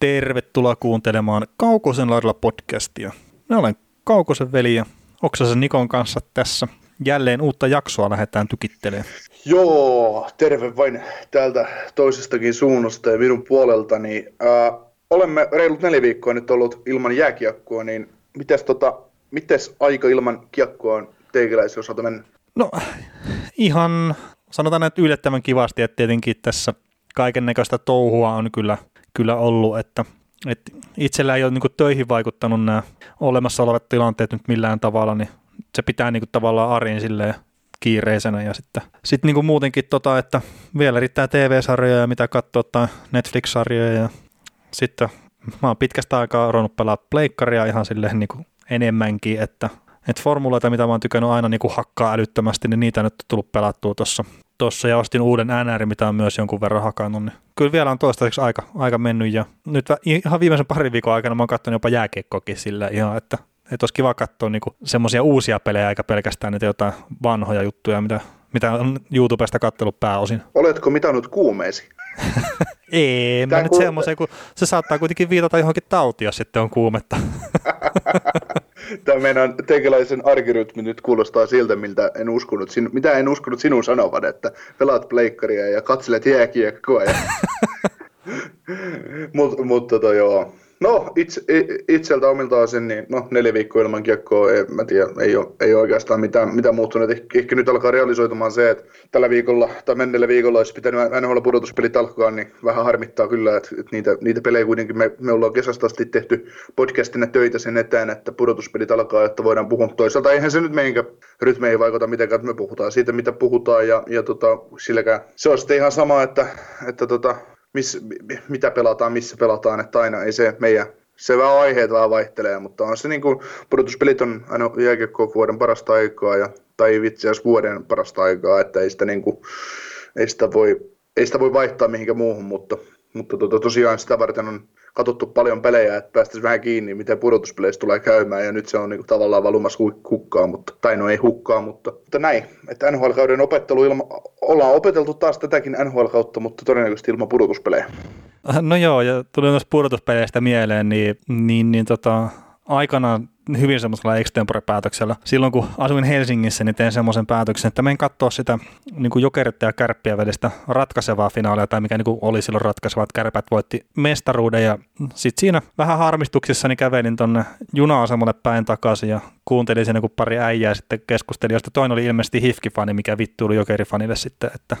Tervetuloa kuuntelemaan Kaukosen laidalla podcastia. Mä olen Kaukosen veli ja Oksasen Nikon kanssa tässä. Jälleen uutta jaksoa lähdetään tykittelemään. Joo, terve vain täältä toisestakin suunnasta ja minun puoleltani. Äh, olemme reilut neljä viikkoa nyt ollut ilman jääkiekkoa, niin mites, tota, mites aika ilman kiekkoa on teikäläisen osalta mennyt? No ihan sanotaan että yllättävän kivasti, että tietenkin tässä kaiken näköistä touhua on kyllä, kyllä ollut, että, että itsellä ei ole niin töihin vaikuttanut nämä olemassa olevat tilanteet nyt millään tavalla, niin se pitää niin tavallaan arin silleen kiireisenä ja sitten sit niin muutenkin tota, että vielä riittää TV-sarjoja ja mitä katsoa tai Netflix-sarjoja ja sitten mä oon pitkästä aikaa ruvennut pelaa pleikkaria ihan silleen niin kuin enemmänkin, että että formuloita, mitä mä oon tykännyt aina niin kuin hakkaa älyttömästi, niin niitä nyt on tullut pelattua tuossa tossa ja ostin uuden NR, mitä on myös jonkun verran hakannut, niin kyllä vielä on toistaiseksi aika, aika mennyt ja nyt ihan viimeisen parin viikon aikana mä oon katsonut jopa jääkiekkokin sillä ihan, että, että olisi kiva katsoa niinku semmoisia uusia pelejä eikä pelkästään niitä jotain vanhoja juttuja, mitä, mitä on YouTubesta kattellut pääosin. Oletko mitannut kuumeesi? Ei, mä nyt semmoisen, kun se saattaa kuitenkin viitata johonkin tautiin, jos sitten on kuumetta. Tämä meidän teikäläisen arkirytmi nyt kuulostaa siltä, miltä en uskonut, mitä en uskonut sinun sanovan, että pelaat pleikkaria ja katselet jääkiekkoa. Ja... Mutta mut, tota, joo, No, itse, itseltä omiltaan sen, niin no, neljä viikkoa ilman kiekkoa, ei, mä tiedä, ei ole, ei ole oikeastaan mitään, mitään muuttunut. Eh, ehkä nyt alkaa realisoitumaan se, että tällä viikolla tai menneellä viikolla olisi pitänyt NHL pudotuspelit alkaa, niin vähän harmittaa kyllä, että, että niitä, niitä pelejä kuitenkin me, me ollaan kesästä asti tehty podcastina töitä sen eteen, että pudotuspelit alkaa, että voidaan puhua. Toisaalta eihän se nyt meidänkä rytmeihin vaikuta mitenkään, että me puhutaan siitä, mitä puhutaan ja, ja tota, silläkään. Se on sitten ihan sama, että, että tota, miss, mitä pelataan, missä pelataan, että aina ei se meidän se vähän aiheet vähän vaihtelee, mutta on se niin kuin, pudotuspelit on aina jääkiekko vuoden parasta aikaa, ja, tai itse asiassa vuoden parasta aikaa, että ei sitä, niin kuin, ei sitä, voi, ei sitä voi vaihtaa mihinkä muuhun, mutta, mutta to, tota, tosiaan sitä varten on katsottu paljon pelejä, että päästäisiin vähän kiinni, miten pudotuspeleissä tulee käymään, ja nyt se on niin kuin, tavallaan valumassa hukkaan, mutta, tai no ei hukkaa, mutta, mutta näin, että NHL-kauden opettelu ilma, ollaan opeteltu taas tätäkin NHL-kautta, mutta todennäköisesti ilman pudotuspelejä. No joo, ja tuli noista pudotuspeleistä mieleen, niin, niin, niin tota, aikanaan hyvin semmoisella extempore-päätöksellä. Silloin kun asuin Helsingissä, niin tein semmoisen päätöksen, että menin katsoa sitä niin kuin jokerit ja kärppiä välistä ratkaisevaa finaalia, tai mikä niin kuin oli silloin ratkaiseva, että kärpät voitti mestaruuden, ja sitten siinä vähän harmistuksissa niin kävelin tonne juna-asemalle päin takaisin, ja kuuntelin siinä, kun pari äijää sitten keskusteli, josta toinen oli ilmeisesti Hifki-fani, mikä vittuili jokerifanille sitten, että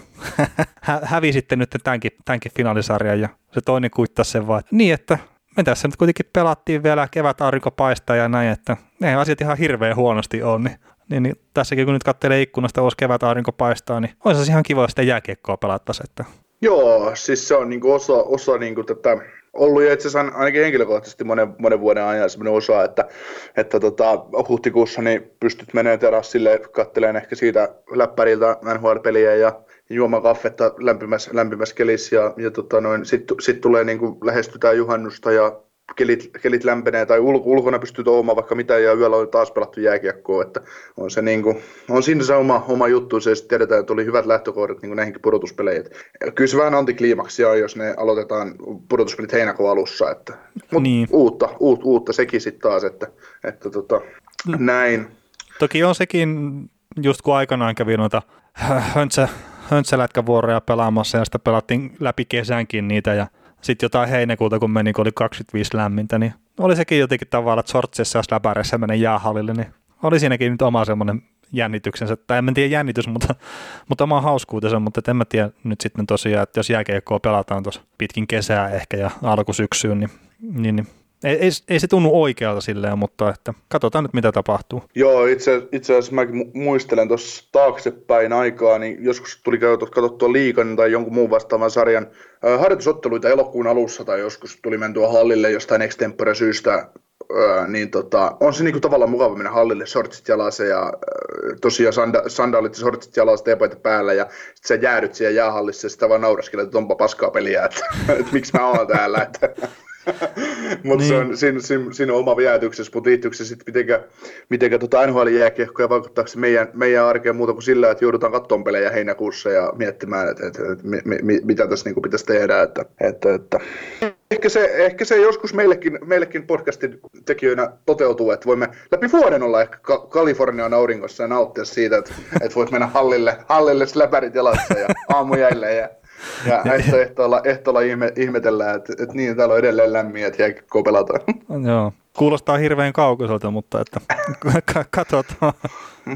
hävi sitten nyt tämänkin, tämänkin finaalisarjan, ja se toinen kuittasi sen vaan, niin, että me tässä nyt kuitenkin pelattiin vielä kevät aurinko paistaa ja näin, että ei asiat ihan hirveän huonosti on, niin, niin, niin tässäkin kun nyt katselee ikkunasta, olisi kevät aurinko paistaa, niin olisi ihan kiva sitä jääkiekkoa pelattaisi. Että. Joo, siis se on niinku osa, osa niinku tätä, ollut itse asiassa ainakin henkilökohtaisesti monen, monen vuoden ajan sellainen osa, että, että tota, huhtikuussa niin pystyt menemään terassille, katteleen ehkä siitä läppäriltä NHL-peliä ja juomaan kaffetta lämpimässä, lämpimässä kelissä ja, ja tota sitten sit tulee niin kuin lähestytään juhannusta ja kelit, kelit lämpenee tai ul, ulkona pystyy touhumaan vaikka mitä ja yöllä on taas pelattu jääkiekkoa, että on, se niin kuin, on siinä se oma, oma juttu, se sitten tiedetään, että oli hyvät lähtökohdat niin näihinkin pudotuspeleihin. Kyllä se vähän antikliimaksia jos ne aloitetaan pudotuspelit heinäkuun alussa, että, mutta niin. uutta, uut, uutta sekin sitten taas, että, että tota, näin. Toki on sekin, just kun aikanaan kävi noita höntsä, höntsälätkävuoroja pelaamassa ja sitten pelattiin läpi kesänkin niitä ja sitten jotain heinäkuuta, kun meni, kun oli 25 lämmintä, niin oli sekin jotenkin tavallaan, että sortsissa jos läpärässä menee jäähallille, niin oli siinäkin nyt oma semmoinen jännityksensä, tai en tiedä jännitys, mutta, mutta oma hauskuutensa, mutta en mä tiedä nyt sitten tosiaan, että jos jääkeikkoa pelataan tuossa pitkin kesää ehkä ja alkusyksyyn, niin, niin, niin ei, ei, ei se tunnu oikealta silleen, mutta että katsotaan nyt mitä tapahtuu. Joo, itse, itse asiassa mäkin muistelen tuossa taaksepäin aikaa, niin joskus tuli katsottua liikan tai jonkun muun vastaavan sarjan äh, harjoitusotteluita elokuun alussa tai joskus tuli mentyä hallille jostain extempore syystä äh, niin tota, on se niinku tavallaan mukava mennä hallille shortsit jalassa ja äh, tosiaan sanda, sandaalit ja shortsit jalassa teepaita päällä ja sit sä jäädyt siellä jäähallissa ja sitä vaan nauraskelet, että onpa paskaa peliä, että, että miksi mä oon täällä. Että, mutta niin. se on, siinä, siinä, siinä, on oma viehätyksessä, mutta liittyykö se sitten mitenkä, mitenkä tota NHL-jääkiekkoja vaikuttaako se meidän, meidän arkeen muuta kuin sillä, että joudutaan katsomaan pelejä heinäkuussa ja miettimään, että, että, että mi, mi, mitä tässä niin pitäisi tehdä. Että, että, että. Ehkä, se, ehkä se joskus meillekin, meillekin podcastin tekijöinä toteutuu, että voimme läpi vuoden olla ehkä Kalifornian auringossa ja nauttia siitä, että, että voit mennä hallille, hallille släpärit jalassa ja aamujäille ja ja näistä ehtoolla, ehtoolla ihme, ihmetellään, että, että niin, täällä on edelleen lämmin, että jääkikko pelataan. Joo. Kuulostaa hirveän kaukoiselta, mutta että katsotaan.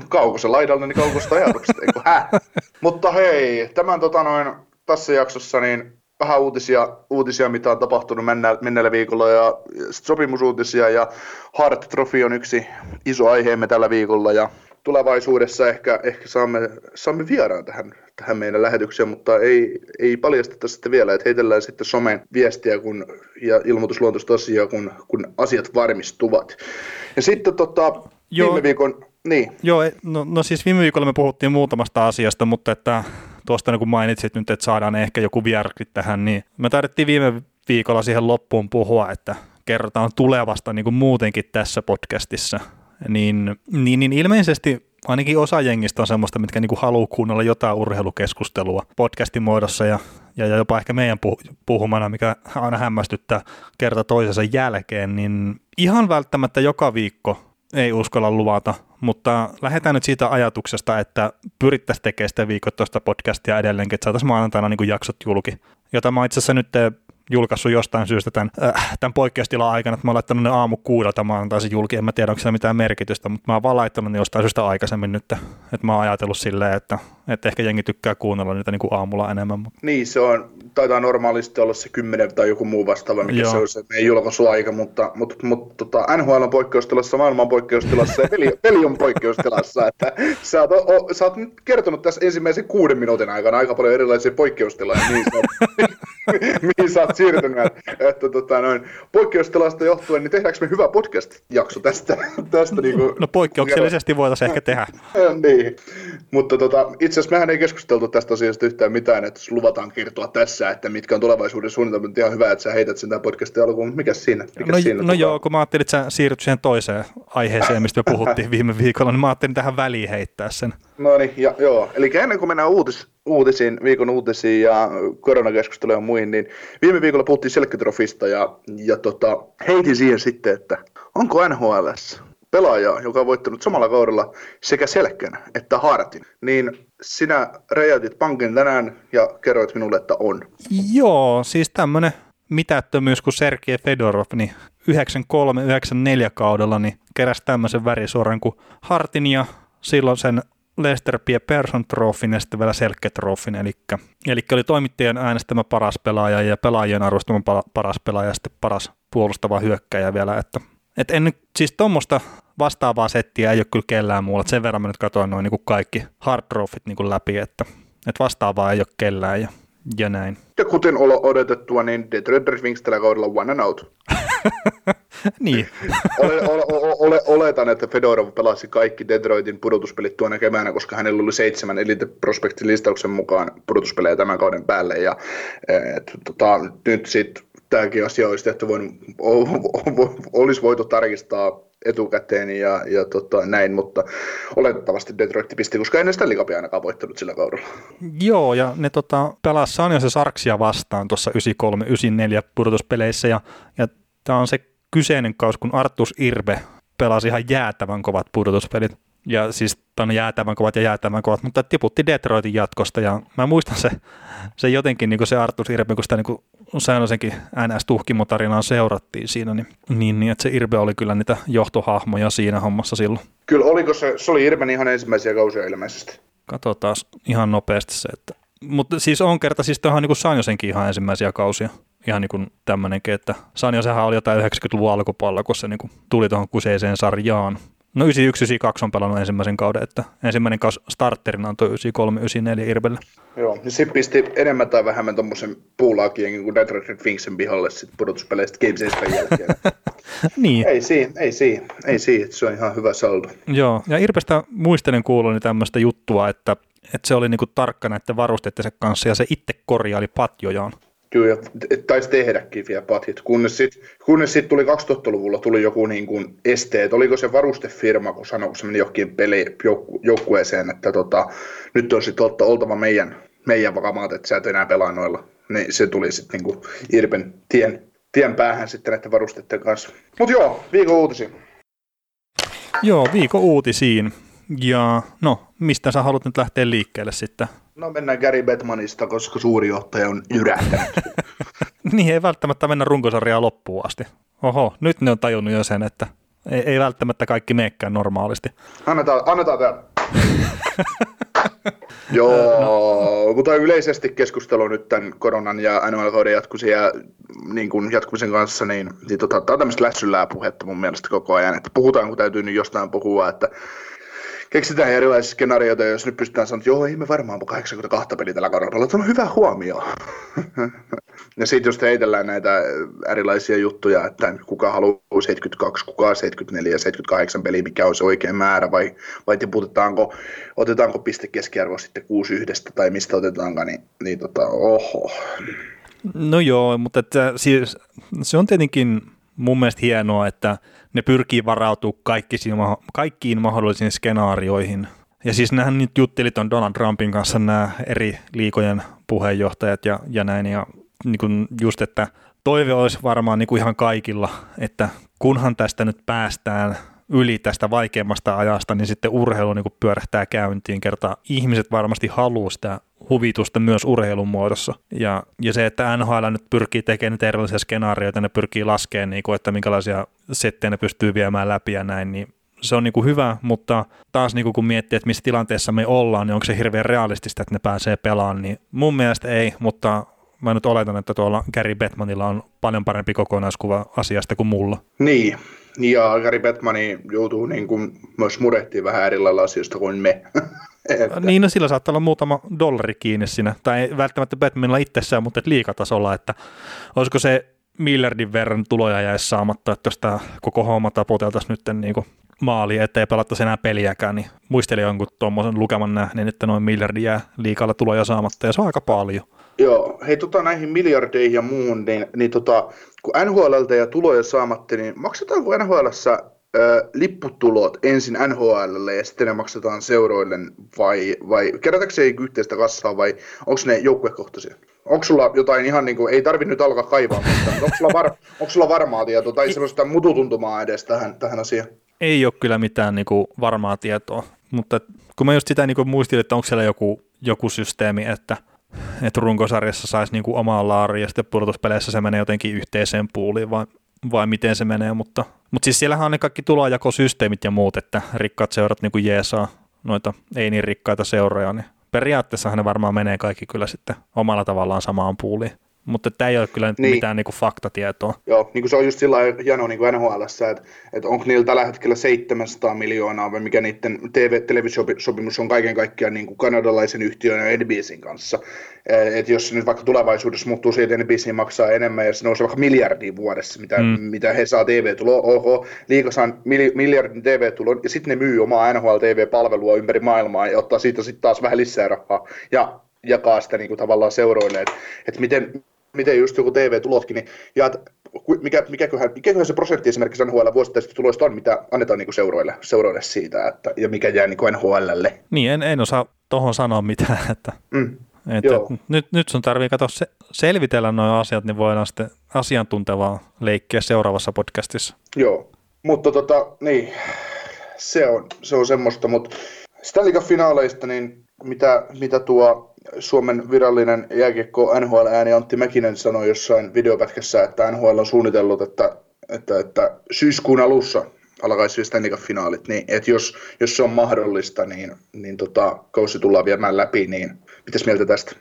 Kaukosen laidalla, niin kaukosta ajatukset, eikö hä? mutta hei, tämän tota noin, tässä jaksossa niin vähän uutisia, uutisia, mitä on tapahtunut menneellä viikolla ja sopimusuutisia ja Hart Trophy on yksi iso aiheemme tällä viikolla ja tulevaisuudessa ehkä, ehkä saamme, saamme vieraan tähän, tähän meidän lähetykseen, mutta ei, ei paljasteta sitten vielä, että heitellään sitten somen viestiä kun, ja ilmoitusluontoista asiaa, kun, kun asiat varmistuvat. Ja sitten tota, Joo. viime viikon, niin. Joo, no, no siis viime viikolla me puhuttiin muutamasta asiasta, mutta että tuosta niin kun mainitsit nyt, että saadaan ehkä joku vierki tähän, niin me taidettiin viime viikolla siihen loppuun puhua, että kerrotaan tulevasta niin kuin muutenkin tässä podcastissa niin, niin, niin ilmeisesti ainakin osa jengistä on semmoista, mitkä niinku haluaa kuunnella jotain urheilukeskustelua podcastin muodossa ja, ja, jopa ehkä meidän puhumana, mikä aina hämmästyttää kerta toisensa jälkeen, niin ihan välttämättä joka viikko ei uskalla luvata, mutta lähdetään nyt siitä ajatuksesta, että pyrittäisiin tekemään sitä viikoittaista podcastia edelleenkin, että saataisiin maanantaina niin jaksot julki, jota mä itse asiassa nyt julkaissut jostain syystä tämän, äh, tämän poikkeustilan aikana, että mä oon laittanut ne aamu kuudelta maanantaisin julki, en mä tiedä onko siellä mitään merkitystä, mutta mä oon vaan laittanut ne jostain syystä aikaisemmin nyt, että mä oon ajatellut silleen, että, että ehkä jengi tykkää kuunnella niitä niin kuin aamulla enemmän. Mutta. Niin, se on, taitaa normaalisti olla se 10 tai joku muu vastaava, mikä Joo. se on se meidän julkaisuaika, mutta, mutta, mutta tota, NHL on poikkeustilassa, maailman on poikkeustilassa ja peli, peli on poikkeustilassa, että sä oot, o, sä oot nyt kertonut tässä ensimmäisen kuuden minuutin aikana aika paljon erilaisia poikkeustiloja, niin sä oot, mihin sä oot siirtynyt. Että, tota, noin, poikkeustilasta johtuen, niin tehdäänkö me hyvä podcast-jakso tästä? tästä niin kuin, no poikkeuksellisesti voitaisiin ehkä tehdä. niin, mutta tota, itse asiassa mehän ei keskusteltu tästä asiasta yhtään mitään, että luvataan kertoa tässä, että mitkä on tulevaisuuden suunnitelmat. Ihan hyvä, että sä heität sen tämän podcastin alkuun. Mikä siinä? Mikä no, siinä no joo, kun mä ajattelin, että sä siirryt siihen toiseen aiheeseen, mistä me puhuttiin viime viikolla, niin mä ajattelin tähän väliin heittää sen. No niin, ja, joo. Eli ennen kuin mennään uutis, uutisiin, viikon uutisiin ja koronakeskusteluun ja muihin, niin viime viikolla puhuttiin Selkkitrofista ja, ja tota, heitin siihen sitten, että onko NHLS pelaajaa, joka on voittanut samalla kaudella sekä Selkän että Hartin, niin sinä räjäytit pankin tänään ja kerroit minulle, että on. Joo, siis tämmöinen mitättömyys kuin Sergei Fedorov, niin 93-94 kaudella niin keräsi tämmöisen värisuoran kuin Hartin ja silloin sen Lester P. Persson Trophyn ja sitten vielä Selke Trophyn, eli, eli oli toimittajien äänestämä paras pelaaja ja pelaajien arvostama paras pelaaja ja sitten paras puolustava hyökkäjä vielä, että et en nyt, siis tuommoista vastaavaa settiä ei ole kyllä kellään muulla, sen verran mä nyt katsoin noin niin kaikki hard trophyt niin läpi, että, että vastaavaa ei ole kellään ja, ja näin. Ja kuten olo odotettua, niin Detroit Red Wings tällä kaudella one and out. niin. ole, ole, ole, oletan, että Fedorov pelasi kaikki Detroitin pudotuspelit tuona keväänä, koska hänellä oli seitsemän Elite Prospectin listauksen mukaan pudotuspelejä tämän kauden päälle. Ja, et, tota, nyt sitten tämäkin asia olisi tehty voinut, olisi voitu tarkistaa etukäteen ja, ja tota, näin, mutta oletettavasti Detroit pisti, koska ennen sitä liikapia ainakaan voittanut sillä kaudella. Joo, ja ne tota, pelasi se Sarksia vastaan tuossa 93-94 pudotuspeleissä, ja, ja tämä on se kyseinen kaus, kun Artus Irbe pelasi ihan jäätävän kovat pudotuspelit. Ja siis on jäätävän kovat ja jäätävän kovat, mutta tiputti Detroitin jatkosta ja mä muistan se, se jotenkin niin kuin se Artus Irbe, kun sitä niin kuin säännöisenkin NS-tuhkimotarinaa seurattiin siinä, niin, niin, niin, että se Irbe oli kyllä niitä johtohahmoja siinä hommassa silloin. Kyllä, oliko se, se oli Irben ihan ensimmäisiä kausia ilmeisesti. Katsotaan ihan nopeasti se, että mutta siis on kerta, siis on niin Sanjosenkin ihan ensimmäisiä kausia. Ihan niin kuin tämmöinenkin, että Sanjosenhan oli jotain 90-luvun alkupuolella, kun se niin kuin tuli tuohon kuseiseen sarjaan. No 9192 on pelannut ensimmäisen kauden, että ensimmäinen kausi starterina on tuo 9394 Irvelle. Joo, niin se pisti enemmän tai vähemmän tuommoisen puulaakien kuin Detroit Red Wingsin pihalle sitten pudotuspeleistä Game 7 jälkeen. niin. Ei siinä, ei siinä, ei siinä, se on ihan hyvä saldo. Joo, ja Irpestä muistelen kuuluni tämmöistä juttua, että, että se oli niinku tarkka näiden varusteiden kanssa ja se itse korjaili patjojaan. Kyllä, taisi tehdäkin vielä patit, kunnes sitten kunnes sit tuli 2000-luvulla tuli joku niin kuin este, että oliko se varustefirma, kun sanoi, kun se meni johonkin peli, joukku, joukkueeseen, että tota, nyt on sitten oltava meidän, meidän vakamaat, että sä et enää pelaa noilla. Niin se tuli sitten niin Irpen tien, tien päähän sitten näiden varusteiden kanssa. Mutta joo, viikon uutisiin. Joo, viikon uutisiin. Ja no, mistä sä haluat nyt lähteä liikkeelle sitten? No mennään Gary Batmanista, koska suuri johtaja on jyrähtänyt. niin, ei välttämättä mennä runkosarjaa loppuun asti. Oho, nyt ne on tajunnut jo sen, että ei, ei välttämättä kaikki meekään normaalisti. Annetaan, annetaan tämä. Joo, no. mutta yleisesti keskustelu nyt tämän koronan ja NHL-kauden jatkumisen, ja, niin kuin jatkumisen kanssa, niin, niin tota, tämä on tämmöistä lässyllää puhetta mun mielestä koko ajan, että puhutaan kun täytyy nyt jostain puhua, että keksitään erilaisia skenaarioita, jos nyt pystytään sanoa, että joo, ei me varmaan 82 peliä tällä kaudella, se on hyvä huomio. ja sitten jos heitellään näitä erilaisia juttuja, että kuka haluaa 72, kuka 74 ja 78 peliä, mikä on se oikea määrä, vai, vai tiputetaanko, otetaanko piste keskiarvo sitten 6 yhdestä, tai mistä otetaankaan, niin, niin tota, oho. No joo, mutta että, siis, se on tietenkin mun mielestä hienoa, että ne pyrkii varautumaan kaikkiin, kaikkiin mahdollisiin skenaarioihin. Ja siis nähän nyt juttelit on Donald Trumpin kanssa nämä eri liikojen puheenjohtajat ja, ja näin, ja niin kuin just, että toive olisi varmaan niin kuin ihan kaikilla, että kunhan tästä nyt päästään yli tästä vaikeimmasta ajasta, niin sitten urheilu niin kuin pyörähtää käyntiin. Kertaa ihmiset varmasti haluaa sitä huvitusta myös urheilun muodossa. Ja, ja se, että NHL nyt pyrkii tekemään erilaisia skenaarioita, ne pyrkii laskemaan, niin kuin, että minkälaisia settejä ne pystyy viemään läpi ja näin, niin se on niin kuin hyvä, mutta taas niin kuin kun miettii, että missä tilanteessa me ollaan, niin onko se hirveän realistista, että ne pääsee pelaamaan, niin mun mielestä ei, mutta mä nyt oletan, että tuolla Gary Bettmanilla on paljon parempi kokonaiskuva asiasta kuin mulla. Niin, ja Gary Bettmani joutuu niin kuin myös murehtimaan vähän eri lailla asioista kuin me. että... Niin, no sillä saattaa olla muutama dollari kiinni siinä, tai ei välttämättä Batmanilla itsessään, mutta et liikatasolla, että olisiko se miljardin verran tuloja jäisi saamatta, että jos tämä koko homma taputeltaisiin nyt niin kuin maaliin, ettei pelattaisi enää peliäkään, niin muistelin jonkun tuommoisen lukeman nähneen, että noin miljardi jää liikalla tuloja saamatta, ja se on aika paljon. Joo, hei tota näihin miljardeihin ja muun, niin, niin tota, kun NHLltä ja tuloja saamatta, niin maksetaanko NHLssä lipputulot ensin NHLlle ja sitten ne maksetaan seuroille vai, vai kerätäkö se yhteistä kassaa vai onko ne joukkuekohtaisia? Onko sulla jotain ihan niin kuin, ei tarvitse nyt alkaa kaivaa, mutta onko sulla, var, onko sulla varmaa tietoa tai sellaista mututuntumaa edes tähän, tähän asiaan? Ei ole kyllä mitään niin kuin varmaa tietoa, mutta kun mä just sitä niin kuin muistin, että onko siellä joku, joku systeemi, että – että runkosarjassa saisi niinku omaa laariin ja sitten pudotuspeleissä se menee jotenkin yhteiseen puuliin vai, vai miten se menee, mutta, mutta siis siellähän on ne kaikki tulojakosysteemit ja muut, että rikkaat seurat niin jeesaa noita ei niin rikkaita seuroja, niin periaatteessahan ne varmaan menee kaikki kyllä sitten omalla tavallaan samaan puuliin. Mutta tämä ei ole kyllä niin. mitään niinku faktatietoa. Joo, niin kuin se on just sillä hienoa niin kuin NHL, että, että onko niillä tällä hetkellä 700 miljoonaa vai mikä niiden TV-televisiosopimus on kaiken kaikkiaan niin kuin kanadalaisen yhtiön ja NBCin kanssa. Että jos se nyt vaikka tulevaisuudessa muuttuu siitä, että NBC maksaa enemmän ja se nousee vaikka miljardia vuodessa, mitä, mm. mitä he saa TV-tuloa, oho, liika saa miljardin TV-tulon ja sitten ne myy omaa NHL TV-palvelua ympäri maailmaa ja ottaa siitä sitten taas vähän lisää rahaa. Ja jakaa sitä niin kuin tavallaan seuroille, että, että miten, miten just joku TV-tulotkin, niin jaat, mikä, mikäköhän, mikäköhän se prosentti esimerkiksi NHL vuosittaisista tuloista on, mitä annetaan niin seuroille, seuroille siitä, että, ja mikä jää niin NHLlle. Niin, en, en osaa tuohon sanoa mitään, että, mm, että nyt, nyt sun tarvii katsoa se, selvitellä nuo asiat, niin voidaan sitten asiantuntevaa leikkiä seuraavassa podcastissa. Joo, mutta tota, niin, se on, se on semmoista, mutta Stanley Cup-finaaleista, niin mitä, mitä tuo Suomen virallinen jääkiekko NHL-ääni Antti Mäkinen sanoi jossain videopätkässä, että NHL on suunnitellut, että, että, että syyskuun alussa alkaisi Stanley Cup-finaalit, niin että jos, jos se on mahdollista, niin, niin tota, kausi tullaan viemään läpi, niin mitäs mieltä tästä?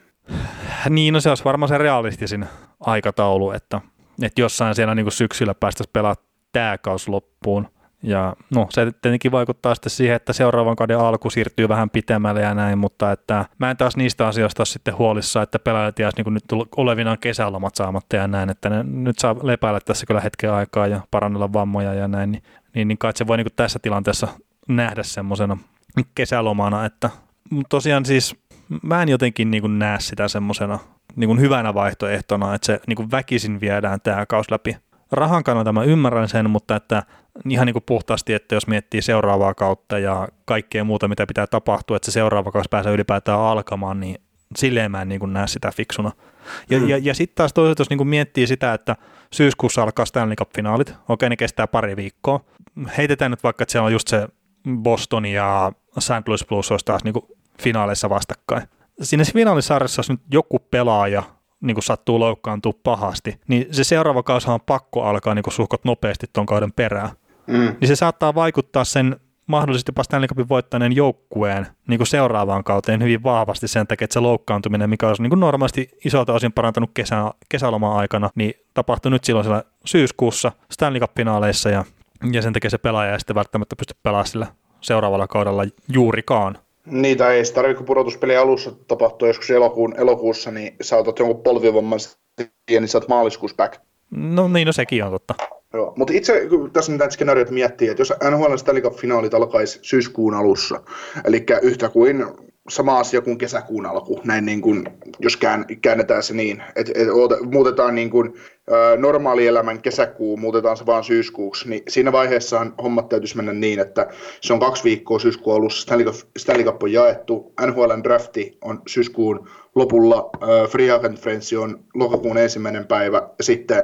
Niin, no se olisi varmaan se realistisin aikataulu, että, että jossain siellä niin kuin syksyllä päästäisiin pelaamaan tämä kausi loppuun – ja no, se tietenkin vaikuttaa sitten siihen, että seuraavan kauden alku siirtyy vähän pitemmälle ja näin, mutta että mä en taas niistä asioista sitten huolissa, että pelaajat jäisi niin nyt olevinaan kesälomat saamatta ja näin, että ne nyt saa lepäillä tässä kyllä hetken aikaa ja parannella vammoja ja näin, niin, niin, niin kai se voi niin tässä tilanteessa nähdä semmoisena kesälomana, että tosiaan siis mä en jotenkin niin näe sitä semmoisena niin hyvänä vaihtoehtona, että se niin väkisin viedään tämä kaus läpi. Rahan kannalta mä ymmärrän sen, mutta että ihan niin kuin puhtaasti, että jos miettii seuraavaa kautta ja kaikkea muuta, mitä pitää tapahtua, että se seuraava kausi pääsee ylipäätään alkamaan, niin silleen mä en niin kuin näe sitä fiksuna. Ja, mm. ja, ja sitten taas toisaalta, jos niin kuin miettii sitä, että syyskuussa alkaa Stanley Cup-finaalit, okei ne kestää pari viikkoa, heitetään nyt vaikka, että siellä on just se Boston ja St. Louis Blues olisi taas niin kuin finaaleissa vastakkain. Siinä finaalisarjassa, jos nyt joku pelaaja niin kuin sattuu loukkaantua pahasti, niin se seuraava kausi on pakko alkaa niin kuin suhkot nopeasti tuon kauden perään. Mm. Niin se saattaa vaikuttaa sen mahdollisesti jopa Stanley Cupin voittaneen joukkueen niin kuin seuraavaan kauteen hyvin vahvasti sen takia, että se loukkaantuminen, mikä olisi niin kuin normaalisti isolta osin parantanut kesä, kesäloman aikana, niin tapahtui nyt silloin siellä syyskuussa Stanley Cup-finaaleissa ja, ja sen takia se pelaaja ei sitten välttämättä pysty pelaamaan sillä seuraavalla kaudella juurikaan. Niitä ei sitä tarvitse, kun pudotuspeli alussa tapahtuu joskus elokuun, elokuussa, niin sä otat jonkun polvivamman niin sä oot maaliskuussa back. No niin, no sekin on totta. Joo, mutta itse kun tässä nyt näitä skenaarioita miettii, että jos NHL Stanley Cup-finaalit alkaisi syyskuun alussa, eli yhtä kuin sama asia kuin kesäkuun alku, näin niin kuin, jos käännetään se niin, että et, muutetaan niin kuin, normaali elämän kesäkuu, muutetaan se vaan syyskuuksi, niin siinä vaiheessahan hommat täytyisi mennä niin, että se on kaksi viikkoa syyskuun alussa, Stanley Cup, on jaettu, NHLn drafti on syyskuun lopulla, Free Agent Friends on lokakuun ensimmäinen päivä, ja sitten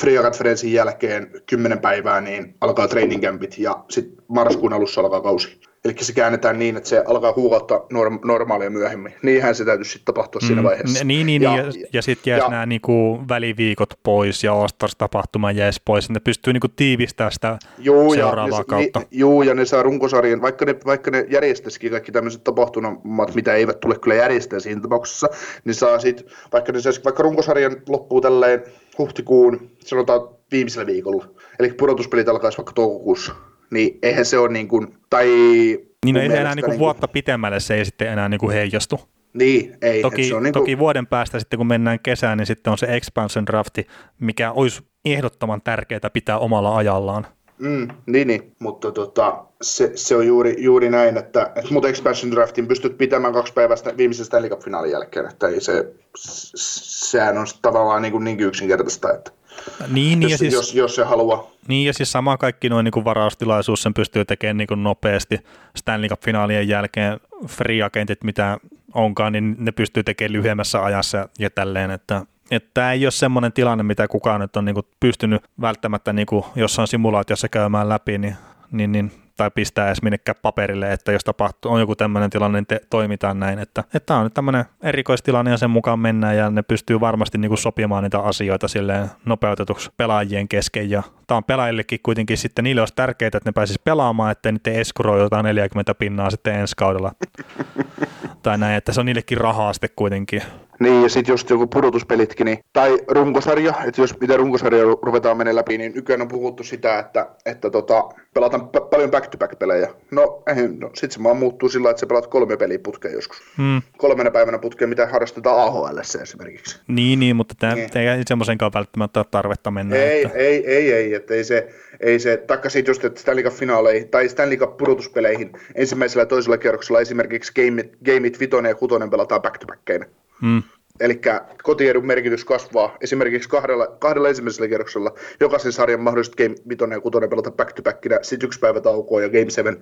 Free Conferencein jälkeen 10 päivää niin alkaa training campit ja sitten marraskuun alussa alkaa kausi. Eli se käännetään niin, että se alkaa kuukautta norm- normaalia myöhemmin. Niinhän se täytyisi sitten tapahtua mm, siinä vaiheessa. Niin, niin, ja, ja, ja sitten jäisi nämä niinku väliviikot pois ja Ostars-tapahtuma jäisi pois. Ne pystyy niinku tiivistämään sitä juu, seuraavaa ja, kautta. Ni, juu, ja ne saa runkosarjan, vaikka ne, vaikka ne järjestäisikin kaikki tämmöiset tapahtumat, mitä eivät tule kyllä järjestää siinä tapauksessa, niin saa sitten, vaikka ne saisi, vaikka runkosarjan loppuu tälleen huhtikuun, sanotaan viimeisellä viikolla, eli pudotuspelit alkaisi vaikka toukokuussa, niin eihän se ole niin kuin, tai... Niin no ei enää niin kuin vuotta pitemmälle se ei sitten enää niin kuin heijastu. Niin, ei. Toki, se on niin kuin... toki vuoden päästä sitten kun mennään kesään, niin sitten on se expansion drafti, mikä olisi ehdottoman tärkeää pitää omalla ajallaan. Mm, niin, niin, mutta tota, se, se, on juuri, juuri näin, että, että mut expansion draftin pystyt pitämään kaksi päivästä viimeisen Stanley Cup-finaalin jälkeen, että ei se, sehän on tavallaan niin, kuin niin yksinkertaista, että niin, jos, ja siis, jos, jos se haluaa. Niin, ja siis sama kaikki noin niin varaustilaisuus, sen pystyy tekemään niin kuin nopeasti Stanley Cup-finaalien jälkeen free agentit, mitä onkaan, niin ne pystyy tekemään lyhyemmässä ajassa ja tälleen, että että tämä ei ole semmoinen tilanne, mitä kukaan nyt on niin kuin pystynyt välttämättä niin kuin jossain simulaatiossa käymään läpi, niin, niin, niin tai pistää edes minnekään paperille, että jos tapahtuu, on joku tämmöinen tilanne, niin te, toimitaan näin. Että, että tämä on nyt tämmöinen erikoistilanne ja sen mukaan mennään ja ne pystyy varmasti niin kuin sopimaan niitä asioita silleen nopeutetuksi pelaajien kesken ja tämä on pelaajillekin kuitenkin sitten, niille olisi tärkeää, että ne pääsisi pelaamaan, ettei niitä eskuroi jotain 40 pinnaa sitten ensi kaudella. tai näin, että se on niillekin rahaa sitten kuitenkin. Niin, ja sitten just joku pudotuspelitkin, niin, tai runkosarja, että jos mitä runkosarja ruvetaan menemään läpi, niin nykyään on puhuttu sitä, että, että tota, pelataan p- paljon back-to-back-pelejä. No, ei, no sitten se vaan muuttuu sillä että sä pelaat kolme peliä putkeen joskus. Hmm. Kolmena päivänä putkeen, mitä harrastetaan AHL esimerkiksi. Niin, niin mutta tämä niin. ei semmoisenkaan välttämättä ole tarvetta mennä. Ei, että... ei, ei, ei, että ei se, ei se, taikka siitä just, että Stanley Cup-finaaleihin tai Stanley Cup-pudotuspeleihin ensimmäisellä ja toisella kierroksella esimerkiksi Gameit, Gameit 5 ja 6 pelataan back-to-backkeinä. Hmm. Eli kotiedun merkitys kasvaa esimerkiksi kahdella, kahdella ensimmäisellä kierroksella. Jokaisen sarjan mahdollisesti Game 5 ja 6 pelata back to backinä, sitten yksi päivä taukoa ja Game 7,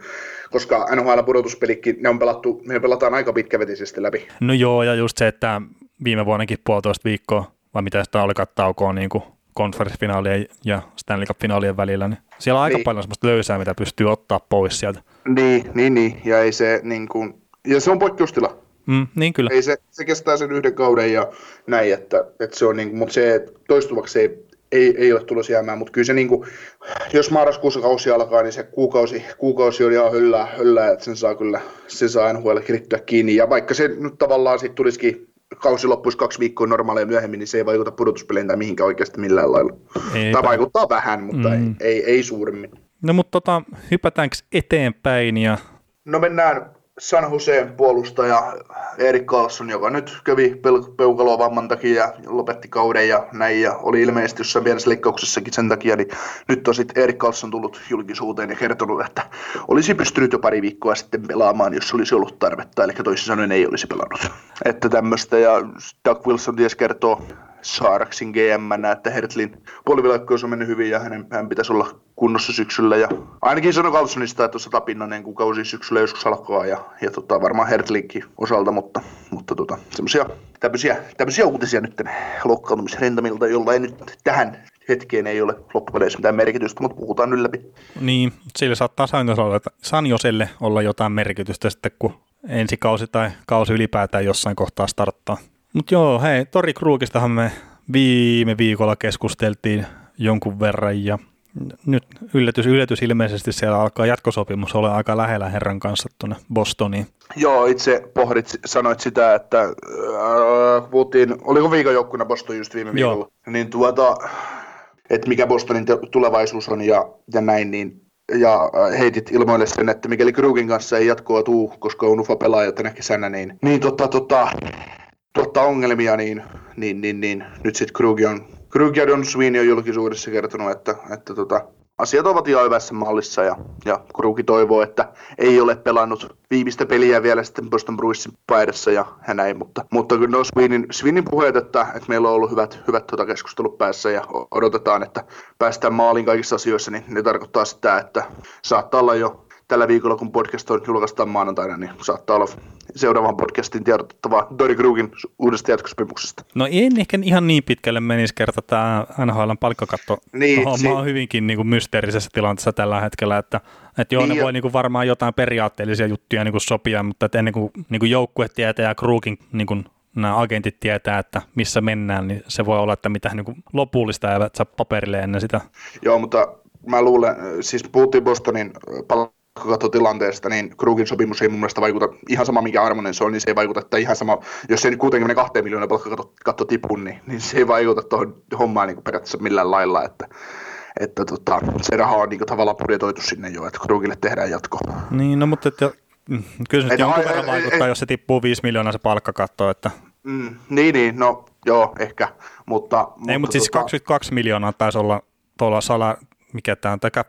koska NHL-pudotuspelikin, ne on pelattu, me pelataan aika pitkävetisesti läpi. No joo, ja just se, että viime vuonnakin puolitoista viikkoa, vai mitä sitä oli taukoa niin kuin konferenssifinaalien ja Stanley Cup-finaalien välillä, niin siellä on aika niin. paljon semmoista löysää, mitä pystyy ottaa pois sieltä. Niin, niin, niin. ja ei se niin kuin, ja se on poikkeustila. Mm, niin kyllä. Ei se, se kestää sen yhden kauden ja näin, että, että se on niin kuin, mutta se toistuvaksi ei, ei, ei ole tulossa jäämään, mutta kyllä se niin kuin, jos marraskuussa kausi alkaa, niin se kuukausi, kuukausi on ihan höllää, höllää että sen saa kyllä, sen saa NHL kirittyä kiinni, ja vaikka se nyt tavallaan sitten tulisikin kausi loppuisi kaksi viikkoa normaaleja myöhemmin, niin se ei vaikuta pudotuspeleihin tai mihinkään oikeasti millään lailla. Ei, tai vaikuttaa vähän, mutta mm. ei, ei, ei suuremmin. No mutta tota, hypätäänkö eteenpäin ja... No mennään San Joseen puolustaja Erik Carlson, joka nyt kävi peukaloa vamman takia ja lopetti kauden ja näin, ja oli ilmeisesti jossain pienessä leikkauksessakin sen takia, niin nyt on sitten Erik Carlson tullut julkisuuteen ja kertonut, että olisi pystynyt jo pari viikkoa sitten pelaamaan, jos olisi ollut tarvetta, eli toisin sanoen ei olisi pelannut. Että tämmöistä, ja Doug Wilson ties kertoo Saaraksin GM, että Hertlin puolivilaikkous on mennyt hyvin ja hänen, hän pitäisi olla kunnossa syksyllä. Ja ainakin sanoi Carlsonista, että tuossa tapinnainen kun kausi syksyllä joskus alkaa ja, ja tota, varmaan Hertlinkin osalta, mutta, mutta tota, semmoisia tämmöisiä, tämmöisiä uutisia nyt loukkaantumisrentamilta, jolla ei nyt tähän hetkeen ei ole loppupeleissä mitään merkitystä, mutta puhutaan nyt läpi. Niin, sillä saattaa Sanjoselle olla jotain merkitystä sitten, kun ensi kausi tai kausi ylipäätään jossain kohtaa starttaa. Mutta joo, hei, Tori Kruukistahan me viime viikolla keskusteltiin jonkun verran ja nyt yllätys, yllätys ilmeisesti siellä alkaa jatkosopimus olla aika lähellä herran kanssa tuonne Bostoniin. Joo, itse pohdit, sanoit sitä, että äh, puhuttiin, oliko viikonjokkuna Boston just viime viikolla, Joo. niin tuota, että mikä Bostonin tulevaisuus on ja, ja näin, niin ja äh, heitit ilmoille sen, että mikäli Krugin kanssa ei jatkoa tuu, koska on ufa pelaaja tänä kesänä, niin, niin tota, tota, tuottaa ongelmia, niin, niin, niin, niin nyt sitten Krug on, Krug ja Don Sweeney on julkisuudessa kertonut, että, että tota, asiat ovat ihan hyvässä mallissa ja, ja Kruki toivoo, että ei ole pelannut viimeistä peliä vielä sitten Boston Bruinsin paidassa ja hän ei, mutta, mutta kyllä no Sweenin, Sweenin puheet, että, että, meillä on ollut hyvät, hyvät tuota keskustelut päässä ja odotetaan, että päästään maaliin kaikissa asioissa, niin ne tarkoittaa sitä, että saattaa olla jo tällä viikolla, kun podcast on julkaistaan maanantaina, niin saattaa olla seuraavan podcastin tiedotettavaa Dori Krugin uudesta jatkosopimuksesta. No en ehkä ihan niin pitkälle menisi kerta tämä NHLn palkkakatto. Niin, homma si- on hyvinkin niin kuin mysteerisessä tilanteessa tällä hetkellä, että, että joo, niin, ne voi niin kuin varmaan jotain periaatteellisia juttuja niin kuin sopia, mutta että ennen kuin, niin kuin joukkue tietää ja Krugin niin kuin nämä agentit tietää, että missä mennään, niin se voi olla, että mitään niin kuin lopullista eivät saa paperille ennen sitä. Joo, mutta mä luulen, siis puhuttiin Bostonin pal- palkkakattotilanteesta, niin Krugin sopimus ei mun mielestä vaikuta ihan sama mikä armonen se on, niin se ei vaikuta, että ihan sama, jos se nyt 62 miljoonaa palkkakatto tipu, niin, niin se ei vaikuta tuohon hommaan niin periaatteessa millään lailla, että että tota, se raha on niin tavallaan budjetoitu sinne jo, että Krugille tehdään jatko. Niin, no mutta että, kyllä se nyt jonkun verran vaikuttaa, jos se tippuu 5 miljoonaa se palkkakatto, että Mm, niin, niin, no joo, ehkä, mutta... Ei, mutta, mutta siis tota... 22 miljoonaa taisi olla tuolla sala, mikä tämä on, tämä Cap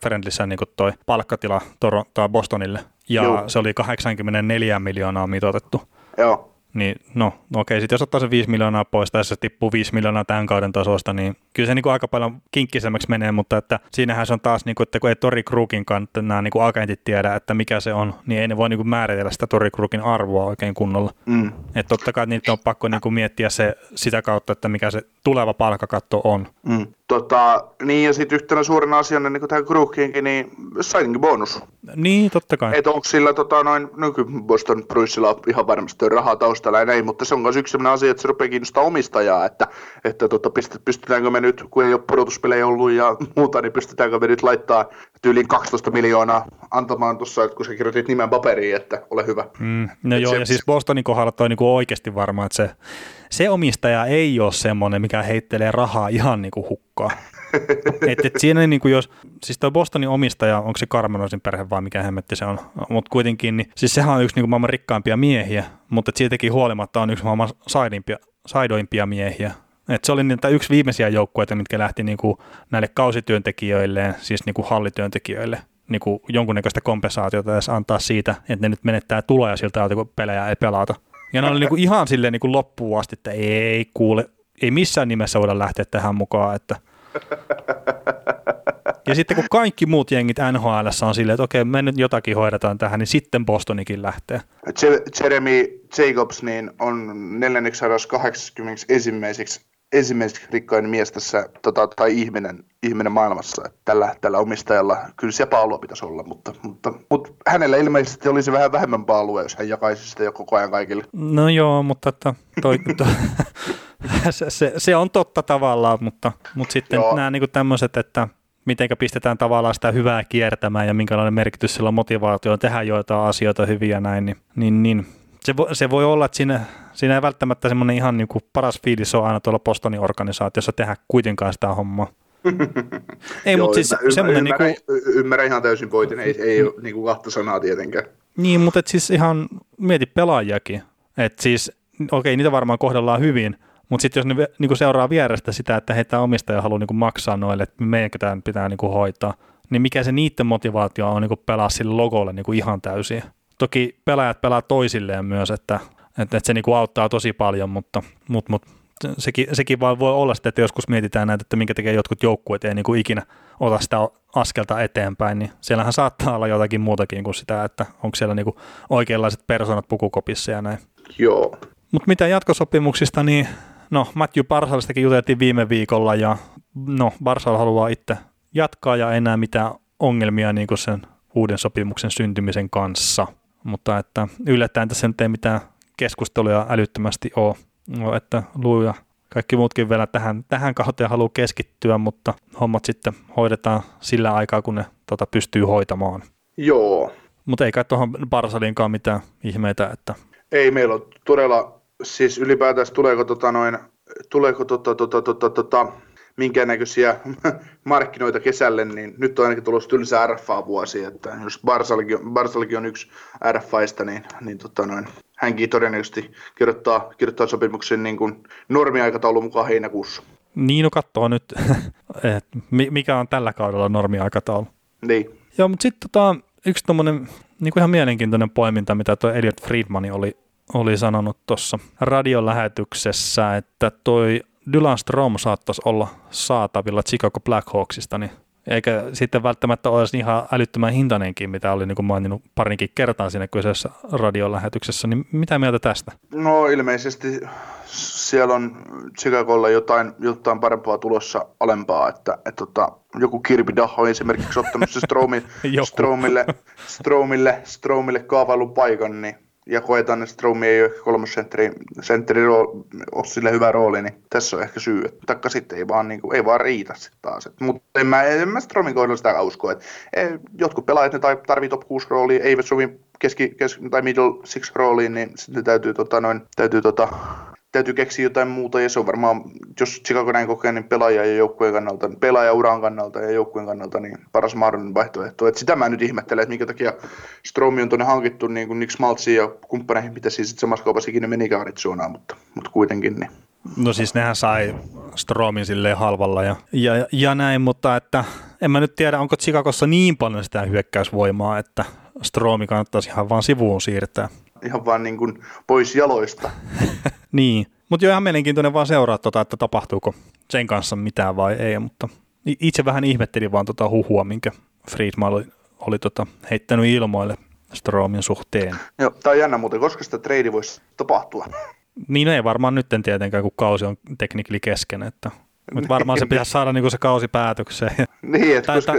niin toi palkkatila Torontoa Bostonille, ja Joo. se oli 84 miljoonaa mitoitettu. Joo. Niin no, no okei, sitten jos ottaa se 5 miljoonaa pois tai se tippuu 5 miljoonaa tämän kauden tasosta, niin kyllä se niin kuin aika paljon kinkkisemmäksi menee, mutta että siinähän se on taas, niin kuin, että kun ei Tori Krukin kanssa nämä niin kuin agentit tiedä, että mikä se on, niin ei ne voi niin kuin määritellä sitä Tori Krukin arvoa oikein kunnolla. Mm. Että totta kai niitä on pakko niin kuin miettiä se sitä kautta, että mikä se tuleva palkkakatto on. Mm. Tota, niin ja sitten yhtenä suurena asiana niin tähän Krukiinkin, niin signing bonus. Niin, totta kai. Että onko sillä tota, noin, nyky Boston Bruinsilla ihan varmasti rahaa taustalla ja näin, mutta se on myös yksi sellainen asia, että se rupeaa kiinnostaa omistajaa, että, että tota, pystytäänkö me nyt, kun ei ole pudotuspelejä ollut ja muuta, niin pystytäänkö me nyt laittaa tyyliin 12 miljoonaa antamaan tuossa, kun sä kirjoitit nimen paperiin, että ole hyvä. Mm, no joo, se, ja siis Bostonin kohdalla toi niinku oikeasti varma, että se, se omistaja ei ole semmoinen, mikä heittelee rahaa ihan niinku hukkaa. et, et siinä niin kuin jos, siis tuo Bostonin omistaja, onko se Carmenoisin perhe vai mikä hemmetti se on, mutta kuitenkin, niin, siis sehän on yksi niin kuin maailman rikkaimpia miehiä, mutta siitäkin huolimatta on yksi maailman saidimpia, saidoimpia miehiä. Et se oli niitä yksi viimeisiä joukkueita, mitkä lähti niin kuin näille kausityöntekijöille, siis niin kuin hallityöntekijöille, niin kuin jonkunnäköistä kompensaatiota edes antaa siitä, että ne nyt menettää tuloja siltä, kun pelejä ei pelata. Ja ne oli niin kuin ihan silleen niin kuin loppuun asti, että ei kuule, ei missään nimessä voida lähteä tähän mukaan, että – ja sitten kun kaikki muut jengit NHL on silleen, että okei, me nyt jotakin hoidetaan tähän, niin sitten Bostonikin lähtee. Jeremy Jacobs niin on 481. ensimmäiseksi rikkain mies tässä, tota, tai ihminen, ihminen maailmassa. Tällä, tällä omistajalla kyllä se paalua pitäisi olla, mutta, mutta, mutta hänellä ilmeisesti olisi vähän vähemmän paalua, jos hän jakaisi sitä jo koko ajan kaikille. No joo, mutta että toi, toi, se, se, se, on totta tavallaan, mutta, mutta sitten Joo. nämä niin tämmöiset, että miten pistetään tavallaan sitä hyvää kiertämään ja minkälainen merkitys sillä on motivaatioon tehdä joitain asioita hyviä näin, niin, niin, niin se, voi, se voi olla, että siinä, siinä ei välttämättä semmoinen ihan niin kuin paras fiilis ole aina tuolla Bostonin organisaatiossa tehdä kuitenkaan sitä hommaa. ei, mutta siis ymmärrän, semmoinen... Ymmärrän, niin kuin... ymmärrän ihan täysin pointin, ei, ei ole niin kuin kahta sanaa tietenkään. Niin, mutta et siis ihan mieti pelaajakin. Että siis, okei, niitä varmaan kohdellaan hyvin, mutta sitten jos ne niinku seuraa vierestä sitä, että heitä omistaja haluaa niinku maksaa noille, että meidänkö tämä pitää niinku hoitaa, niin mikä se niiden motivaatio on niinku pelaa sille logolle niinku ihan täysin. Toki pelaajat pelaa toisilleen myös, että, että, että se niinku auttaa tosi paljon, mutta, mutta, mutta sekin, sekin vaan voi olla sitä, että joskus mietitään näitä, että minkä tekee jotkut joukkueet ei niin kuin ikinä ota sitä askelta eteenpäin, niin siellähän saattaa olla jotakin muutakin kuin sitä, että onko siellä niin kuin oikeanlaiset persoonat pukukopissa ja näin. Joo. Mutta mitä jatkosopimuksista, niin no Matthew Barsalistakin juteltiin viime viikolla ja no Barsal haluaa itse jatkaa ja enää mitään ongelmia niin kuin sen uuden sopimuksen syntymisen kanssa, mutta että yllättäen tässä nyt ei mitään keskusteluja älyttömästi ole no, että Luu ja kaikki muutkin vielä tähän, tähän kauteen haluaa keskittyä, mutta hommat sitten hoidetaan sillä aikaa, kun ne tota, pystyy hoitamaan. Joo. Mutta ei kai tuohon Barsalinkaan mitään ihmeitä, että... Ei, meillä on todella, siis ylipäätään tuleeko tota noin, tuleeko tota, tota, tota, tota, minkäännäköisiä markkinoita kesälle, niin nyt on ainakin tulossa tylsä RFA-vuosi, että jos Barsalkin, Barsalkin on yksi RFAista, niin, niin tota noin, hänkin todennäköisesti kirjoittaa, kirjoittaa sopimuksen niin kuin normiaikataulun mukaan heinäkuussa. Niin, no katsoo nyt, että mikä on tällä kaudella normiaikataulu. Niin. Joo, mutta sitten tota, yksi tuommoinen niin ihan mielenkiintoinen poiminta, mitä tuo Elliot Friedman oli, oli sanonut tuossa radiolähetyksessä, että toi Dylan Strom saattaisi olla saatavilla Chicago Blackhawksista, niin eikä sitten välttämättä olisi ihan älyttömän hintainenkin, mitä oli niin kuin maininnut parinkin kertaa siinä kyseisessä radiolähetyksessä, niin mitä mieltä tästä? No ilmeisesti siellä on Chicagolla jotain, jotain parempaa tulossa alempaa, että, että, että tota, joku Kirby Daho on esimerkiksi ottanut se Stromille, Stromille, Stromille, Stromille kaavailun paikan, niin ja koetaan, että Stromi ei ole kolmas sentteri, sentteri ole sille hyvä rooli, niin tässä on ehkä syy. Takka sitten ei vaan, niin kuin, ei vaan riitä sitten taas. mutta en mä, en mä Stromin kohdalla sitä usko. Että, e, jotkut pelaajat ne tarvii top 6 roolia, eivät sovi keski, keski, tai middle six rooliin, niin sitten täytyy, tota, noin, täytyy tota, täytyy keksiä jotain muuta, ja se on varmaan, jos Chicago näin kokee, niin pelaaja ja joukkueen kannalta, pelaaja-uran kannalta ja joukkueen kannalta, niin paras mahdollinen vaihtoehto. Et sitä mä nyt ihmettelen, että minkä takia Stromi on tuonne hankittu niin kuin Nick Smaltsiin ja kumppaneihin, mitä siis samassa kaupassa ikinä menikään Arizonaan, mutta, mutta kuitenkin. Niin. No siis nehän sai Stromin silleen halvalla ja, ja, ja näin, mutta että en mä nyt tiedä, onko Chicagossa niin paljon sitä hyökkäysvoimaa, että Stromi kannattaisi ihan vaan sivuun siirtää ihan vaan niin kuin pois jaloista. niin, mutta jo ihan mielenkiintoinen vaan seuraa, tota, että tapahtuuko sen kanssa mitään vai ei, mutta itse vähän ihmettelin vaan tota huhua, minkä Friedman oli, oli tota, heittänyt ilmoille Stromin suhteen. Joo, tämä on jännä muuten, koska sitä trade voisi tapahtua. Niin ei varmaan nyt tietenkään, kun kausi on teknikli kesken, että mutta varmaan se pitäisi saada niinku se kausi päätökseen. Niin, että koska,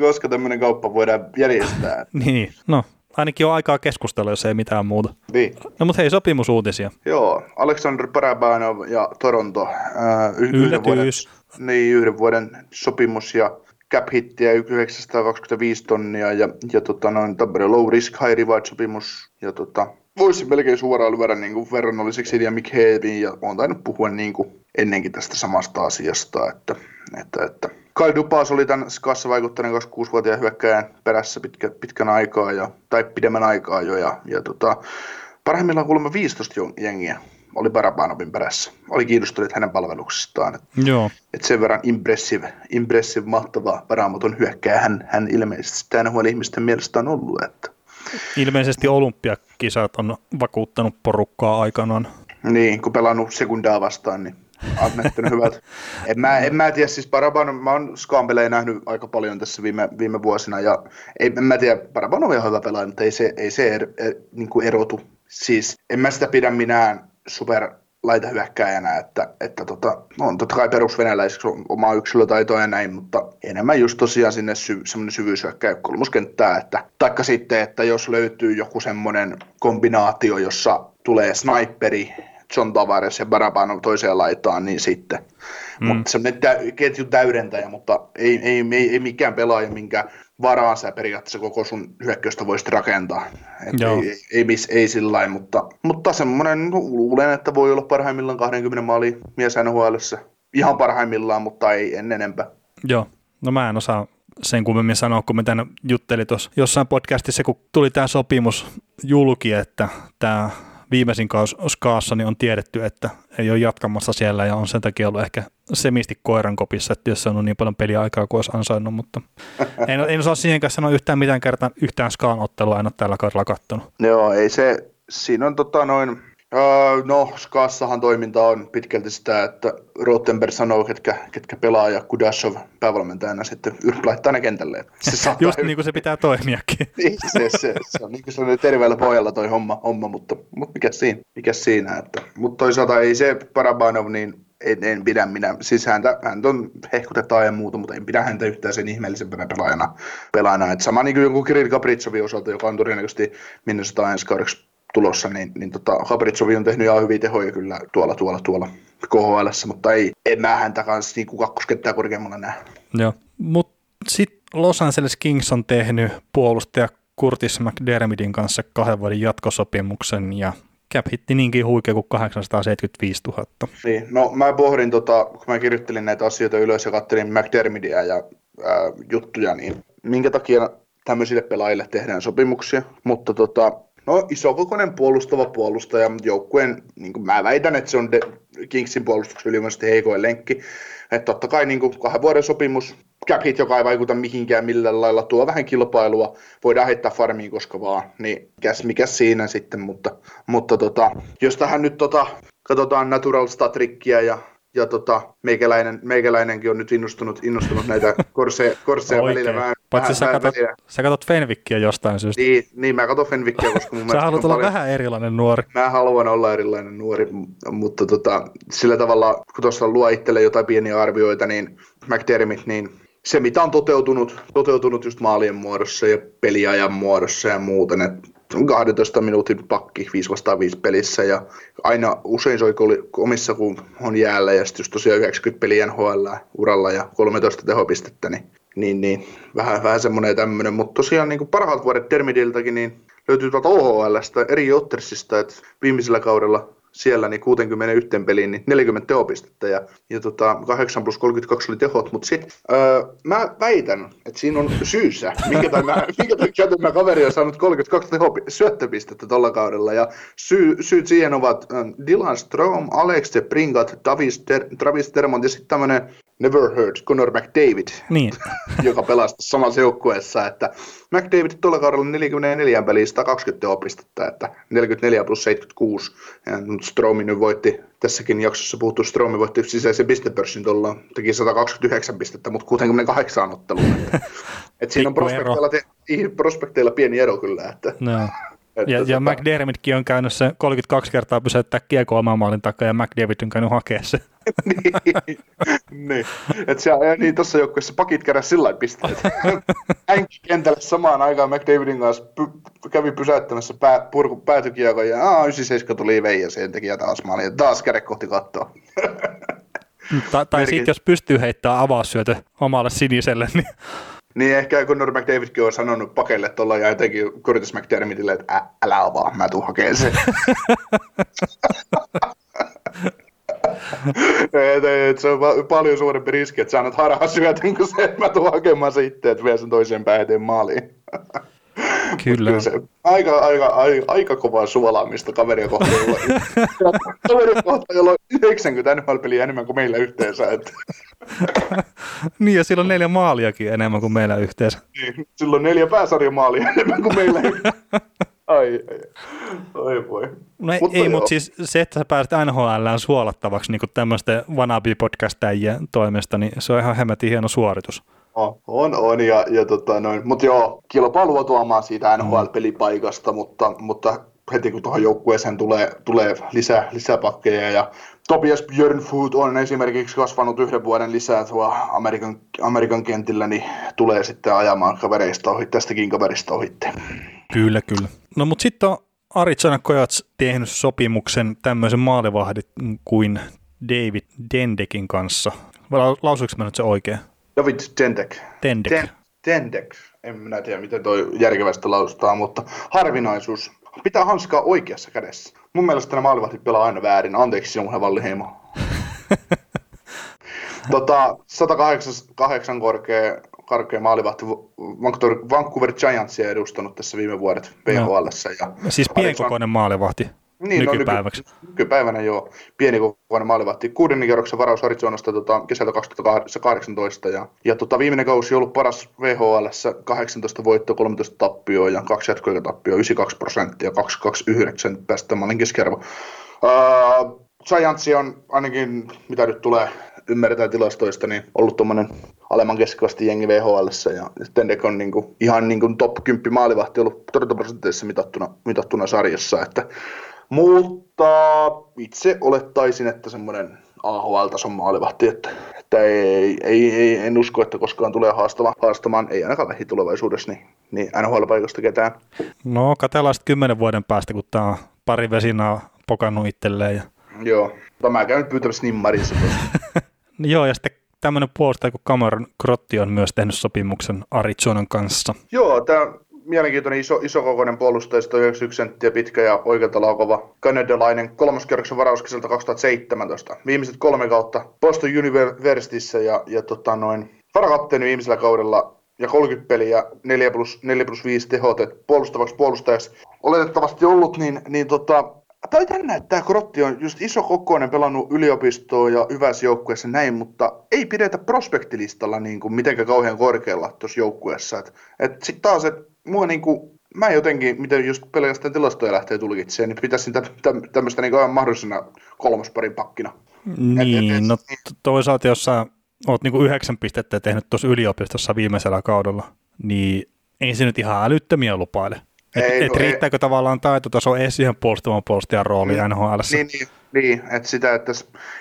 koska tämmöinen kauppa voidaan järjestää. niin, no ainakin on aikaa keskustella, jos ei mitään muuta. Niin. No mutta hei, sopimusuutisia. Joo, Alexander Parabanov ja Toronto. Äh, y- yhden, vuoden, niin, yhden vuoden sopimus ja cap hittiä 925 tonnia ja, ja tota, noin Tampere low risk high reward sopimus ja tota, voisi melkein suoraan lyödä niin kuin verrannolliseksi Ilja McHaleviin ja olen tainnut puhua niin kuin ennenkin tästä samasta asiasta, että, että, että Kyle Dupas oli tämän kanssa vaikuttaneen 26-vuotiaan hyökkäjän perässä pitkä, pitkän aikaa, ja, tai pidemmän aikaa jo, ja, ja tota, parhaimmillaan kuulemma 15 jengiä oli Barabanovin perässä. Oli kiinnostuneet hänen palveluksestaan. Et, Joo. Et sen verran impressive, impressive mahtava Baramoton hyökkäjä hän, hän ilmeisesti sitä NHL ihmisten mielestä on ollut. Että. Ilmeisesti olympiakisat on vakuuttanut porukkaa aikanaan. Niin, kun pelannut sekundaa vastaan, niin on näyttänyt hyvältä. En mä, en mä tiedä, siis Paraban, mä oon Skambelea nähnyt aika paljon tässä viime, viime vuosina, ja ei, en mä tiedä, Paraban on ihan hyvä pelaaja, mutta ei se, ei se er, er, niin kuin erotu. Siis en mä sitä pidä minään super laitahyökkääjänä, että, että tota, on totta kai perusvenäläiseksi on oma yksilötaito ja näin, mutta enemmän just tosiaan sinne sy, semmoinen syvyyshyökkäjä kolmoskenttää, että taikka sitten, että jos löytyy joku semmoinen kombinaatio, jossa tulee sniperi, John Tavares ja Barabanov toiseen laitaan, niin sitten. Mm. Mutta semmoinen tä- ketjun täydentäjä, mutta ei, ei, ei, ei mikään pelaaja, minkä varaan sä periaatteessa koko sun hyökkäystä voisit rakentaa. Et ei, ei, ei, ei, ei sillä lailla, mutta, mutta semmoinen, no, luulen, että voi olla parhaimmillaan 20 maali mies nhl Ihan parhaimmillaan, mutta ei en enempää. Joo, no mä en osaa sen kummemmin sanoa, kun me tänne jutteli tuossa jossain podcastissa, kun tuli tämä sopimus julki, että tämä viimeisin kaus Skaassa niin on tiedetty, että ei ole jatkamassa siellä ja on sen takia ollut ehkä semisti koiran kopissa, että jos on niin paljon peliaikaa kuin olisi ansainnut, mutta en, en osaa siihen kanssa sanoa yhtään mitään kertaa, yhtään Skaan ottelua en ole tällä kaudella kattonut. Joo, ei se, siinä on tota noin, no, Skaassahan toiminta on pitkälti sitä, että Rottenberg sanoo, ketkä, ketkä pelaa ja Kudashov päävalmentajana sitten laittaa ne kentälle. Se Just niin kuin se pitää toimiakin. niin, se, se, se, on niin kuin sellainen terveellä pohjalla toi homma, homma mutta, mutta mikä siinä, mikä siinä että, mutta toisaalta ei se Parabanov niin en, en pidä minä, siis häntä, häntä on hehkutetaan ja muuta, mutta en pidä häntä yhtään sen ihmeellisempänä pelaajana. pelaajana. Et sama niin kuin jonkun Kirill Kapritsovin osalta, joka on todennäköisesti Minnesota ensi kaudeksi tulossa, niin, niin tota, Habritsovi on tehnyt ihan hyviä tehoja kyllä tuolla, tuolla, tuolla KHL, mutta ei, en mä häntä kanssa niin kuin kakkoskenttää korkeammalla näe. Joo, mutta sitten Los Angeles Kings on tehnyt puolustaja Curtis McDermidin kanssa kahden vuoden jatkosopimuksen ja cap hitti niinkin huikea kuin 875 000. Niin, no mä pohdin, tota, kun mä kirjoittelin näitä asioita ylös ja katselin McDermidia ja ää, juttuja, niin minkä takia tämmöisille pelaajille tehdään sopimuksia, mutta tota, No isokokoinen puolustava puolustaja, joukkueen, niin kuin mä väitän, että se on de, Kingsin puolustuksen ylivoimaisesti heikoin lenkki. Että totta kai niin kuin kahden vuoden sopimus, cap hit, joka ei vaikuta mihinkään millään lailla, tuo vähän kilpailua, voidaan heittää farmiin koska vaan, niin mikäs, mikäs siinä sitten, mutta, mutta tota, jos tähän nyt tota, katsotaan natural statrikkiä ja ja tota, meikäläinen, meikäläinenkin on nyt innostunut, innostunut näitä korseja, korseja välillä. Mä, Paitsi sä, katot, sä katot Fenvikkiä jostain syystä. Niin, niin mä katon Fenvikkiä, koska mun Sä haluat olla paljon... vähän erilainen nuori. Mä haluan olla erilainen nuori, mutta tota, sillä tavalla, kun tuossa luo itselle jotain pieniä arvioita, niin McDermott, niin se mitä on toteutunut, toteutunut just maalien muodossa ja peliajan muodossa ja muuten, että 12 minuutin pakki 5 vastaan 5 pelissä ja aina usein soi omissa kun on jäällä ja sitten just tosiaan 90 peliä NHL uralla ja 13 tehopistettä, niin, niin, niin vähän, vähän semmoinen tämmöinen, mutta tosiaan niin parhaat vuodet Termidiltäkin niin löytyy tuolta OHLstä eri Ottersista, että viimeisellä kaudella siellä niin 61 peliin niin 40 tehopistettä ja, ja tota, 8 plus 32 oli tehot, mutta sitten öö, mä väitän, että siinä on syysä, minkä takia, minkä tämä kaveri on saanut 32 teho, syöttöpistettä tuolla kaudella. Ja syy, syyt siihen ovat Dylan Strom, Alex de Pringat, Travis, Der, Travis Dermont ja sitten tämmöinen Never Heard Connor McDavid, niin. joka pelasi samassa joukkueessa, että McDavid tuolla kaudella 44 peliä 120 tehopistettä, että 44 plus 76, ja Stromi nyt voitti, tässäkin jaksossa puhuttu Stromi voitti sisäisen pistepörssin tuolla, teki 129 pistettä, mutta 68 otteluun. Että siinä on prospekteilla, te, prospekteilla pieni ero kyllä. Että, no. Että ja, ja McDermottkin on käynyt se 32 kertaa pysäyttää kiekko oman maalin takaa ja McDavid on käynyt hakea se. niin, niin. että se, niin tuossa joukkueessa pakit keräsi sillä pisteet. Hänkin kentälle samaan aikaan McDavidin kanssa py- kävi pysäyttämässä pää, purku, päätykiekon ja aah, 97 tuli vei ja sen teki taas maali ja taas käde kohti kattoa. Ta- tai sitten jos pystyy heittämään avaussyötö omalle siniselle, niin niin ehkä Conor McDavidkin on sanonut pakelle tuolla ja jotenkin Curtis McDermittille, että Ä, älä avaa, mä tuun hakemaan sen. et, et, se on paljon suurempi riski, että sä annat harhaa syötön kuin se, että mä tuun hakemaan se itse, että vie sen toiseen päin maaliin. Kyllä. kyllä se, aika, aika, aika, aika kovaa suolaamista kaveria kohtaan, jolla, kaveria kohtaan, jolla on 90 NHL-peliä enemmän kuin meillä yhteensä. Että. niin, ja silloin neljä maaliakin enemmän kuin meillä yhteensä. Niin, silloin neljä pääsarjamaalia enemmän kuin meillä Ai, ai, ai voi. No ei, mutta ei mutta siis se, että sä pääset NHLään suolattavaksi niin tämmöisten wannabe-podcastajien toimesta, niin se on ihan hemmetin hieno suoritus. On, on, on ja, ja tota noin, mutta joo, kilpailua tuomaan siitä NHL-pelipaikasta, mutta, mutta heti kun tuohon joukkueeseen tulee, tulee lisää, lisäpakkeja ja Tobias Björnfoot on esimerkiksi kasvanut yhden vuoden lisää tuo Amerikan, Amerikan kentillä, niin tulee sitten ajamaan kavereista ohi, tästäkin kaverista ohitte. Kyllä, kyllä. No mutta sitten on Arizona Coyotes tehnyt sopimuksen tämmöisen maalivahdit kuin David Dendekin kanssa. Lausuinko mä nyt se oikein? David Dendek. Dendek. Den, Dendek. En minä tiedä, miten toi järkevästi lausutaan, mutta harvinaisuus. Pitää hanskaa oikeassa kädessä. Mun mielestä nämä maalivahdit pelaa aina väärin. Anteeksi sinun Valliheimo. tota, 108 korkea, karkea maalivahti Vancouver, Giantsia edustanut tässä viime vuodet VHL. Ja siis pienkokoinen maalivahti. Niin, nykypäiväksi. No, nyky, nykypäivänä joo, pieni kokoinen maalivahti. Kuudennen kerroksen varaus Arizonasta tota, kesältä 2018 ja, ja tota, viimeinen kausi on ollut paras VHL, 18 voittoa, 13 tappioa ja kaksi jatkoja tappioa, 92 prosenttia, 229 päästömallin keskiarvo. Uh, Giants on ainakin, mitä nyt tulee ymmärretään tilastoista, niin ollut tuommoinen alemman keskivasti jengi VHL ja Tendek on niin kuin, ihan niin kuin top 10 maalivahti ollut torjuntaprosentteissa mitattuna, mitattuna sarjassa, että mutta itse olettaisin, että semmoinen AHL-tason maalivahti, että, että ei, ei, ei, en usko, että koskaan tulee haastava, haastamaan, ei ainakaan lähitulevaisuudessa, niin, niin NHL-paikasta ketään. No, katsellaan sitten kymmenen vuoden päästä, kun tämä on pari vesinaa pokannut itselleen. Ja... Joo, mutta mä käyn pyytämässä nimmarissa. Joo, ja sitten tämmöinen puolustaja kuin Cameron Grotti on myös tehnyt sopimuksen Arizonan kanssa. Joo, tämä mielenkiintoinen iso, isokokoinen puolustaja, 91 senttiä pitkä ja oikealta laukova kanadalainen kolmoskerroksen varauskiselta 2017. Viimeiset kolme kautta Boston Universityssä ja, ja tota noin, varakapteeni viimeisellä kaudella ja 30 peliä 4 plus, 4 plus 5 tehot, että puolustavaksi puolustajaksi oletettavasti ollut, niin, niin tota, Tämä on jännä, että tämä Krotti on just iso kokoinen, pelannut yliopistoa ja hyvässä joukkueessa näin, mutta ei pidetä prospektilistalla niin kuin mitenkään kauhean korkealla tuossa joukkueessa. Et sitten taas, että mua niin kuin, mä jotenkin, miten just pelkästään tilastoja lähtee tulkitsemaan, niin pitäisin tä, tä, tämmöistä niin aivan mahdollisena kolmosparin pakkina. Niin, et, et, no toisaalta jos sä oot niin kuin yhdeksän pistettä tehnyt tuossa yliopistossa viimeisellä kaudella, niin ei se nyt ihan älyttömiä lupaile. Et, ei, et no riittääkö ei. tavallaan taitotaso edes siihen puolustavan puolustajan rooliin mm, NHL? Niin, niin, niin, että sitä, että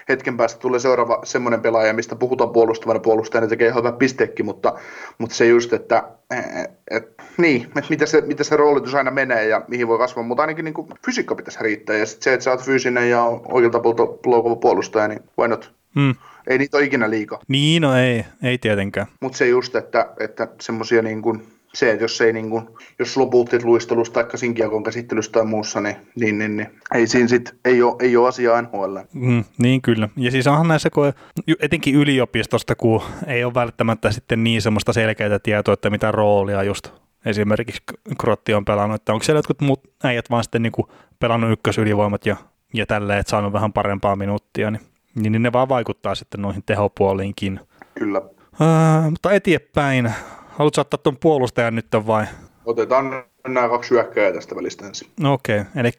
hetken päästä tulee seuraava semmoinen pelaaja, mistä puhutaan puolustavana puolustajana, tekee ihan hyvä pisteekki, mutta, mutta se just, että et, et, niin, että mitä se, mitä se roolitus aina menee ja mihin voi kasvaa, mutta ainakin niin kuin fysiikka pitäisi riittää, ja sit se, että sä oot fyysinen ja oikealta puolelta puolustaja, niin why not? Hmm. Ei niitä ole ikinä liikaa. Niin, no ei, ei tietenkään. Mutta se just, että, että semmoisia niin kuin, se, että jos ei niin kuin, jos lopultit luistelusta tai sinkiakon käsittelystä tai muussa, niin, niin, niin, niin ei siinä sit, ei ole, ei ole asiaa NHL. Mm, niin kyllä. Ja siis onhan näissä, kun etenkin yliopistosta, kun ei ole välttämättä sitten niin semmoista selkeää tietoa, että mitä roolia just esimerkiksi Krotti on pelannut, että onko siellä jotkut muut äijät vaan sitten niin kuin pelannut ykkösylivoimat ja, ja tälleen, että saanut vähän parempaa minuuttia, niin, niin, niin ne vaan vaikuttaa sitten noihin tehopuoliinkin. Kyllä. Uh, mutta eteenpäin Haluatko ottaa tuon puolustajan nyt vai? Otetaan nämä kaksi hyökkääjää tästä välistä ensin. No okei, okay. eli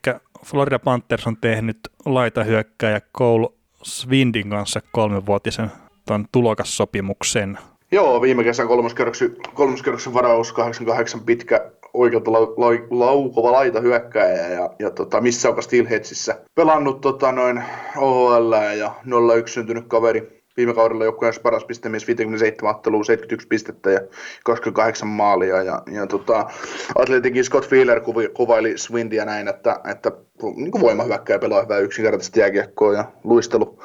Florida Panthers on tehnyt laitahyökkääjä Cole Swindin kanssa kolmenvuotisen tuon tulokassopimuksen. Joo, viime kesän kolmoskerroksen, kolmoskerroksen varaus 88 pitkä oikealta la, la, laukova laita hyökkääjä ja, ja tota, missä onka Steelheadsissä pelannut tota, noin OHL ja 01 syntynyt kaveri viime kaudella joukkueen paras pistemies 57 ottelua, 71 pistettä ja 28 maalia. Ja, ja tota, Atletikin Scott Fieler kuvi, kuvaili Swindia näin, että, että niin kuin voimahyökkäjä pelaa hyvää yksinkertaisesti jääkiekkoa ja luistelu,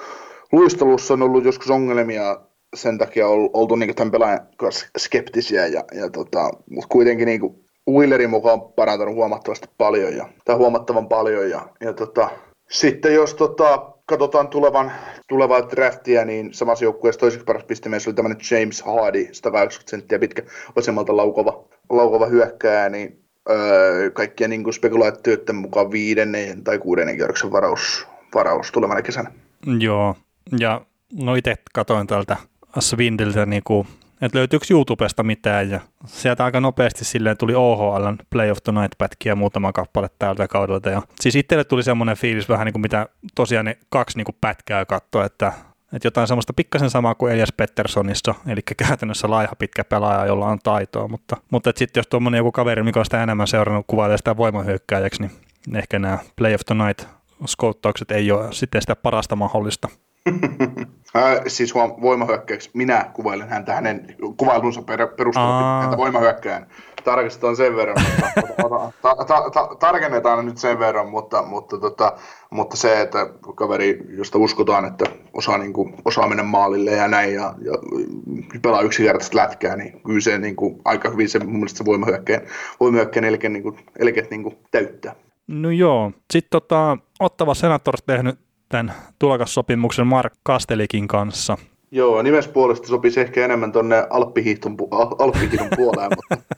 luistelussa on ollut joskus ongelmia sen takia on oltu niin tämän pelaajan kanssa skeptisiä, ja, ja tota, mutta kuitenkin niin kuin Willerin mukaan on parantanut huomattavasti paljon, ja, tai huomattavan paljon, ja, ja tota, sitten jos tota, katsotaan tulevan, tulevaa draftia, niin samassa joukkueessa toiseksi paras pistemies oli tämmöinen James Hardy, 180 senttiä pitkä, vasemmalta laukova, laukova hyökkääjä, niin öö, kaikkien niin spekulaatioiden mukaan viidennen tai kuudennen kierroksen varaus, varaus tulevana kesänä. Joo, ja no itse katoin tältä Swindiltä niin kuin että löytyykö YouTubesta mitään? Ja sieltä aika nopeasti silleen tuli OHL Play of the Night pätkiä muutama kappale tältä kaudelta. Ja siis itselle tuli semmoinen fiilis vähän niin kuin mitä tosiaan ne kaksi niin kuin pätkää katsoa, että että jotain semmoista pikkasen samaa kuin Elias Petterssonissa, eli käytännössä laiha pitkä pelaaja, jolla on taitoa, mutta, mutta sitten jos tuommoinen joku kaveri, mikä on sitä enemmän seurannut, kuvailee sitä voimahyökkääjäksi, niin ehkä nämä Play of the Night skouttaukset ei ole sitten sitä parasta mahdollista. Äh, siis huom- voimahyökkäyksi. Minä kuvailen häntä hänen kuvailunsa per- perusteella häntä voimahyökkään. Tarkistetaan sen verran, mutta, ta- ta- ta- tarkennetaan nyt sen verran, mutta, mutta, tota, mutta se, että kaveri, josta uskotaan, että osaa, niin kuin, osaa mennä maalille ja näin ja, ja pelaa yksinkertaisesti lätkää, niin kyllä se niin kuin, aika hyvin se mun mielestä se voimahyökkäin, voimahyökkäin elkeet, niin kuin, elkeet niin kuin, täyttää. No joo. Sitten tota, Ottava Senators tehnyt tämän tulokassopimuksen Mark Kastelikin kanssa. Joo, nimes puolesta sopisi ehkä enemmän tuonne Alppihiihdon, pu- Alppihiihdon puoleen, mutta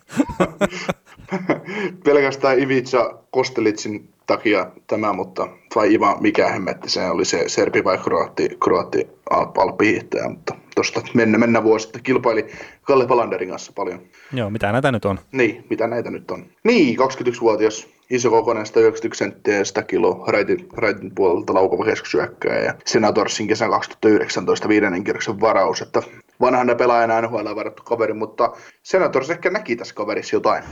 pelkästään Ivica Kostelitsin takia tämä, mutta vai Iva, mikä hemmetti se oli se serbi vai kroatti, kroatti alppihiihtäjä, mutta tuosta mennä, mennä vuosi sitten kilpaili Kalle Palanderin kanssa paljon. Joo, mitä näitä nyt on? Niin, mitä näitä nyt on. Niin, 21-vuotias iso kokoinen 191 senttiä ja 100 kilo raitin, raitin puolelta laukava keskusyökkäjä ja Senatorsin kesän 2019 viidennen kierroksen varaus, että vanhana pelaajana NHL varattu kaveri, mutta Senators ehkä näki tässä kaverissa jotain.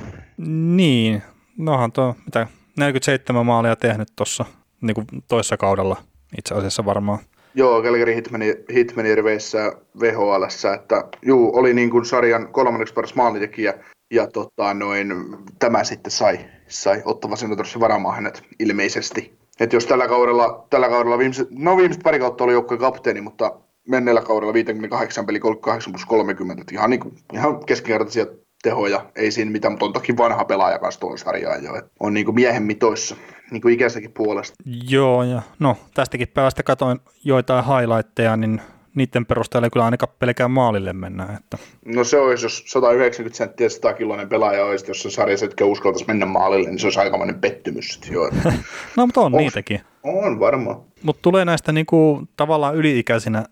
Niin, nohan tuo, mitä 47 maalia tehnyt tuossa niin toissa kaudella itse asiassa varmaan. Joo, Calgary Hitmani, Hitmanirveissä VHL, että juu, oli niin kuin sarjan kolmanneksi paras maalitekijä, ja tota, noin, tämä sitten sai, sai ottava Senatorsin varaamaan hänet ilmeisesti. Et jos tällä kaudella, tällä kaudella viimeiset, no viimeiset pari kautta oli joukkojen kapteeni, mutta menneellä kaudella 58 peli 38 plus 30, että ihan, niin kuin, ihan keskinkertaisia tehoja, ei siinä mitään, mutta on toki vanha pelaaja kanssa tuolla sarjaan jo, on niin kuin miehen mitoissa, niin kuin ikäistäkin puolesta. Joo, ja no tästäkin päivästä katoin joitain highlightteja, niin niiden perusteella ei kyllä ainakaan pelkään maalille mennä. Että. No se olisi, jos 190 senttiä 100 kiloinen pelaaja olisi, jos se sarjassa etkä uskaltaisi mennä maalille, niin se olisi aikamoinen pettymys. Joo. no, mutta on, on niitäkin. On varmaan. Mutta tulee näistä niinku, tavallaan yliikäisinä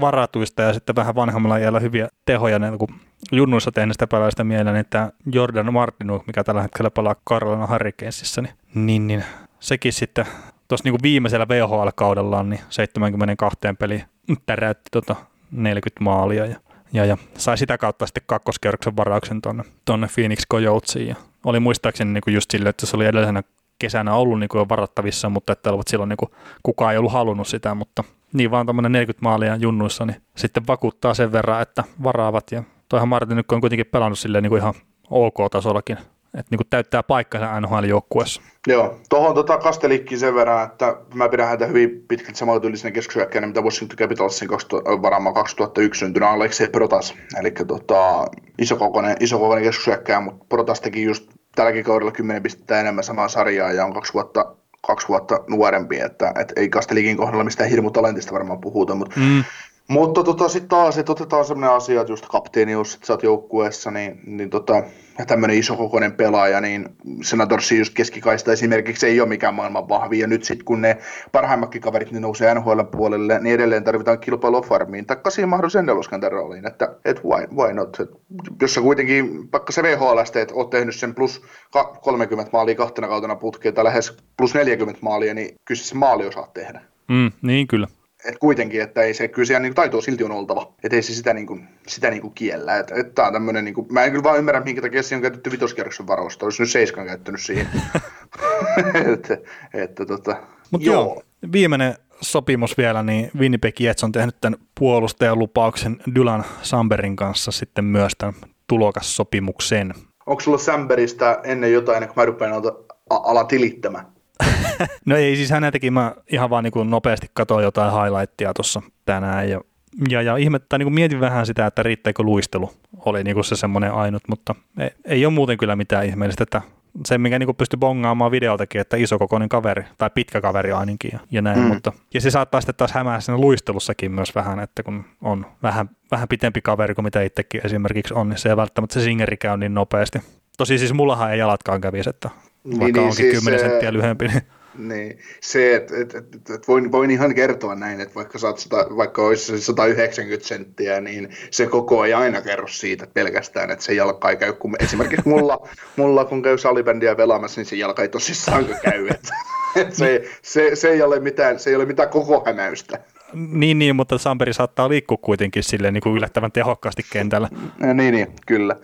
varatuista ja sitten vähän vanhemmalla iällä hyviä tehoja, niin kun junnuissa tehneistä pelaajista mieleen, että Jordan Martinu, mikä tällä hetkellä pelaa Carolina Hurricanesissa, niin, niin, niin sekin sitten tuossa niin viimeisellä VHL-kaudellaan niin 72 peli täräytti tota 40 maalia ja, ja, ja, sai sitä kautta sitten kakkoskerroksen varauksen tuonne tonne Phoenix Coyotesiin ja oli muistaakseni niin just silleen, että se oli edellisenä kesänä ollut niin kuin jo varattavissa, mutta että olivat silloin niin kuin, kukaan ei ollut halunnut sitä, mutta niin vaan tuommoinen 40 maalia junnuissa, niin sitten vakuuttaa sen verran, että varaavat. Ja toihan Martin nyt on kuitenkin pelannut silleen niin kuin ihan OK-tasollakin, että niin kuin täyttää paikkansa NHL-joukkueessa. Joo, tuohon tota Kastelikkiin sen verran, että mä pidän häntä hyvin pitkälti samantyyllisenä keskushyökkäjänä, mitä Washington Capitalsin varaamaan 2001 syntynyt Alexei Protas, eli tota, isokokoinen, isokokoinen keskushyökkäjä, mutta Protas teki just tälläkin kaudella 10 pistettä enemmän samaa sarjaa ja on kaksi vuotta, kaksi vuotta nuorempi, että, että ei Kastelikin kohdalla mistään hirmu talentista varmaan puhuta, mutta mm. Mutta tota, sitten taas, että otetaan sellainen asia, että just kapteenius, että sä oot joukkueessa, niin, niin tota, tämmöinen isokokoinen pelaaja, niin Senatorsi just keskikaista esimerkiksi ei ole mikään maailman vahvi, ja nyt sitten kun ne parhaimmatkin kaverit ne nousee NHL puolelle, niin edelleen tarvitaan kilpailua farmiin, taikka siihen mahdollisen neloskentän rooliin, että et why, why not? Et jos sä kuitenkin, vaikka se VHL, että oot tehnyt sen plus 30 maalia kahtena kautena putkeen, tai lähes plus 40 maalia, niin kyllä se maali osaat tehdä. Mm, niin kyllä et kuitenkin, että ei se, kyllä siellä niin taitoa silti on oltava, että ei se sitä, niin kuin, sitä niin kuin kiellä. Että, että tämä on tämmöinen, niin kuin, mä en kyllä vaan ymmärrä, minkä takia siinä on käytetty vitoskierroksen varausta, olisi nyt seiskan käyttänyt siihen. että, että, tota, Mutta joo. joo, viimeinen sopimus vielä, niin Winnipeg Jets on tehnyt tämän puolustajan lupauksen Dylan Samberin kanssa sitten myös tämän tulokassopimuksen. Onko sulla Samberista ennen jotain, kuin mä rupean ala tilittämään? No ei, siis häneltäkin mä ihan vaan niin nopeasti katsoin jotain highlightia tuossa tänään ja, ja, ja ihmettä, niin mietin vähän sitä, että riittääkö luistelu, oli niin se semmoinen ainut, mutta ei, ei ole muuten kyllä mitään ihmeellistä, että se, mikä niin pystyi bongaamaan videoltakin, että isokokoinen kaveri, tai pitkä kaveri ainakin, ja, ja näin, mm. mutta, ja se saattaa sitten taas hämää siinä luistelussakin myös vähän, että kun on vähän, vähän pitempi kaveri kuin mitä itsekin esimerkiksi on, niin se ei välttämättä se singeri käy niin nopeasti. Tosi siis mullahan ei jalatkaan kävisi, että vaikka niin, onkin siis 10 se, senttiä lyhyempi. Niin. Niin, se, että et, et, et voin, voin ihan kertoa näin, että vaikka, saat vaikka olisi 190 senttiä, niin se koko ei aina kerro siitä pelkästään, että se jalka ei käy. Kun esimerkiksi mulla, mulla kun käy salibändiä pelaamassa, niin se jalka ei tosissaan käy. Että, et se, se, se, ei ole mitään, se ei ole mitään koko hämäystä. Niin, niin, mutta Samperi saattaa liikkua kuitenkin silleen niin kuin yllättävän tehokkaasti kentällä. Niin, niin, kyllä.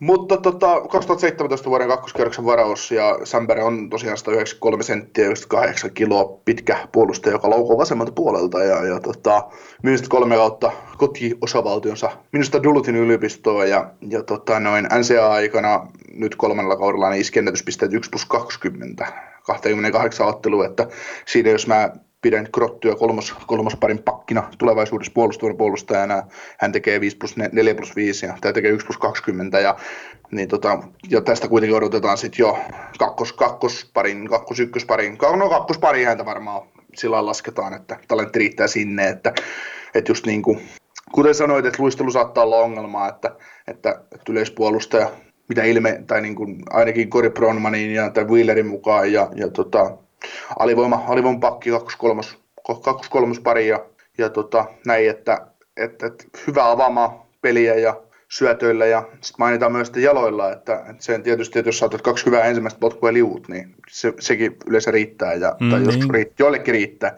Mutta tota, 2017 vuoden kakkoskierroksen varaus ja Samperi on tosiaan 193 senttiä 98 kiloa pitkä puolustaja, joka laukoo vasemmalta puolelta ja, ja tota, minusta kolme kautta kotiosavaltionsa minusta Dulutin yliopistoa ja, ja tota, noin NCA-aikana nyt kolmannella kaudella niin iski 1 plus 20 28 ottelua, että siinä jos mä pidän Krottyä kolmos, kolmosparin pakkina tulevaisuudessa puolustavan puolustajana. Hän tekee 5 plus 4 plus 5 ja tämä tekee 1 plus 20 ja, niin tota, ja tästä kuitenkin odotetaan sitten jo kakkos, kakkosparin, kakkos ykkösparin, no kakkospari häntä varmaan sillä lasketaan, että talentti riittää sinne, että, että just niin kuin kuten sanoit, että luistelu saattaa olla ongelmaa, että, että, että yleispuolustaja, mitä ilme, tai niin kuin ainakin Cory Bronmanin ja tai Wheelerin mukaan, ja, ja tota, alivoima, alivoima pakki 2-3 pari ja, ja tota, näin, että, että, että hyvä avaamaan peliä ja syötöillä ja sitten mainitaan myös sitten jaloilla, että, että sen tietysti, että jos saatat kaksi hyvää ensimmäistä potkua liuut, niin se, sekin yleensä riittää ja, mm, tai niin. joskus riittää, joillekin riittää.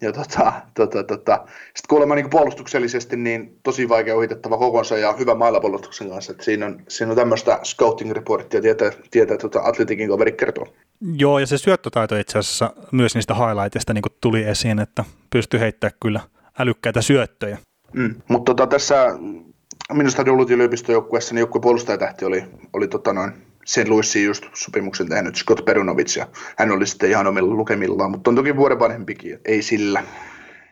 Ja tota, tota, tota. sitten kuulemma niin puolustuksellisesti niin tosi vaikea ohitettava kokonsa ja hyvä mailapuolustuksen kanssa. Että siinä, on, siinä on tämmöistä scouting-reporttia, tietää, tietää tota atletikin kaveri kertoo. Joo, ja se syöttötaito itse asiassa myös niistä highlightista niin tuli esiin, että pystyy heittämään kyllä älykkäitä syöttöjä. Mm, mutta tota, tässä minusta Duluth yliopistojoukkueessa niin joukkueen puolustajatähti oli, oli tota noin St. Louisin just sopimuksen tehnyt Scott Perunovic ja hän oli sitten ihan omilla lukemillaan, mutta on toki vuoden vanhempikin, ei sillä.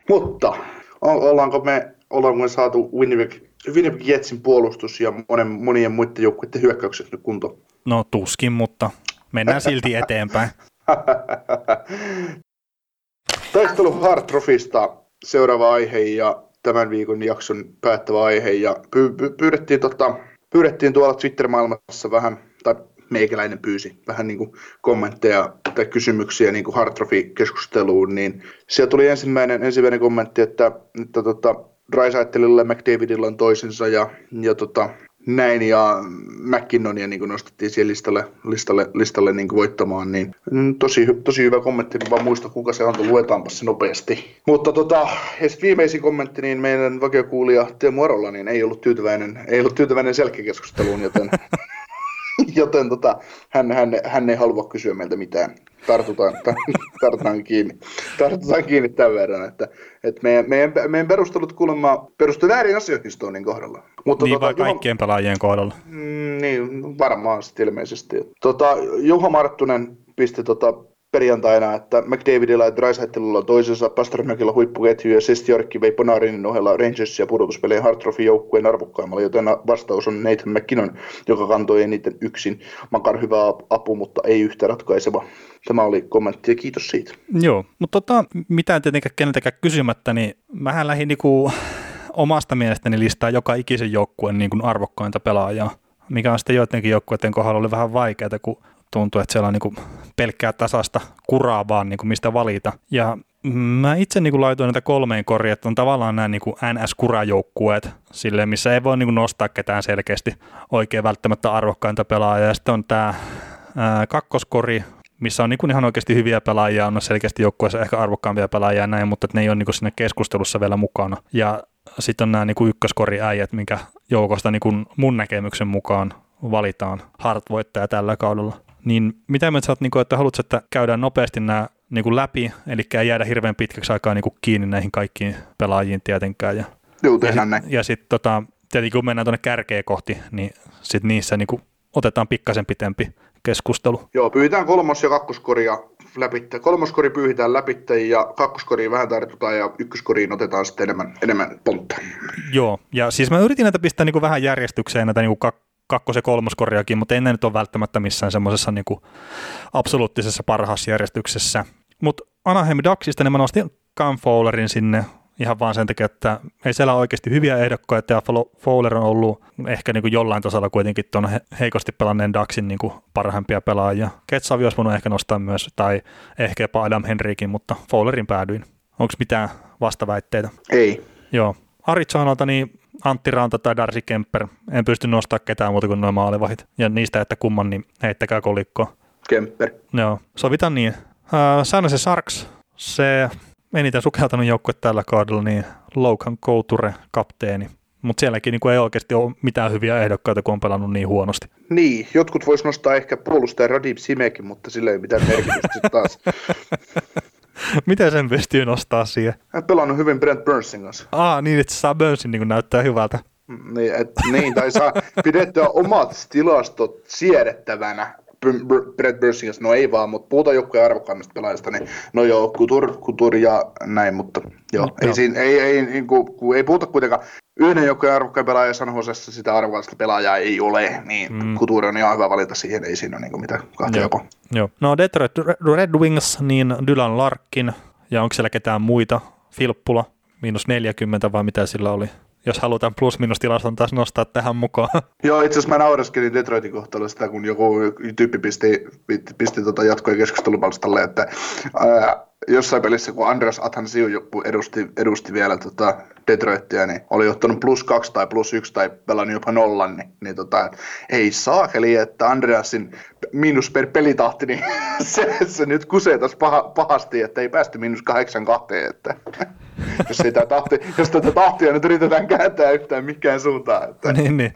Mutta ollaanko me, ollaanko me saatu Winnipeg, Winnipeg Jetsin puolustus ja monen, monien muiden joukkueiden hyökkäykset nyt kuntoon? No tuskin, mutta mennään silti eteenpäin. Taistelu Hard Trophysta seuraava aihe ja tämän viikon jakson päättävä aihe ja py- py- pyydettiin, tota, pyydettiin tuolla Twitter-maailmassa vähän, tai meikäläinen pyysi vähän niin kuin kommentteja tai kysymyksiä niin kuin Hard keskusteluun niin siellä tuli ensimmäinen, ensimmäinen kommentti, että, että tota, Drysaitelilla ja McDavidilla on toisensa ja, ja tota, näin, ja McKinnonia niin nostettiin siihen listalle, listalle, listalle niin voittamaan, niin tosi, tosi hyvä kommentti, en vaan muista kuka se antoi, luetaanpa se nopeasti. Mutta tota, sitten viimeisin kommentti, niin meidän vakiokuulija Teemu Arolla, niin ei ollut tyytyväinen, ei ollut tyytyväinen selkäkeskusteluun, joten joten tota, hän, hän, hän ei halua kysyä meiltä mitään. Tartutaan, tartutaan kiinni. Tartutaan kiinni tämän verran, että, että meidän, meidän, meidän perustelut kuulemma perustuu väärin asioihin Stonein kohdalla. Mutta niin tota, vai kaikkien Juha, pelaajien kohdalla? Mm, niin, varmaan sitten ilmeisesti. Tota, Juha Marttunen pisti tota perjantaina, että McDavidilla ja Drysaitelilla on toisensa, Pastermakilla huippuketju ja Sestiorkki vei Ponarinin ohella Rangersia pudotuspelien Hard joukkueen arvokkaimmalla, joten vastaus on Nathan McKinnon, joka kantoi eniten yksin. Makar hyvä apu, mutta ei yhtä ratkaiseva. Tämä oli kommentti ja kiitos siitä. Joo, mutta tota, mitään tietenkään keneltäkään kysymättä, niin mähän lähdin niinku omasta mielestäni listaa joka ikisen joukkueen niin arvokkainta pelaajaa, mikä on sitten joidenkin joukkueiden kohdalla oli vähän vaikeaa, kun tuntuu, että siellä on niin pelkkää tasasta kuraa vaan niin kuin mistä valita. Ja mä itse niin kuin laitoin näitä kolmeen koriin, että on tavallaan nämä niin kuin NS-kurajoukkueet, silleen, missä ei voi niin kuin nostaa ketään selkeästi oikein välttämättä arvokkainta pelaajaa. Ja sitten on tämä ää, kakkoskori, missä on niin kuin ihan oikeasti hyviä pelaajia, on selkeästi joukkueessa ehkä arvokkaampia pelaajia näin, mutta ne ei ole niin kuin sinne keskustelussa vielä mukana. Ja sitten on nämä niin kuin ykköskoriäijät, minkä joukosta niin kuin mun näkemyksen mukaan valitaan hard-voittaja tällä kaudella. Niin mitä mieltä sä oot, niin kuin, että haluatko, että käydään nopeasti nämä niin kuin läpi, eli ei jäädä hirveän pitkäksi aikaa niin kuin kiinni näihin kaikkiin pelaajiin tietenkään. Ja, Joo, ja sitten ja sit, tota, tietenkin kun mennään tuonne kärkeä kohti, niin sitten niissä niin kuin, otetaan pikkasen pitempi keskustelu. Joo, pyytään kolmos- ja kakkoskoria läpi. Kolmoskori pyyhitään läpi ja kakkoskoriin vähän tartutaan ja ykköskoriin otetaan sitten enemmän, enemmän pontta. Joo, ja siis mä yritin näitä pistää niin kuin vähän järjestykseen näitä niin kuin kak- kakkos- ja kolmoskoriakin, mutta ei ne nyt ole välttämättä missään semmoisessa niin absoluuttisessa parhaassa järjestyksessä. Mutta Anaheim Ducksista niin mä nostin Cam Fowlerin sinne ihan vaan sen takia, että ei siellä ole oikeasti hyviä ehdokkaita ja Fowler on ollut ehkä niin kuin jollain tasolla kuitenkin tuon heikosti pelanneen Daxin niin kuin parhaimpia pelaajia. Ketsavi olisi voinut ehkä nostaa myös, tai ehkä jopa Adam Henrikin, mutta Fowlerin päädyin. Onko mitään vastaväitteitä? Ei. Joo. Aritsonalta niin Antti Ranta tai Darcy Kemper. En pysty nostaa ketään muuta kuin noin maalivahit. Ja niistä, että kumman, niin heittäkää kolikkoa. Kemper. Joo, sovitaan niin. Äh, se Sarks, se eniten sukeltanut joukkue tällä kaudella, niin Logan Couture, kapteeni. Mutta sielläkin niin ei oikeasti ole mitään hyviä ehdokkaita, kun on pelannut niin huonosti. Niin, jotkut vois nostaa ehkä puolustaja Radim Simekin, mutta sillä ei mitään merkitystä taas. Miten sen pystyy nostaa siihen? Hän pelannut hyvin Brent Burnsin kanssa. Aa, niin, että saa Burnsin niin näyttää hyvältä. Niin, et, niin, tai saa pidettyä omat tilastot siedettävänä Brett Bursin kanssa, no ei vaan, mutta puhutaan joukkojen arvokkaimmista pelaajista, niin no joo, Kutur, Kutur ja näin, mutta joo, no, ei, joo. Siinä, ei, ei, niin kuin, ei puhuta kuitenkaan yhden joukkojen arvokkain pelaaja San Josessa sitä arvokkaista pelaajaa ei ole, niin mm. Kutur on ihan hyvä valinta siihen, ei siinä ole niin mitään kahta joo. joo. No Detroit Red Wings, niin Dylan Larkin, ja onko siellä ketään muita? Filppula, miinus 40 vai mitä sillä oli? Jos halutaan plus-minus-tilaston taas nostaa tähän mukaan. Joo, itse asiassa mä naureskelin Detroitin kohtalo sitä, kun joku tyyppi pisti, pisti, pisti tota jatkoja keskustelupalstalle, että ää, jossain pelissä, kun Andreas Athansiu edusti, edusti vielä tota Detroitia, niin oli ottanut plus kaksi tai plus yksi tai pelannut jopa nollan, niin, niin tota, ei saakeli, että Andreasin miinus per pelitahti, niin se, se nyt kusee taas paha, pahasti, että ei päästy miinus kahdeksan kahteen, että jos, sitä tahti, jos tätä tahtia nyt yritetään kääntää yhtään mikään suuntaan. Että. niin, niin.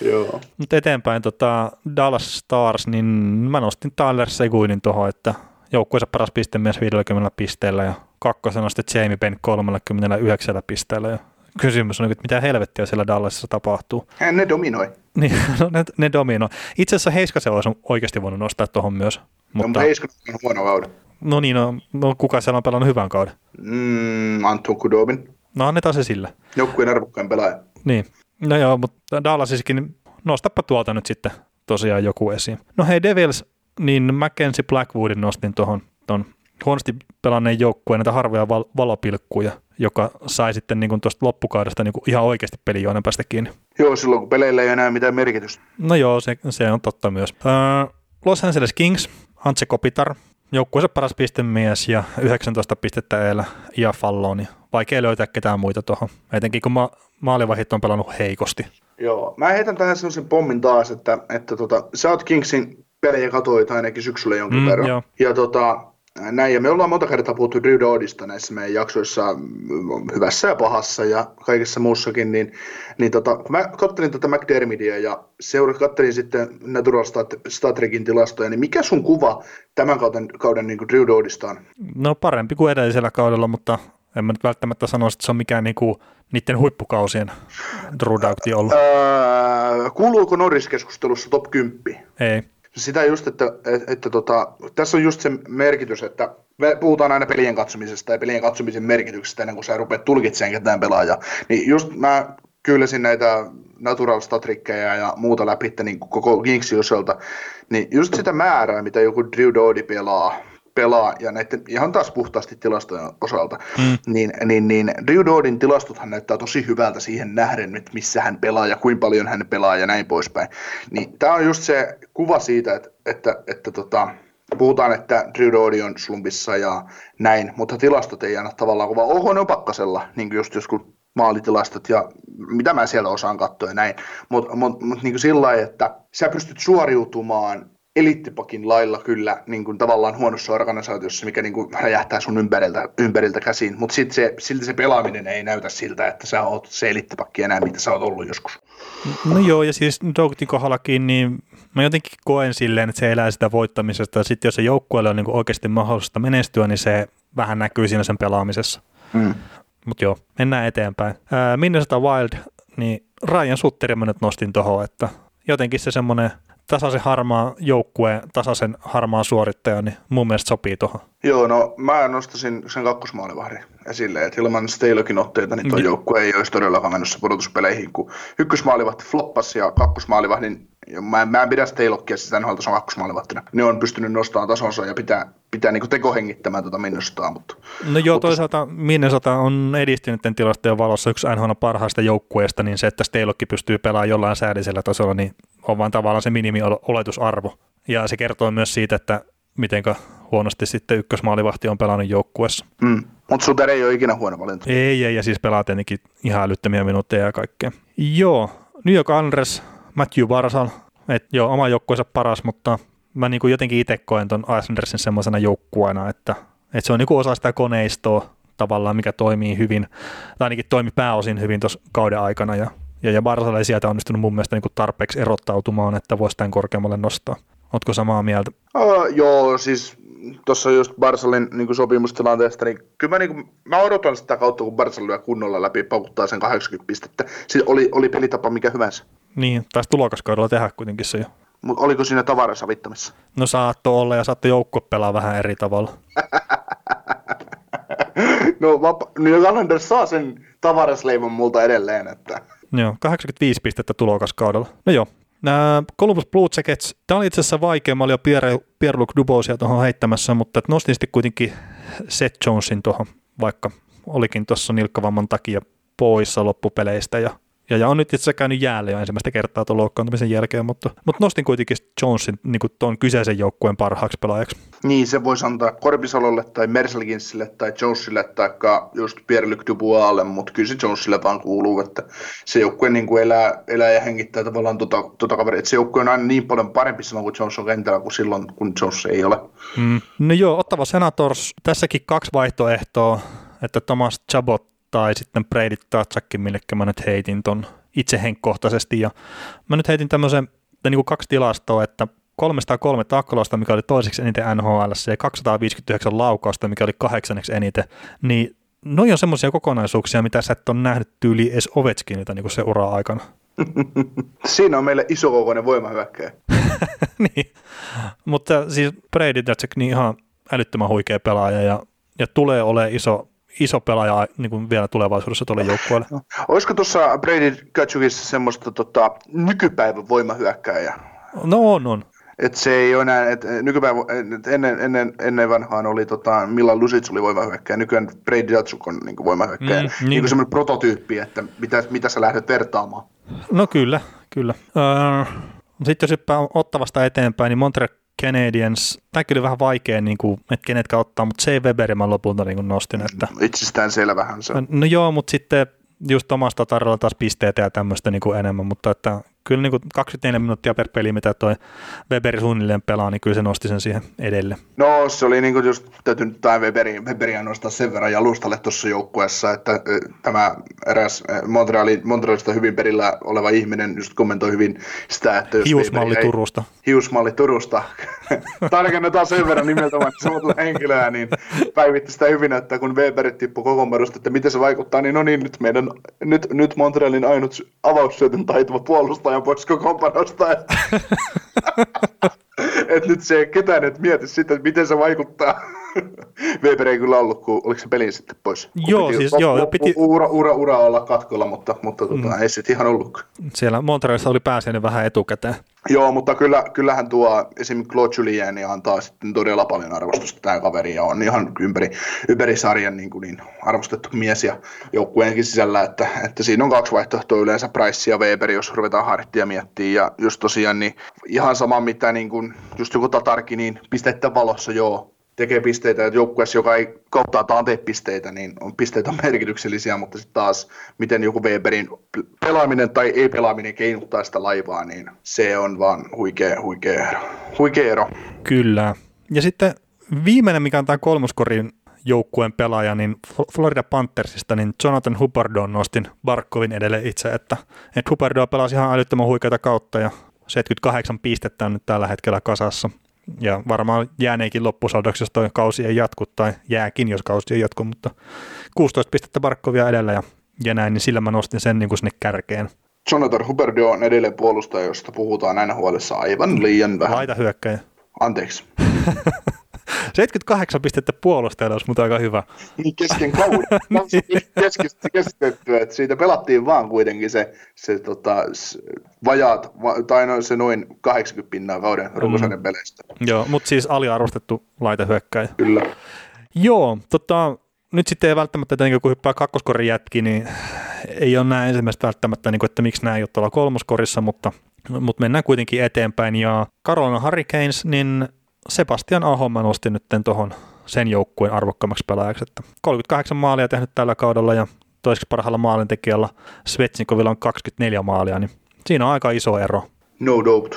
Joo. Mutta eteenpäin tota Dallas Stars, niin mä nostin Tyler Seguinin tuohon, että joukkueensa paras pistemies 50 pisteellä ja kakkosena sitten Jamie Benn 39 pisteellä. Ja kysymys on, että mitä helvettiä siellä Dallasissa tapahtuu. Hän ne dominoi. Niin, no, ne, ne dominoi. Itse asiassa Heiskasen olisi oikeasti voinut nostaa tuohon myös. Mutta, mutta Heiskanen on huono kauden. No niin, no, no kuka siellä on pelannut hyvän kauden? Mm, Anton Kudobin. No annetaan se sille. Joukkueen arvokkain pelaaja. Niin. No joo, mutta Dallasissakin, nostapa tuolta nyt sitten tosiaan joku esiin. No hei Devils, niin Mackenzie Blackwoodin nostin tuohon ton huonosti pelanneen joukkueen näitä harvoja val- valopilkkuja, joka sai sitten niin tuosta loppukaudesta niin ihan oikeasti pelijoinen päästä kiinni. Joo, silloin kun peleillä ei enää mitään merkitystä. No joo, se, se on totta myös. Öö, Los Angeles Kings, Antse Kopitar, joukkueensa paras pistemies ja 19 pistettä eellä ja Falloni. Vaikea löytää ketään muita tuohon, etenkin kun ma- maalivahit on pelannut heikosti. Joo, mä heitän tähän sellaisen pommin taas, että, että tota, sä oot Kingsin pelejä katoit ainakin syksyllä jonkin mm, verran. Joo. Ja tota, näin, ja me ollaan monta kertaa puhuttu Drew Doodista näissä meidän jaksoissa mm, hyvässä ja pahassa ja kaikessa muussakin, niin, niin tota, kun mä kattelin tätä McDermittia ja seura, kattelin sitten Natural Statrekin tilastoja, niin mikä sun kuva tämän kauden, kauden niin kuin Drew Doodista on? No parempi kuin edellisellä kaudella, mutta en mä nyt välttämättä sano, että se on mikään niinku niiden huippukausien Drew ollut. Öö, kuuluuko Norris-keskustelussa top 10? Ei. Sitä just, että, että, että tota, tässä on just se merkitys, että me puhutaan aina pelien katsomisesta ja pelien katsomisen merkityksestä ennen kuin sä rupeat tulkitsemaan ketään pelaajaa. Niin just mä kylläsin näitä natural statrikkejä ja muuta läpi niin koko Kingsin osalta, niin just sitä määrää, mitä joku Drew Doody pelaa, pelaa, ja näiden ihan taas puhtaasti tilastojen osalta, mm. niin, niin, niin Drew Doodin tilastothan näyttää tosi hyvältä siihen nähden, että missä hän pelaa ja kuinka paljon hän pelaa ja näin poispäin. Niin tämä on just se kuva siitä, että, että, että tota, puhutaan, että Drew Doody on slumpissa ja näin, mutta tilastot ei aina tavallaan kuvaa. Oho, ne on pakkasella, niin kuin just joskus maalitilastot ja mitä mä siellä osaan katsoa ja näin. Mutta mut, mut, niin sillä lailla, että sä pystyt suoriutumaan elittipakin lailla kyllä niin kuin tavallaan huonossa organisaatiossa, mikä niin kuin räjähtää sun ympäriltä, ympäriltä käsiin, mutta se, silti se pelaaminen ei näytä siltä, että sä oot se elittipakki enää, mitä sä oot ollut joskus. No joo, ja siis Dogtin kohdallakin, niin mä jotenkin koen silleen, että se elää sitä voittamisesta, ja sitten jos se joukkueelle on niin oikeasti mahdollista menestyä, niin se vähän näkyy siinä sen pelaamisessa. Mm. Mutta joo, mennään eteenpäin. Minnesota Wild, niin Ryan Sutteri mä nyt nostin tuohon, että jotenkin se semmoinen – tasaisen harmaa joukkueen, tasaisen harmaan suorittaja, niin mun mielestä sopii tuohon. Joo, no mä nostasin sen kakkosmaalivahdin esille, että ilman Steilokin otteita, niin tuo niin. joukkue ei olisi todellakaan mennyt pudotuspeleihin, kun ykkösmaalivahti floppasi ja kakkosmaalivahdin Mä, mä en pidä Steilokkia sitä NHL tason kakkosmaalivahtina. Ne on pystynyt nostamaan tasonsa ja pitää, pitää niin tekohengittämään tuota Minnesotaa. Mutta, no joo, mutta... toisaalta Minnesota on edistynyt tilastojen valossa yksi NHL parhaista joukkueista, niin se, että Steilokki pystyy pelaamaan jollain säädisellä tasolla, niin on vain tavallaan se minimi-oletusarvo. Ja se kertoo myös siitä, että miten huonosti sitten ykkösmaalivahti on pelannut joukkueessa. Mm. Mutta Suter ei ole ikinä huono valinta. Ei, ei, ja siis pelaa tietenkin ihan älyttömiä minuutteja ja kaikkea. Joo, New York Andres, Matthew Barsal, että joo, oma joukkueensa paras, mutta mä niin kuin jotenkin itse koen ton Islandersin semmoisena joukkueena, että, että se on niin kuin osa sitä koneistoa tavallaan, mikä toimii hyvin, tai ainakin toimi pääosin hyvin tuossa kauden aikana, ja, ja, ja Barsal ei sieltä onnistunut mun mielestä niin kuin tarpeeksi erottautumaan, että voisi tämän korkeammalle nostaa. Oletko samaa mieltä? Uh, joo, siis tuossa just Barsalin niin sopimustilanteesta, niin kyllä mä, niin kuin, mä odotan sitä kautta, kun Barsal lyö kunnolla läpi, paukuttaa sen 80 pistettä. Siis oli, oli pelitapa mikä hyvänsä. Niin, taisi tulokaskaudella tehdä kuitenkin se jo. Mutta oliko siinä tavarassa vittamissa? No saattoi olla ja saattoi joukko pelaa vähän eri tavalla. no, vapa- New York saa sen tavarasleivon multa edelleen. Että. Joo, 85 pistettä tulokaskaudella. No joo, Nämä Columbus Blue Jackets, tämä oli itse asiassa vaikea, mä olin jo Pierre, Pierre-Luc Dubosia tuohon heittämässä, mutta nostin sitten kuitenkin Seth Jonesin tuohon, vaikka olikin tuossa nilkkavamman takia poissa loppupeleistä ja ja, ja on nyt itse käynyt jäälle jo ensimmäistä kertaa tuon loukkaantumisen jälkeen, mutta, mutta nostin kuitenkin Jonesin niin tuon kyseisen joukkueen parhaaksi pelaajaksi. Niin, se voisi antaa Korpisalolle tai Merselginsille tai Jonesille tai just Pierre-Luc Duboisille, mutta kyllä se Jonesille vaan kuuluu, että se joukkue niin kuin elää, elää ja hengittää tavallaan tuota, tuota kaveria. Että se joukkue on aina niin paljon parempi silloin, kun Jones on kentällä kuin silloin, kun Jones ei ole. Mm. No joo, ottava Senators, tässäkin kaksi vaihtoehtoa, että Thomas Chabot tai sitten Brady Tatsakin, mille mä nyt heitin ton itse henkkohtaisesti. Ja mä nyt heitin tämmöisen niin kuin kaksi tilastoa, että 303 taklausta, mikä oli toiseksi eniten NHL, ja 259 laukausta, mikä oli kahdeksanneksi eniten, niin noin on semmoisia kokonaisuuksia, mitä sä et ole nähnyt tyyli edes Ovechkinilta niin se ura aikana. Siinä on meille iso kokoinen voimahyökkäjä. niin, mutta siis Brady Tatsak niin ihan älyttömän huikea pelaaja ja, ja tulee olemaan iso iso pelaaja niin kuin vielä tulevaisuudessa tuolle joukkueelle. No. Olisiko tuossa Brady Katsukissa semmoista tota, nykypäivän voimahyökkääjää? No on, on. Et se ei ole enää, et nykypäivä, et ennen, ennen, ennen vanhaan oli tota, Milan Lusic oli voimahyökkäjä, nykyään Brady Datsuk on niin voimahyökkäjä. Mm, niin. niin semmoinen prototyyppi, että mitä, mitä sä lähdet vertaamaan. No kyllä, kyllä. Uh, sitten jos hyppää ottavasta eteenpäin, niin Montreal Canadiens, tämä kyllä vähän vaikea, niin kuin, että kenetkä ottaa, mutta se ei Weberi mä lopulta niin kuin nostin. Että... Itsestään selvähän se on. No joo, mutta sitten just omasta tarjolla taas pisteitä ja tämmöistä niin kuin enemmän, mutta että kyllä niin kuin 24 minuuttia per peli, mitä toi Weberi suunnilleen pelaa, niin kyllä se nosti sen siihen edelle. No se oli niin kuin just täytynyt tämä Weberi, Weberiä nostaa sen verran jalustalle tuossa joukkueessa, että tämä eräs Montreali, Montrealista hyvin perillä oleva ihminen just kommentoi hyvin sitä, että jos Hiusmalli Weberi, Turusta. Hiusmalli Turusta. Tarkennetaan sen verran nimeltä samalta henkilöä, niin päivitti sitä hyvin, että kun Weber tippui kokoonpanosta, että miten se vaikuttaa, niin no niin, nyt meidän, nyt, nyt Montrealin ainut avaussyötön taitava puolustaja pois kokoonpanosta. Että et nyt se ketään et mieti sitä, että miten se vaikuttaa. Weber ei kyllä ollut, kun oliko se pelin sitten pois? Joo, piti, siis joo. Piti... Ura, ura, ura olla katkolla, mutta, mutta tota, mm. ei sitten ihan ollut. Siellä Montrealissa oli pääsiäinen vähän etukäteen. Joo, mutta kyllä, kyllähän tuo esimerkiksi Claude Julien niin antaa sitten todella paljon arvostusta tähän kaveriin ja on ihan ympäri, ympäri sarjan niin, kuin niin arvostettu mies ja joukkueenkin sisällä, että, että siinä on kaksi vaihtoehtoa. Yleensä Price ja Weber, jos ruvetaan harttia miettiä ja just tosiaan niin ihan sama mitä niin kuin, just joku Tatarki, niin pisteiden valossa joo, tekee pisteitä, että joukkueessa, joka ei kauttaaltaan tee pisteitä, niin on pisteitä merkityksellisiä, mutta sitten taas miten joku Weberin pelaaminen tai ei pelaaminen keinuttaa sitä laivaa, niin se on vaan huikea, huikea, ero. huikea ero. Kyllä. Ja sitten viimeinen, mikä on tämä kolmoskorin joukkueen pelaaja, niin Florida Panthersista, niin Jonathan Hubbardon nostin Barkovin edelle itse, että, että Hubbardon pelasi ihan älyttömän huikeata kautta ja 78 pistettä on nyt tällä hetkellä kasassa ja varmaan jääneekin loppusaldoksi, jos toi kausi ei jatku, tai jääkin, jos kausi ei jatku, mutta 16 pistettä Barkovia edellä ja, ja näin, niin sillä mä nostin sen niin kuin sinne kärkeen. Jonathan Huberdo on edelleen puolustaja, josta puhutaan näin huolessa aivan liian vähän. Laita hyökkäjä. Anteeksi. 78 pistettä puolustajalla olisi mutta aika hyvä. Niin kesken kauden. niin. Keskitettyä, että siitä pelattiin vaan kuitenkin se, se tota, vajaat, tai no, se noin 80 pinnaa kauden runkosarjan mm. peleistä. Joo, mutta siis aliarvostettu laitehyökkäjä. Kyllä. Joo, tota, nyt sitten ei välttämättä, että kun hyppää kakkoskorin jätki, niin ei ole näin ensimmäistä välttämättä, niin kuin, että miksi nämä ei ole tuolla kolmoskorissa, mutta, mutta mennään kuitenkin eteenpäin. Ja Carolina Hurricanes, niin Sebastian Aho mä nostin nyt tuohon sen joukkueen arvokkaammaksi pelaajaksi, että 38 maalia tehnyt tällä kaudella ja toiseksi parhaalla maalintekijällä Svetsnikovilla on 24 maalia, niin siinä on aika iso ero. No doubt.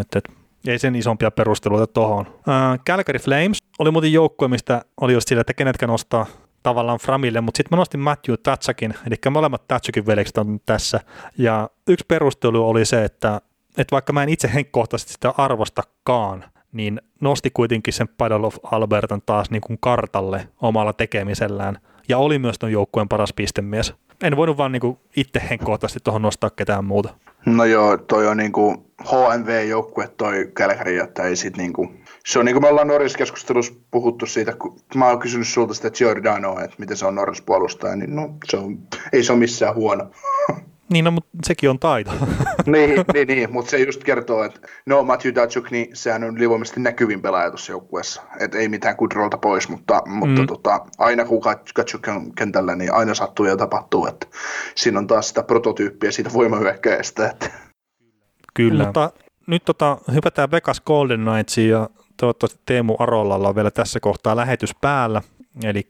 Et, et, ei sen isompia perusteluita tuohon. Äh, Calgary Flames oli muuten joukkue, mistä oli just sillä, että kenetkä nostaa tavallaan Framille, mutta sitten mä nostin Matthew Tatsakin, eli molemmat Tatsakin veljekset on tässä. Ja yksi perustelu oli se, että, että vaikka mä en itse henkkohtaisesti sitä arvostakaan, niin nosti kuitenkin sen Paddle of Albertan taas niin kuin kartalle omalla tekemisellään. Ja oli myös tuon joukkueen paras pistemies. En voinut vaan niin kuin itse henkkohtaisesti tuohon nostaa ketään muuta. No joo, toi on niin kuin HMV-joukkue toi Kälkäri, että ei sit niin kuin, se on niin kuin me ollaan Norris-keskustelussa puhuttu siitä, kun mä oon kysynyt sulta sitä Giordanoa, että miten se on Norris puolustaja, niin no se on, ei se ole missään huono. Niin, no, mutta sekin on taito. niin, niin, niin mutta se just kertoo, että no Matthew Datsuk, niin sehän on livoimisesti näkyvin pelaaja tuossa joukkueessa. Että ei mitään kudrolta pois, mutta, mutta mm. tota, aina kun Datsuk on kentällä, niin aina sattuu ja tapahtuu. Että siinä on taas sitä prototyyppiä siitä voimahyökkäjästä. Että. Kyllä. Mutta nyt tota, hypätään Vegas Golden Knightsiin ja toivottavasti Teemu Arolalla on vielä tässä kohtaa lähetys päällä. Eli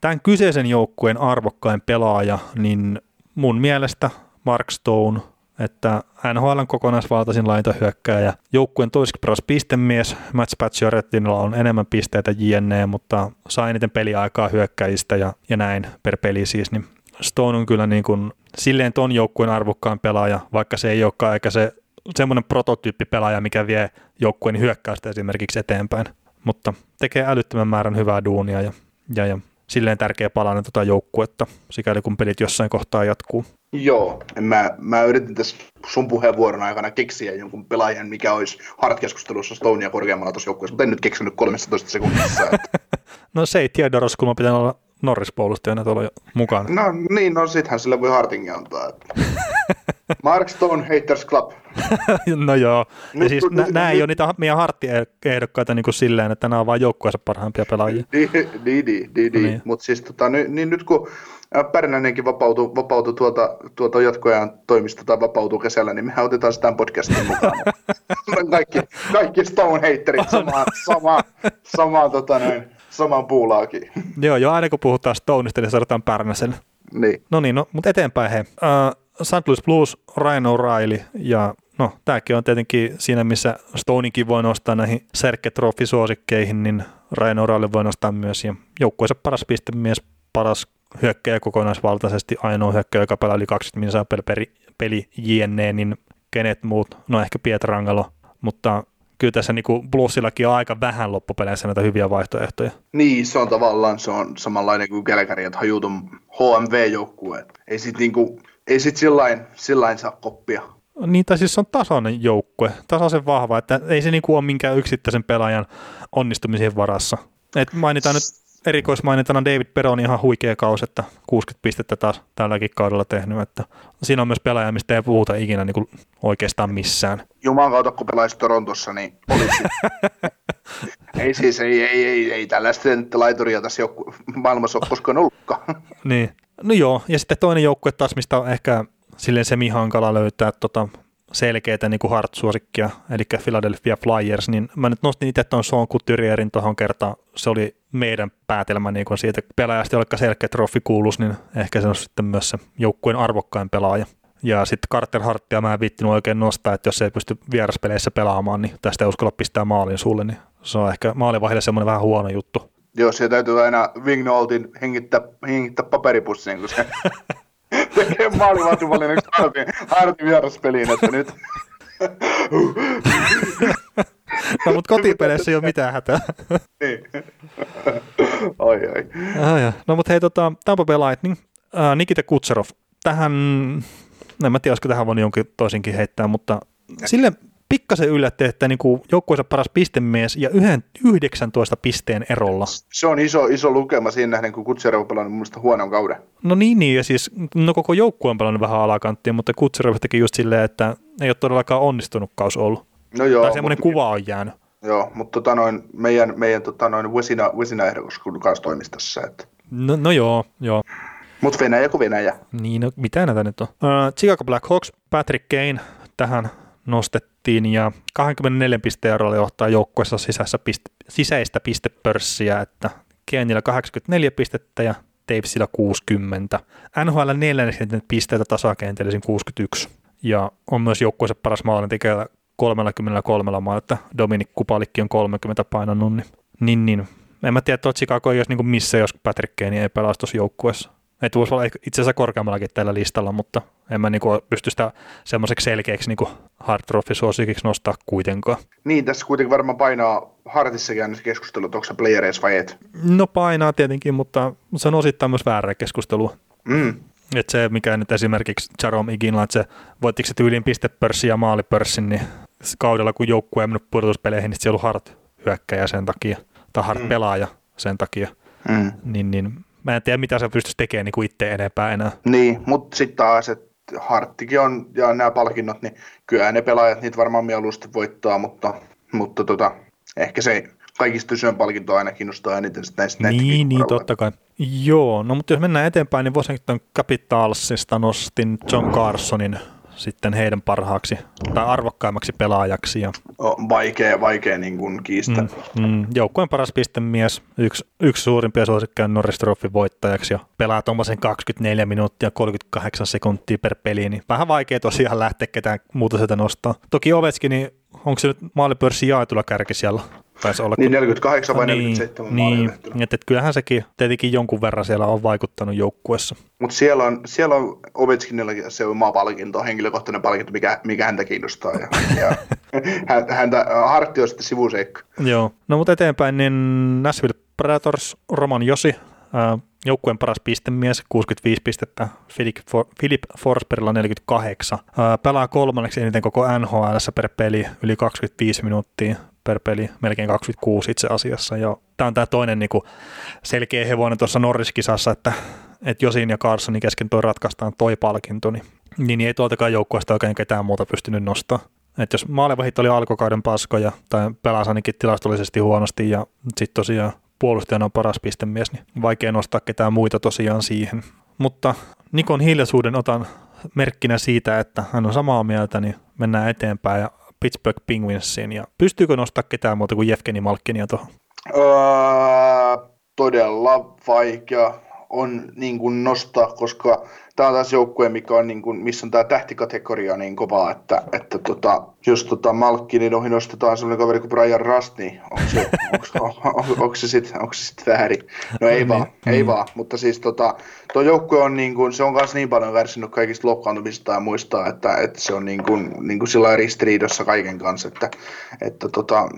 tämän kyseisen joukkueen arvokkain pelaaja, niin mun mielestä Mark Stone, että NHLn kokonaisvaltaisin laitahyökkääjä, joukkueen toiseksi paras pistemies, Match Paciorettinilla on enemmän pisteitä JNE, mutta saa eniten peliaikaa hyökkäjistä ja, ja näin per peli siis, niin Stone on kyllä niin kuin silleen ton joukkueen arvokkaan pelaaja, vaikka se ei olekaan eikä se semmoinen prototyyppipelaaja, mikä vie joukkueen hyökkäystä esimerkiksi eteenpäin, mutta tekee älyttömän määrän hyvää duunia ja, ja, ja silleen tärkeä palanen tuota joukkuetta, sikäli kun pelit jossain kohtaa jatkuu. Joo, mä, mä yritin tässä sun puheenvuoron aikana keksiä jonkun pelaajan, mikä olisi Hart-keskustelussa Stonea korkeammalla tuossa joukkueessa, mutta en nyt keksinyt 13 sekunnissa. Että... no se ei tiedä, kun mä pitää olla Norris-puolustajana tuolla mukana. No niin, no sittenhän sille voi Hartingin antaa. Että... Mark Stone Haters Club. no joo, nyt, ja siis nyt, nämä ei ole niitä meidän harttiehdokkaita niin kuin silleen, että nämä on vain joukkueensa parhaimpia pelaajia. Niin, niin, niin, niin, niin. mutta siis tota, niin, niin nyt kun Pärnänenkin vapautui, vapautui tuota, tuota jatkoajan toimista tai vapautuu kesällä, niin mehän otetaan sitä podcastin mukaan. kaikki, kaikki Stone-haterit samaan, samaan, samaan, tota noin, samaan puulaakin. Joo, jo aina kun puhutaan Stoneista, niin saadaan Pärnäsen. Niin. No niin, no, mutta eteenpäin he. Uh, St. Louis Blues, Ryan O'Reilly ja no tämäkin on tietenkin siinä, missä Stoninkin voi nostaa näihin Serke suosikkeihin niin Ryan O'Reilly voi nostaa myös ja joukkueensa paras pistemies, paras hyökkäjä kokonaisvaltaisesti, ainoa hyökkäjä, joka pelaa yli 20 minuuttia per peli, peli JNE, niin kenet muut, no ehkä Pietrangelo, mutta kyllä tässä niin Bluesillakin on aika vähän loppupeleissä näitä hyviä vaihtoehtoja. Niin, se on tavallaan se on samanlainen kuin Kälkäri, että hajuton HMV-joukkue. Ei sit, niinku, ei sit sillain, sillain saa koppia. Niin, tai siis se on tasainen joukkue, tasaisen vahva, että ei se niinku ole minkään yksittäisen pelaajan onnistumisen varassa. Et mainitaan nyt erikoismainintana David Peron ihan huikea kausi, että 60 pistettä taas tälläkin kaudella tehnyt. Että siinä on myös pelaaja, mistä ei puhuta ikinä niin kuin oikeastaan missään. Jumalan kautta, kun pelaisi Torontossa, niin olisi. ei siis, ei, ei, ei, ei tällaista laituria tässä joku, maailmassa ole koskaan ollutkaan. niin. No joo, ja sitten toinen joukkue taas, mistä on ehkä silleen semi-hankala löytää tota, selkeitä niin kuin Hart-suosikkia, eli Philadelphia Flyers, niin mä nyt nostin itse tuon Sean Couturierin tuohon kertaan. Se oli meidän päätelmä niin kuin siitä pelaajasta, jolle selkeä trofi kuulus, niin ehkä se on sitten myös se joukkueen arvokkain pelaaja. Ja sitten Carter Harttia mä en viittinyt oikein nostaa, että jos ei pysty vieraspeleissä pelaamaan, niin tästä ei uskalla pistää maalin sulle, niin se on ehkä maalivaiheelle semmoinen vähän huono juttu. Joo, se täytyy aina Wignoltin hengittää, hengittää paperipussiin, kun se tekee maalivahtivalinneksi Hartin, Hartin vieraspeliin, että nyt... no, mutta kotipeleissä ei ole mitään hätää. niin. Oi, oi. Ah, no, mutta hei, tota, Tampa Bay Lightning, äh, Nikita Kutserov. Tähän, en mä tiedä, olisiko tähän voinut jonkin toisinkin heittää, mutta sille pikkasen yllätti, että niin joukkueensa paras pistemies ja yhden, 19 pisteen erolla. Se on iso, iso lukema siinä nähden, kun Kutserov on pelannut mun huonon kauden. No niin, niin, ja siis no koko joukkue on pelannut vähän alakanttia, mutta Kutserov teki just silleen, että ei ole todellakaan onnistunut kaus ollut. No joo, tai semmoinen mutta, kuva on jäänyt. Joo, mutta tota noin, meidän, meidän tota noin Vesina, Vesina ehdokas kun kanssa toimisi tässä. Että. No, no joo, joo. Mutta Venäjä kuin Venäjä. Niin, no mitä näitä nyt on? Uh, Chicago Blackhawks, Patrick Kane tähän nostettiin ja 24 pisteen erolla johtaa joukkueessa sisäistä, piste, sisäistä pistepörssiä, että Kenillä 84 pistettä ja Davesilla 60. NHL 40 pisteitä tasakentelisin 61 ja on myös joukkueessa paras maalintekijä 33 maalla, että Dominik Kupalikki on 30 painanut, niin, niin, niin. en mä tiedä, että Chicago ei olisi niin missä, jos Patrick Kane ei pelastuisi joukkueessa. Että voisi olla itse asiassa korkeammallakin tällä listalla, mutta en mä niinku pysty sitä semmoiseksi selkeäksi niinku hard suosikiksi nostaa kuitenkaan. Niin, tässä kuitenkin varmaan painaa Hartissakin aina keskustelu, että onko se playereissa vai et? No painaa tietenkin, mutta se on osittain myös väärä keskustelua. Mm. Et se, mikä nyt esimerkiksi Jerome Iginla, että se voittiko se tyyliin pistepörssin ja maalipörssin, niin kaudella kun joukkue ei mennyt pudotuspeleihin, niin se on ollut hard hyökkäjä sen takia, tai hard mm. pelaaja sen takia. Mm. Niin, niin mä en tiedä, mitä se pystyisi tekemään niin kuin itse enempää enää. Niin, mutta sitten taas, että Harttikin on, ja nämä palkinnot, niin kyllä ne pelaajat niitä varmaan mieluusti voittaa, mutta, mutta tota, ehkä se kaikista syön palkintoa aina kiinnostaa eniten näistä Niin, niin totta kai. Joo, no mutta jos mennään eteenpäin, niin Washington Capitalsista nostin John Carsonin sitten heidän parhaaksi tai arvokkaimmaksi pelaajaksi. Ja, vaikea, vaikea niin kuin kiistä. Mm, mm, joukkueen paras pistemies, yksi, yksi suurimpia suosikkeja Norris voittajaksi ja pelaa tuommoisen 24 minuuttia 38 sekuntia per peli, niin vähän vaikea tosiaan lähteä ketään muuta sieltä nostaa. Toki Ovechkin, niin onko se nyt maalipörssin jaetulla kärki siellä? Taisi olla, niin 48 vai 47 niin, niin että, että kyllähän sekin tietenkin jonkun verran siellä on vaikuttanut joukkuessa. Mutta siellä on, siellä on Ovechkinillakin se oma palkinto, henkilökohtainen palkinto, mikä, mikä häntä kiinnostaa. Ja, ja häntä, Hartti on sitten sivuseikka. Joo, no mutta eteenpäin, niin Nashville Predators, Roman Josi, joukkueen paras pistemies, 65 pistettä, Philip, For, Philip Forsbergilla 48. pelaa kolmanneksi eniten koko NHL per peli, yli 25 minuuttia per peli, melkein 26 itse asiassa. Ja tämä on tämä toinen niin kuin selkeä hevonen tuossa Norriskisassa, että, että Josin ja Carsonin kesken toi ratkaistaan toi palkinto, niin, niin ei tuoltakaan joukkueesta oikein ketään muuta pystynyt nostamaan. Että jos maalivahit oli alkukauden paskoja tai pelasi ainakin tilastollisesti huonosti ja sitten tosiaan puolustajana on paras pistemies, niin vaikea nostaa ketään muita tosiaan siihen. Mutta Nikon hiljaisuuden otan merkkinä siitä, että hän on samaa mieltä, niin mennään eteenpäin ja Pittsburgh Penguinsiin. Ja pystyykö nostaa ketään muuta kuin Jefkeni Malkkinia tuohon? Öö, todella vaikea on niin kuin nostaa, koska tämä on taas joukkue, mikä on, niin kuin, missä on tämä tähtikategoria niin kova, että, että tota, jos tota Malkkinin ohi nostetaan sellainen kaveri kuin Brian Rust, niin onko se, onko, onko, onko se sitten sit väärin? No ei vaan, niin, ei niin. vaan, mutta siis tota, tuo joukkue on, niin kuin, se on myös niin paljon kärsinyt kaikista loukkaantumista ja muistaa, että, että se on niin kuin, niin kuin sillä ristiriidossa kaiken kanssa, että, että tota,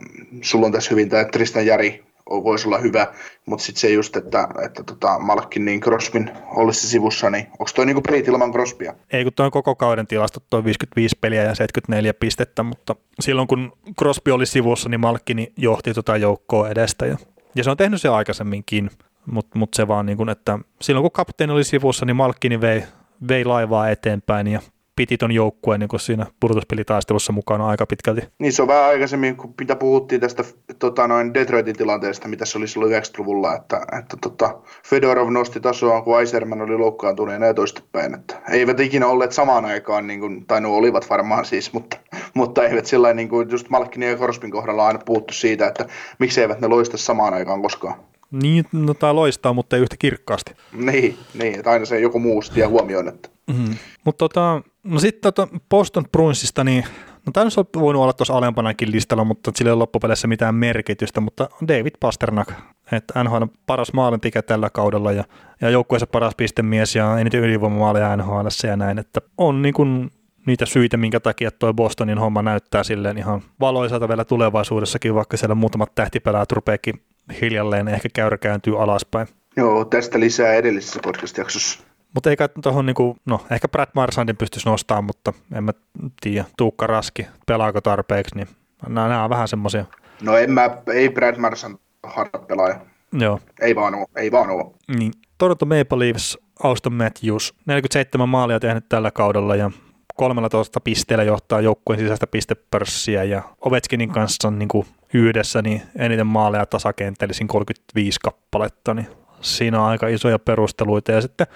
sulla on tässä hyvin tämä Tristan Jari voisi olla hyvä, mutta sitten se just, että, että tota, Malkin niin Crosbyn olisi sivussa, niin onko toi niinku pelit ilman Crosbya? Ei, kun toi on koko kauden tilasto, toi 55 peliä ja 74 pistettä, mutta silloin kun Crosby oli sivussa, niin Malkkini johti tota joukkoa edestä ja, ja se on tehnyt se aikaisemminkin, mutta mut se vaan niin kuin, että silloin kun kapteeni oli sivussa, niin Malkkini vei, vei laivaa eteenpäin ja piti ton joukkueen niin siinä pudotuspelitaistelussa mukana aika pitkälti. Niin se on vähän aikaisemmin, kun mitä puhuttiin tästä tota, noin Detroitin tilanteesta, mitä se oli silloin 90-luvulla, että, että tota, Fedorov nosti tasoa, kun Eiserman oli loukkaantunut ja toistepäin. Että eivät ikinä olleet samaan aikaan, niin kuin, tai no olivat varmaan siis, mutta, mutta eivät sillä niin kuin just Malkkinen ja Korspin kohdalla on aina puhuttu siitä, että miksi eivät ne loista samaan aikaan koskaan. Niin, no tämä loistaa, mutta ei yhtä kirkkaasti. Niin, niin että aina se joku muu sitten huomioon. Että. Mm-hmm. Mutta tota, sitten tota Boston Bruinsista, niin no tämä olisi voinut olla tuossa alempanakin listalla, mutta sillä ei ole loppupeleissä mitään merkitystä, mutta David Pasternak, että NHL on paras maalintikä tällä kaudella ja, ja joukkueessa paras pistemies ja eniten ylivoimamaaleja NHL ja näin, että on niin kuin niitä syitä, minkä takia tuo Bostonin homma näyttää silleen ihan valoisalta vielä tulevaisuudessakin, vaikka siellä muutamat tähtipelaajat rupeekin hiljalleen ehkä käyrä kääntyy alaspäin. Joo, tästä lisää edellisessä podcast-jaksossa. Mutta eikä tuohon, niinku, no ehkä Brad Marsandin pystyisi nostamaan, mutta en mä tiedä, Tuukka Raski, pelaako tarpeeksi, niin nämä, nämä on vähän semmoisia. No en mä, ei Brad Marsand harra pelaaja. Joo. Ei vaan ole, ei vaan ole. Niin. Toronto Maple Leafs, Auston Matthews, 47 maalia tehnyt tällä kaudella ja 13 pisteellä johtaa joukkueen sisäistä pistepörssiä ja Ovechkinin kanssa on niin kuin yhdessä niin eniten maaleja tasakenttellisin 35 kappaletta, niin siinä on aika isoja perusteluita. Ja sitten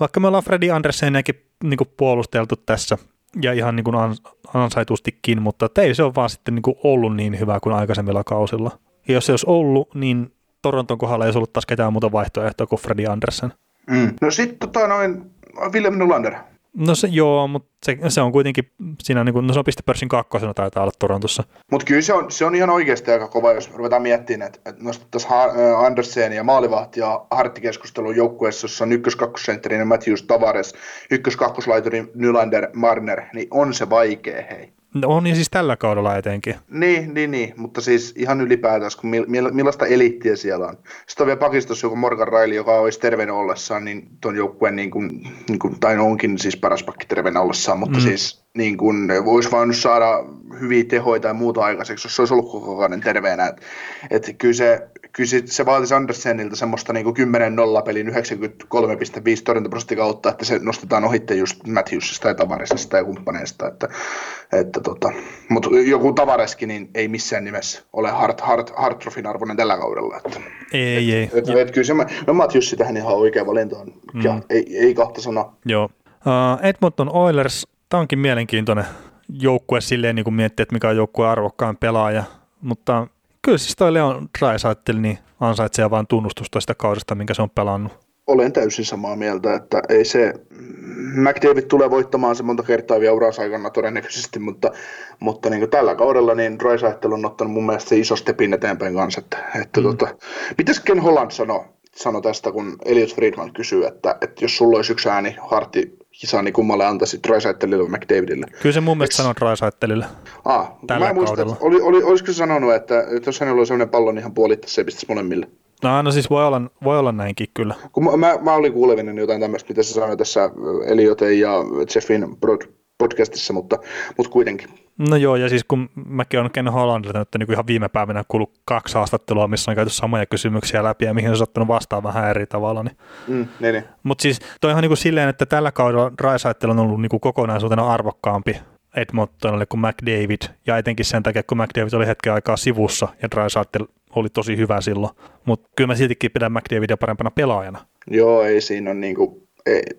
vaikka me ollaan Freddy Anderseniakin niin kuin puolusteltu tässä ja ihan niin kuin ansaitustikin, mutta ei se ole vaan sitten niin kuin ollut niin hyvä kuin aikaisemmilla kausilla. Ja jos se olisi ollut, niin Toronton kohdalla ei olisi ollut taas ketään muuta vaihtoehtoa kuin Freddy Andersen. Mm. No sitten tota noin Willem Nylander. No se joo, mutta se, se on kuitenkin siinä, niin kuin, no se on pistepörssin kakkosena taitaa olla Torontossa. Mutta kyllä se on, se on ihan oikeasti aika kova, jos ruvetaan miettimään, että, että nostettaisiin Andersen ja maalivahti ja harttikeskustelun joukkueessa, jossa on ykkös-kakkosentterinä Matthews Tavares, ykkös-kakkoslaituri Nylander Marner, niin on se vaikea hei. No on niin siis tällä kaudella etenkin. Niin, niin, niin, mutta siis ihan ylipäätään, kun millaista eliittiä siellä on. Sitten on vielä pakistossa joku Morgan Riley, joka olisi terveenä ollessaan, niin tuon joukkueen, niin kuin, niin kuin, tai onkin siis paras pakki terveenä ollessaan, mutta mm. siis niin kuin, voisi vain saada hyviä tehoja tai muuta aikaiseksi, jos se olisi ollut koko ajan terveenä. Että et kyllä, se, kyllä se, se vaatisi Andersenilta semmoista niin 10 0 pelin 93,5 torjuntaprosentti kautta, että se nostetaan ohitte just Matthewsista ja Tavaresista ja kumppaneista. Että, että tota, mutta joku Tavareskin niin ei missään nimessä ole Hart, Hart, Hartrofin arvoinen tällä kaudella. Että, ei, ei. Että, että, että kyllä se, no Matthews tähän ihan oikea valinta on, mm. ja ei, ei kahta sanaa. Joo. Uh, Edmonton Oilers, tämä onkin mielenkiintoinen joukkue silleen, niin kuin miettii, että mikä on joukkueen arvokkaan pelaaja, mutta kyllä siis toi Leon Draisaitl niin ansaitsee vaan tunnustusta sitä kaudesta, minkä se on pelannut. Olen täysin samaa mieltä, että ei se, McDavid tulee voittamaan se monta kertaa vielä uransa aikana todennäköisesti, mutta, mutta niin tällä kaudella niin Draisaitl on ottanut mun mielestä se iso stepin eteenpäin kanssa, että, että mm. tota, mitäs Ken Holland sanoi sano tästä, kun Elliot Friedman kysyy, että, että jos sulla olisi yksi ääni Hartti kisaan, niin kummalle antaisit Drysaitelille vai McDavidille? Kyllä se mun mielestä sanoo Drysaitelille ah, tällä mä muistan, kaudella. Oli, oli, olisiko se sanonut, että, että jos hänellä oli sellainen pallo, niin hän puolittaisi se pistäisi molemmille? No, no siis voi olla, voi olla näinkin kyllä. Kun mä, mä, mä olin kuulevinen jotain tämmöistä, mitä se sanoi tässä Elioten ja Jeffin podcastissa, mutta, mutta kuitenkin. No joo, ja siis kun mäkin olen Ken Hollandilta että niin ihan viime päivinä kuullut kaksi haastattelua, missä on käyty samoja kysymyksiä läpi ja mihin on ottanut vastaan vähän eri tavalla. Niin. Mm, niin, niin. Mutta siis toi ihan niin kuin silleen, että tällä kaudella Raisaittelu on ollut niin kuin kokonaisuutena arvokkaampi Edmontonille kuin McDavid, ja etenkin sen takia, kun McDavid oli hetken aikaa sivussa ja Draisaitl oli tosi hyvä silloin. Mutta kyllä mä siltikin pidän McDavidia parempana pelaajana. Joo, ei siinä ole niinku ei,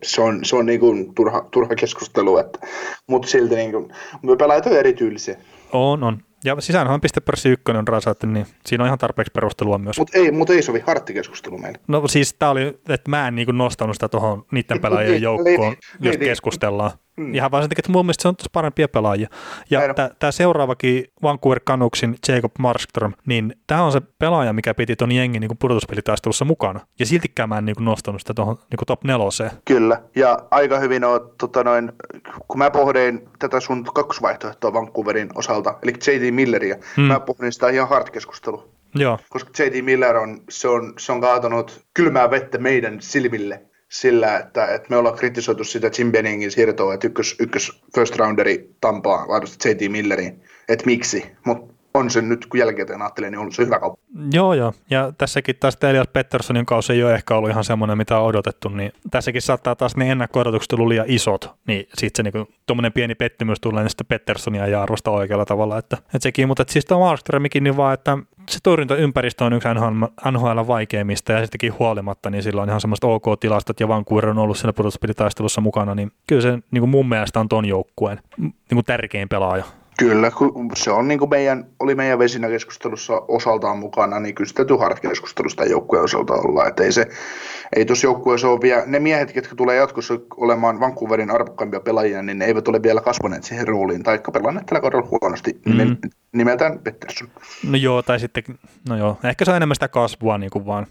se on, se on niin kuin turha, turha keskustelu, että, mutta silti niin kuin, me pelaajat on erityylisiä. On, on. Ja sisäänhän pistepörssi ykkönen on rasaatti, niin siinä on ihan tarpeeksi perustelua myös. Mutta ei, mut ei sovi harttikeskustelu meille. No siis tämä oli, että mä en niin nostanut sitä tuohon niiden pelaajien joukkoon, jos keskustellaan. Mm. Ihan vaan sen takia, että mun mielestä se on parempia pelaajia. Ja tämä seuraavakin Vancouver Canucksin Jacob Markström, niin tämä on se pelaaja, mikä piti ton jengin niin pudotuspelitaistelussa mukana. Ja siltikään mä en niin nostanut sitä tuohon niin top neloseen. Kyllä, ja aika hyvin on, tota noin, kun mä pohdin tätä sun kaksi vaihtoehtoa Vancouverin osalta, eli J.D. Milleria, mm. mä pohdin sitä ihan hard-keskustelua. Joo. Koska J.D. Miller on, se on, se on kaatanut kylmää vettä meidän silmille sillä, että, että me ollaan kritisoitu sitä Jim Benningin siirtoa, että ykkös, ykkös first rounderi Tampaa vaihdosti J.T. Milleriin, että miksi, mutta on se nyt, kun jälkikäteen ajattelin, niin on se hyvä kauppa. Joo, joo. Ja tässäkin taas Elias Petterssonin kausi ei ole ehkä ollut ihan semmoinen, mitä on odotettu, niin tässäkin saattaa taas ne ennakko-odotukset ollut liian isot, niin sitten se niinku, tuommoinen pieni pettymys tulee, niin sitten Petterssonia ja arvosta oikealla tavalla. Että, että sekin, mutta että siis tuo Markströmikin niin vaan, että se torjuntaympäristö on yksi NHL vaikeimmista ja sittenkin huolimatta, niin sillä on ihan semmoista OK-tilastot ja Vancouver on ollut siinä pudotuspelitaistelussa mukana, niin kyllä se niin kuin mun mielestä on ton joukkueen niin kuin tärkein pelaaja. Kyllä, kun se on niin kuin meidän, oli meidän vesinäkeskustelussa osaltaan mukana, niin kyllä sitä Hart-keskustelusta joukkueen osalta olla. Että ei, se, ei tuossa joukkueessa ole vielä, ne miehet, jotka tulee jatkossa olemaan Vancouverin arvokkaimpia pelaajia, niin ne eivät ole vielä kasvaneet siihen rooliin, tai pelanneet tällä kaudella huonosti, mm. nimeltään Pettersson. No joo, tai sitten, no joo, ehkä se on enemmän sitä kasvua niin kuin vaan,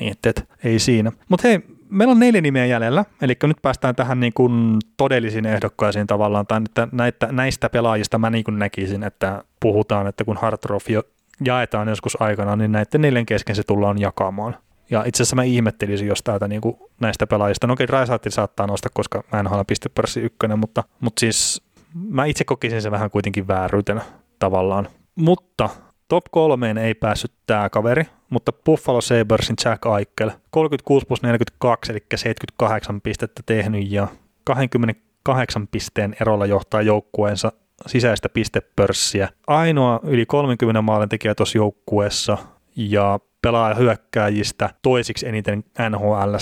niin, että, että ei siinä. Mutta hei, meillä on neljä nimeä jäljellä, eli nyt päästään tähän niin kuin todellisiin ehdokkaisiin tavallaan, tai että näitä, näistä pelaajista mä niin kuin näkisin, että puhutaan, että kun Hard jo jaetaan joskus aikana, niin näiden neljän kesken se tullaan jakamaan. Ja itse asiassa mä ihmettelisin, jos täältä niin kuin näistä pelaajista, no okei, Raisaatti saattaa nostaa, koska mä en halua pistepörssi ykkönen, mutta, mutta siis mä itse kokisin se vähän kuitenkin vääryytenä tavallaan. Mutta Top kolmeen ei päässyt tämä kaveri, mutta Buffalo Sabersin Jack Eichel, 36 plus 42, eli 78 pistettä tehnyt ja 28 pisteen erolla johtaa joukkueensa sisäistä pistepörssiä. Ainoa yli 30 maalin tekijä tuossa joukkueessa ja pelaa hyökkääjistä toisiksi eniten nhl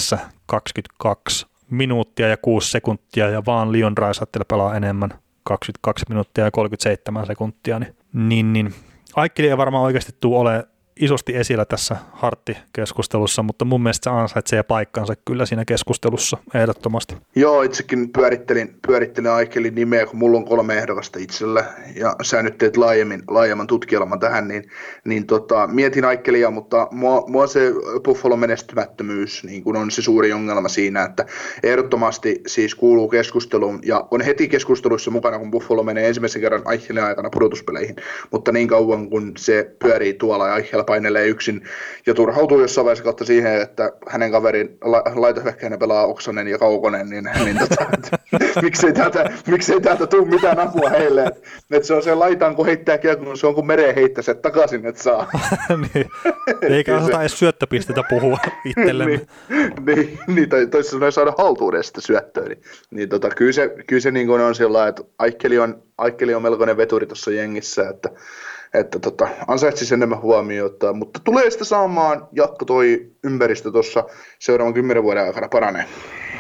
22 minuuttia ja 6 sekuntia ja vaan Leon Draisaitl pelaa enemmän 22 minuuttia ja 37 sekuntia, niin, niin, niin Aikkeli ei varmaan oikeasti tule ole isosti esillä tässä Hartti-keskustelussa, mutta mun mielestä se ansaitsee paikkansa kyllä siinä keskustelussa ehdottomasti. Joo, itsekin pyörittelin, pyörittelin Aikelin nimeä, kun mulla on kolme ehdokasta itsellä, ja sä nyt teet laajemmin, laajemman tutkielman tähän, niin, niin tota, mietin Aikelia, mutta mua, mua se Buffalo menestymättömyys niin kun on se suuri ongelma siinä, että ehdottomasti siis kuuluu keskusteluun, ja on heti keskusteluissa mukana, kun Buffalo menee ensimmäisen kerran Aikelin aikana pudotuspeleihin, mutta niin kauan kun se pyörii tuolla ja painelee yksin ja turhautuu jossain vaiheessa kautta siihen, että hänen kaverin la, laitohyökkäinen pelaa Oksanen ja Kaukonen, niin, niin tota, miksei, täältä, miksei täältä tule mitään apua heille. Että et se on se laitaan, kun heittää kiekon, se on kuin mereen heittäisi, että takaisin, että saa. niin. Eikä osata edes syöttöpisteitä puhua itsellemme. niin, niin, niin, tai sanoen saada haltuuden sitä syöttöä. Niin, niin tota, kyllä se, kyllä se niin on sillä että Aikkeli on, Aikkeli on melkoinen veturi tuossa jengissä, että että tota, ansaitsisi enemmän huomiota, mutta tulee sitä saamaan, jakko toi ympäristö tuossa seuraavan kymmenen vuoden aikana paranee.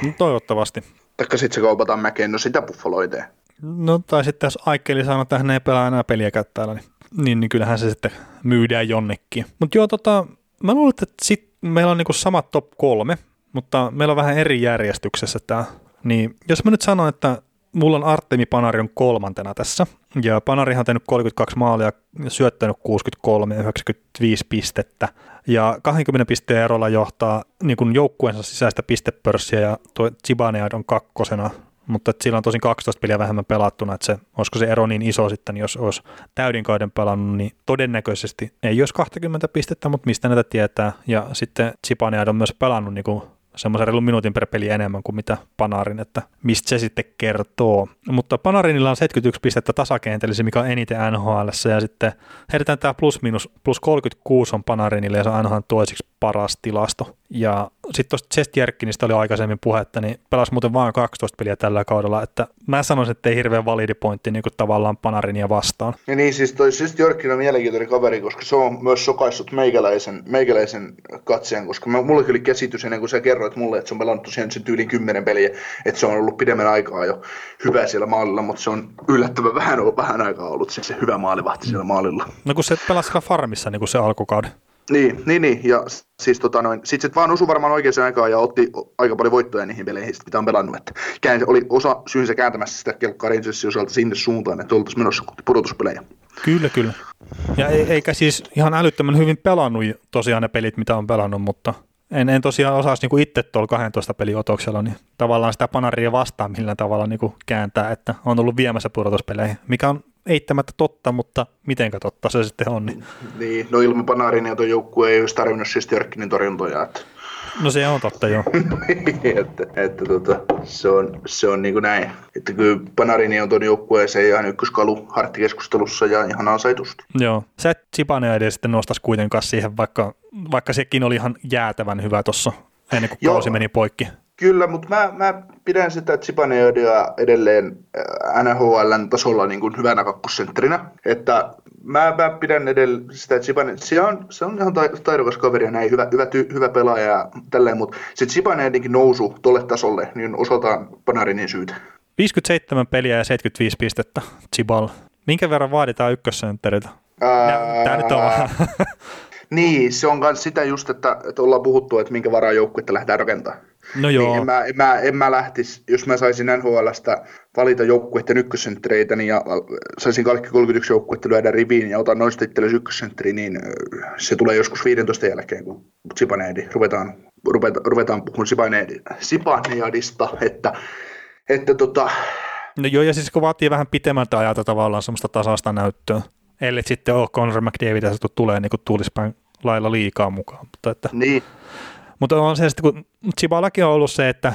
No, toivottavasti. Taikka sitten se kaupataan mäkeen, no sitä buffaloiteen. No tai sitten jos Aikkeli sanoo, että hän ei pelaa enää peliä täällä, niin, niin, niin kyllähän se sitten myydään jonnekin. Mutta joo, tota, mä luulen, että sit meillä on niinku samat top kolme, mutta meillä on vähän eri järjestyksessä tämä. Niin jos mä nyt sanon, että mulla on Artemi Panari on kolmantena tässä, ja Panarihan on tehnyt 32 maalia, syöttänyt 63 ja 95 pistettä, ja 20 pisteen erolla johtaa niin kuin joukkueensa sisäistä pistepörssiä, ja tuo Zibanead on kakkosena, mutta sillä on tosin 12 peliä vähemmän pelattuna, että se, olisiko se ero niin iso sitten, jos olisi täydinkauden pelannut, niin todennäköisesti ei olisi 20 pistettä, mutta mistä näitä tietää, ja sitten Zibanead on myös pelannut niin kuin semmoisen reilun minuutin per peli enemmän kuin mitä Panarin, että mistä se sitten kertoo. Mutta Panarinilla on 71 pistettä tasakentällisi, mikä on eniten NHL, ja sitten heitetään tämä plus minus, plus 36 on Panarinille, ja se on NHL toisiksi paras tilasto. Ja sitten tuosta Chest Jerkkinistä oli aikaisemmin puhetta, niin pelasi muuten vain 12 peliä tällä kaudella, että mä sanoisin, että ei hirveän validi pointti niin tavallaan Panarinia vastaan. Ja niin, siis toi Chest Jerkkin on mielenkiintoinen kaveri, koska se on myös sokaissut meikäläisen, meikäläisen katseen, koska mä, mulla oli käsitys ennen kuin sä kerroit mulle, että se on pelannut tosiaan sen tyylin kymmenen peliä, että se on ollut pidemmän aikaa jo hyvä siellä maalilla, mutta se on yllättävän vähän, vähän aikaa ollut se, se hyvä maalivahti siellä maalilla. No kun se pelasi farmissa niin kuin se alkukauden. Niin, niin, niin. ja siis tota noin, sit se vaan osui varmaan oikeaan aikaan ja otti aika paljon voittoja niihin peleihin, mitä on pelannut, että käänsi, oli osa syynsä kääntämässä sitä kelkkaa Rangersin osalta sinne suuntaan, että oltaisiin menossa pudotuspelejä. Kyllä, kyllä. Ja eikä siis ihan älyttömän hyvin pelannut tosiaan ne pelit, mitä on pelannut, mutta en, en tosiaan osaisi niin itse tuolla 12 peliotoksella, niin tavallaan sitä panaria vastaan millä tavalla niin kuin kääntää, että on ollut viemässä pudotuspeleihin, mikä on eittämättä totta, mutta mitenkä totta se sitten on. Niin, niin no ilman Panarin ja tuo joukkue ei olisi tarvinnut siis Jörkkinin torjuntoja. Että... No se on totta, joo. että, että tota, se on, se on niin kuin näin. Että kyllä Panarini on tuon joukkueeseen ihan ykköskalu harttikeskustelussa ja ihan ansaitusta. Joo. Sä et Chipane edes sitten nostaisi kuitenkaan siihen, vaikka, vaikka sekin oli ihan jäätävän hyvä tuossa ennen kuin kausi meni poikki. Kyllä, mutta mä, mä pidän sitä Zibaneodia edelleen äh, NHLn tasolla niin kuin hyvänä kakkosentterinä. Että mä, mä pidän edelleen sitä Zibane, se on, se on ihan taidokas kaveri ja näin, hyvä, hyvä, ty, hyvä pelaaja ja tälleen, mutta se Zibaneodinkin nousu tolle tasolle, niin osaltaan Panarinin syytä. 57 peliä ja 75 pistettä Zibal. Minkä verran vaaditaan ykkössentteriltä? Tämä nyt on vähän. Niin, se on myös sitä just, että, että ollaan puhuttu, että minkä varaa joukkuetta lähdetään rakentamaan. No joo. Niin en, mä, en, mä, en mä lähtisi, jos mä saisin NHLstä valita joukkueiden ykkössenttereitä, niin ja saisin kaikki 31 joukkuetta lyödä riviin ja otan noista itsellesi ykkössentteri, niin se tulee joskus 15 jälkeen, kun Sipaneedi ruvetaan, ruvetaan, ruvetaan puhumaan Sipaneadista, että, että tota... No joo, ja siis kun vaatii vähän pitemmältä ajalta tavallaan semmoista tasasta näyttöä, ellei sitten ole Conor McDavid ja se tulee niin kuin lailla liikaa mukaan. Mutta, että, niin. Mutta on se sitten, kun Chibalakin on ollut se, että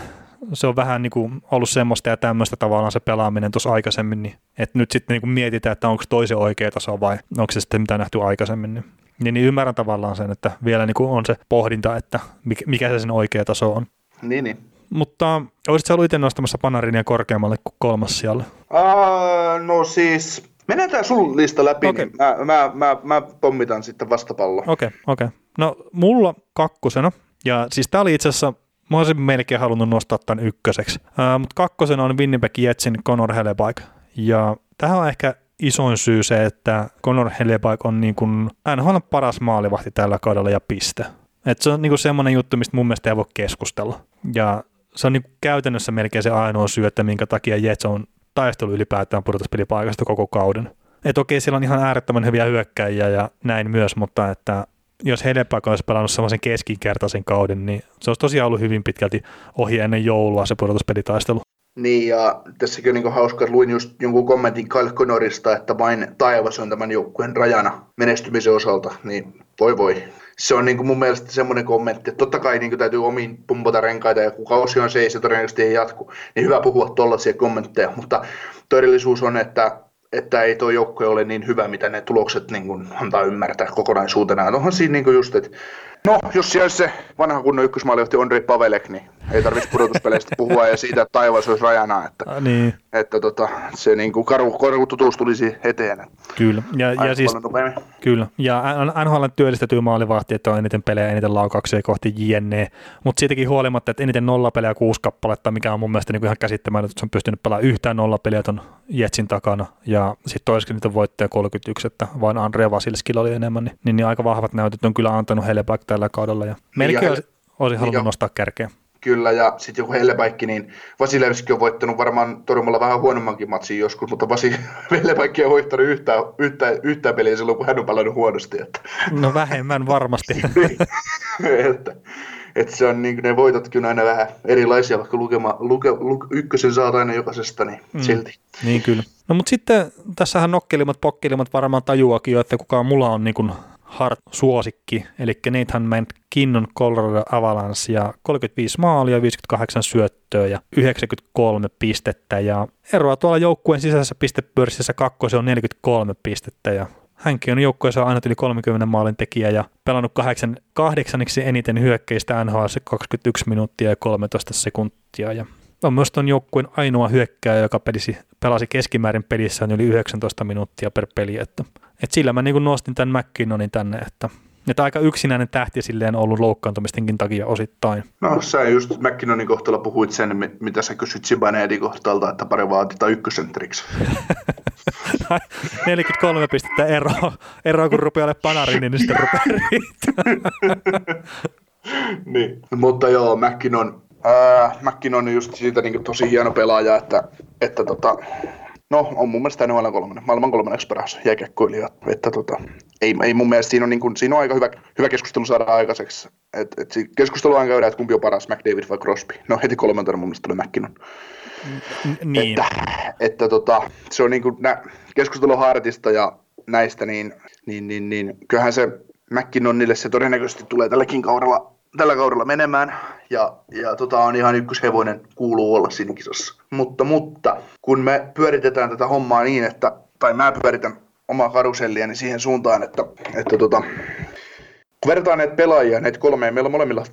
se on vähän niin kuin ollut semmoista ja tämmöistä tavallaan se pelaaminen tuossa aikaisemmin, niin että nyt sitten niin kuin mietitään, että onko toisen oikea taso vai onko se sitten mitä nähty aikaisemmin. Niin, niin, niin ymmärrän tavallaan sen, että vielä niin kuin on se pohdinta, että mikä se sen oikea taso on. Niin, niin. Mutta olisitko ollut itse nostamassa Panarinia korkeammalle kuin kolmas siellä? Uh, no siis Mennään tämä sun lista läpi, okay. niin mä, mä, mä, mä pommitan sitten vastapallo. Okei, okay, okei. Okay. No mulla kakkosena, ja siis tää oli itse asiassa, mä olisin melkein halunnut nostaa tämän ykköseksi, uh, mutta kakkosena on Winnipeg Jetsin Conor Hellebaik, ja tähän on ehkä isoin syy se, että Conor Hellebaik on niin kuin NHL paras maalivahti tällä kaudella ja piste. Et se on niin kuin semmoinen juttu, mistä mun mielestä ei voi keskustella. Ja se on niin kuin käytännössä melkein se ainoa syy, että minkä takia Jets on taistelu ylipäätään pudotuspelipaikasta koko kauden. Et okei, siellä on ihan äärettömän hyviä hyökkäjiä ja näin myös, mutta että jos Hedepak olisi pelannut semmoisen keskinkertaisen kauden, niin se olisi tosiaan ollut hyvin pitkälti ohi ennen joulua se pudotuspelitaistelu. Niin, ja tässäkin on niin hauska, luin just jonkun kommentin Kyle Connorista, että vain taivas on tämän joukkueen rajana menestymisen osalta, niin voi voi. Se on niin kuin mun mielestä semmoinen kommentti, että totta kai niin kuin täytyy omiin pumpata renkaita, ja kun kausi on se, se todennäköisesti ei jatku, niin hyvä puhua tuollaisia kommentteja, mutta todellisuus on, että että ei tuo joukkue ole niin hyvä, mitä ne tulokset niin kuin antaa ymmärtää kokonaisuutena. Onhan siinä niin kuin just, että No, jos siellä olisi se vanha kunnon ykkösmaaliohti Andrei Pavelek, niin ei tarvitsisi pudotuspeleistä puhua ja siitä, että taivas olisi rajana. Että, A, niin. että tota, se niin kuin karu, karu tutuus tulisi eteen. Kyllä. Ja, ja siis, kyllä. Ja NHL työllistetty maalivahti, että on eniten pelejä, eniten laukauksia kohti JNE, mutta siitäkin huolimatta, että eniten nollapelejä kuusi kappaletta, mikä on mun mielestä niin kuin ihan käsittämätöntä, että se on pystynyt pelaamaan yhtään nollapeliä ton Jetsin takana. Ja sitten toisaalta niitä voittoja 31, että vain Andrea Vasilskilla oli enemmän, niin, niin, niin aika vahvat näytöt on kyllä antanut heille tällä kaudella ja melkein olisi, olisi halunnut niin nostaa kärkeä. Kyllä, ja sitten joku Hellepäikki, niin Vasilevski on voittanut varmaan torjumalla vähän huonommankin matsin joskus, mutta Vasi, Hellepäikki on voittanut yhtään, yhtään, yhtään peliä silloin, kun hän on pelannut huonosti. Että. No vähemmän varmasti. Niin. että, että se on niin, ne voitot kyllä aina vähän erilaisia, vaikka lukema, luke, luke, ykkösen saat aina jokaisesta, niin mm. silti. Niin kyllä. No mutta sitten tässähän nokkelimat, pokkelimat varmaan tajuakin jo, että kuka mulla on niin kuin Hart-suosikki, eli Nathan McKinnon Colorado Avalanche ja 35 maalia, 58 syöttöä ja 93 pistettä ja eroa tuolla joukkueen sisäisessä pistepörssissä kakkosen on 43 pistettä ja hänkin on joukkueessa aina yli 30 maalin tekijä ja pelannut kahdeksan, kahdeksanneksi eniten hyökkäistä NHL 21 minuuttia ja 13 sekuntia. Ja on myös tuon joukkueen ainoa hyökkääjä, joka pelisi, pelasi keskimäärin pelissä yli 19 minuuttia per peli, että et sillä mä niin nostin tämän McKinnonin tänne, että että aika yksinäinen tähti silleen ollut loukkaantumistenkin takia osittain. No sä just McKinnonin kohtalla puhuit sen, mitä sä kysyt Sibanedin kohtalta, että pari vaatita ykkösentriksi. 43 pistettä eroa, eroa kun rupeaa olemaan panari, niin sitten rupeaa niin, mutta joo, McKinnon, äh, McKinnon on just siitä niin tosi hieno pelaaja, että, että tota, No, on mun mielestä NHL kolmannen, maailman kolmanneksi paras jääkiekkoilija. Että tota, ei, ei, mun mielestä siinä on, niin kuin, siinä on aika hyvä, hyvä keskustelu saada aikaiseksi. Et, et keskustelu on käydä, että kumpi on paras, McDavid vai Crosby. No heti kolmantena mun mielestä tulee McKinnon. Niin. Että, että tota, se on niin kuin, nä, keskustelu Hartista ja näistä, niin, niin, niin, niin kyllähän se McKinnonille se todennäköisesti tulee tälläkin kaudella tällä kaudella menemään ja, ja tota on ihan ykköshevonen kuuluu olla siinä kisassa. Mutta, mutta kun me pyöritetään tätä hommaa niin, että, tai mä pyöritän omaa karusellia niin siihen suuntaan, että, että tota, kun vertaan näitä pelaajia, näitä kolme, meillä on molemmilla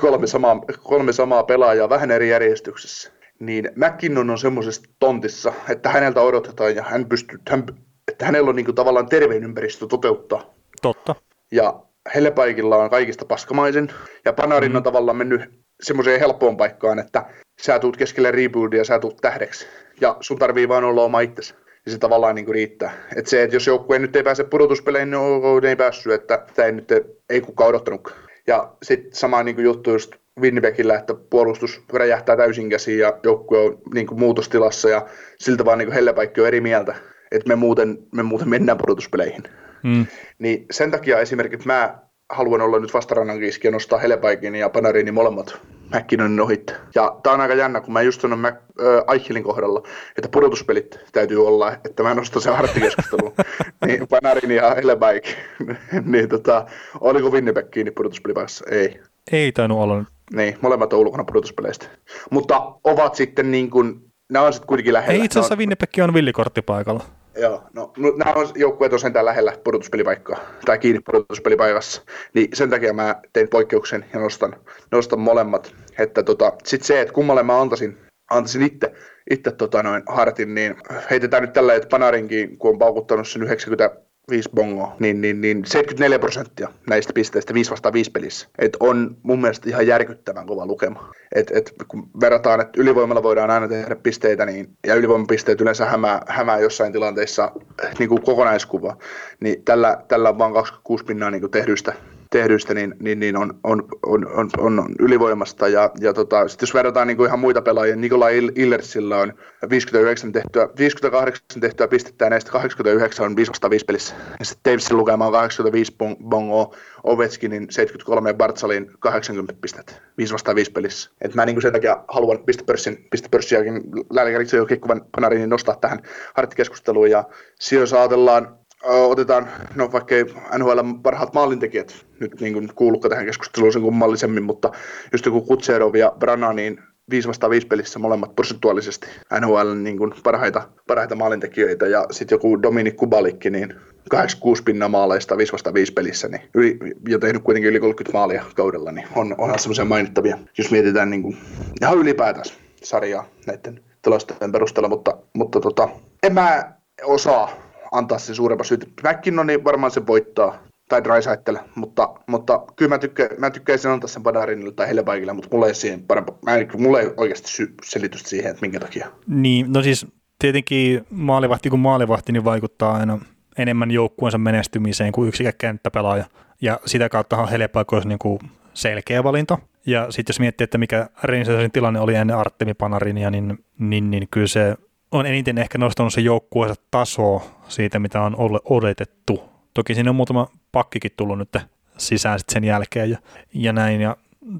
kolme samaa, kolme samaa pelaajaa vähän eri järjestyksessä, niin McKinnon on semmoisessa tontissa, että häneltä odotetaan ja hän pystyy, hän, että hänellä on niin kuin tavallaan terveen ympäristö toteuttaa. Totta. Ja Hellepaikilla on kaikista paskamaisen, ja Panarin mm. on tavallaan mennyt semmoiseen helppoon paikkaan, että sä tuut keskelle reboodia, sä tuut tähdeksi, ja sun tarvii vaan olla oma itsesi. Ja se tavallaan niin kuin riittää. Et se, että jos joukkue nyt ei pääse pudotuspeleihin, niin ne ei päässyt, että tämä ei nyt ei kukaan odottanut. Ja sitten sama niin kuin juttu just Winnipegillä, että puolustus räjähtää täysin käsiin ja joukkue on niin kuin muutostilassa ja siltä vaan niin Hellepaikki on eri mieltä, että me muuten, me muuten mennään pudotuspeleihin. Mm. Niin sen takia esimerkiksi mä haluan olla nyt vastarannan kiski ja nostaa Helepaikin ja Panarini molemmat McKinnonin ohitte. Ja tää on aika jännä, kun mä just sanon Mac, äh, Aichelin kohdalla, että pudotuspelit täytyy olla, että mä nostan sen harttikeskusteluun. niin Panarini ja Helepaik. niin tota, oliko Winnipeg kiinni pudotuspelipaikassa? Ei. Ei tainnut olla. Niin, molemmat on ulkona pudotuspeleistä. Mutta ovat sitten niin kuin, nämä on sitten kuitenkin lähellä. Ei itse asiassa on... Winnipeg on villikorttipaikalla. Joo, no, no nämä on joukkueet on sentään lähellä pudotuspelipaikkaa, tai kiinni pudotuspelipaikassa, niin sen takia mä tein poikkeuksen ja nostan, nostan molemmat. Että tota, sit se, että kummalle mä antaisin, antaisin itse, itse tota noin hartin, niin heitetään nyt tällä, että Panarinkin, kun on paukuttanut sen 90 5 bongoa, niin, niin, niin 74 prosenttia näistä pisteistä 5 vastaan 5 pelissä. Et on mun mielestä ihan järkyttävän kova lukema. Et, et kun verrataan, että ylivoimalla voidaan aina tehdä pisteitä, niin, ja ylivoimapisteet yleensä hämää, hämää jossain tilanteissa niin kuin kokonaiskuva, niin tällä, tällä on vain 26 pinnaa niin kuin tehdyistä tehdyistä niin, niin, niin on, on, on, on, on, ylivoimasta. Ja, ja tota, sitten jos verrataan niin kuin ihan muita pelaajia, Nikola Illersillä on 59 tehtyä, 58 tehtyä pistettä ja näistä 89 on 5 5 pelissä. Ja sitten Davisin lukema on 85 bongoa, Ovechkinin 73 ja Bartsalin 80 pistettä 5 vastaan 5 pelissä. Et mä niin sen takia haluan pistepörssin, pistepörssiäkin lääkäriksi jo kikkuvan panarin nostaa tähän harttikeskusteluun. Ja jos ajatellaan otetaan, no vaikka ei NHL parhaat maalintekijät nyt niin kuin kuulukka tähän keskusteluun sen kummallisemmin, mutta just joku Kutserov ja Brana, niin 5 vastaan 5 pelissä molemmat prosentuaalisesti NHL niin kuin parhaita, parhaita maalintekijöitä. Ja sitten joku Dominik Kubalikki, niin 86 pinnan maaleista 5 vastaan 5 pelissä, niin yli, ja tehnyt kuitenkin yli 30 maalia kaudella, niin on, onhan semmoisia mainittavia, jos mietitään niin kuin, ihan ylipäätään sarjaa näiden tilastojen perusteella, mutta, mutta tota, en mä osaa antaa se suurempa syyt. McKinnoni varmaan se voittaa, tai Drysaitel, mutta, mutta kyllä mä, tykkään, mä tykkäisin antaa sen Padarinille tai Hellebaikille, mutta mulla ei, siihen parempa, mä en, mulla ei oikeasti sy- selitystä siihen, että minkä takia. Niin, no siis tietenkin maalivahti kuin maalivahti niin vaikuttaa aina enemmän joukkueensa menestymiseen kuin yksikään kenttäpelaaja. Ja sitä kauttahan Hellebaik olisi niin kuin selkeä valinta. Ja sitten jos miettii, että mikä Rangersin tilanne oli ennen Artemi Panarinia, niin, niin, niin kyllä se on eniten ehkä nostanut se joukkueensa tasoa siitä, mitä on odotettu. Toki siinä on muutama pakkikin tullut nyt sisään sen jälkeen ja, ja näin. Ja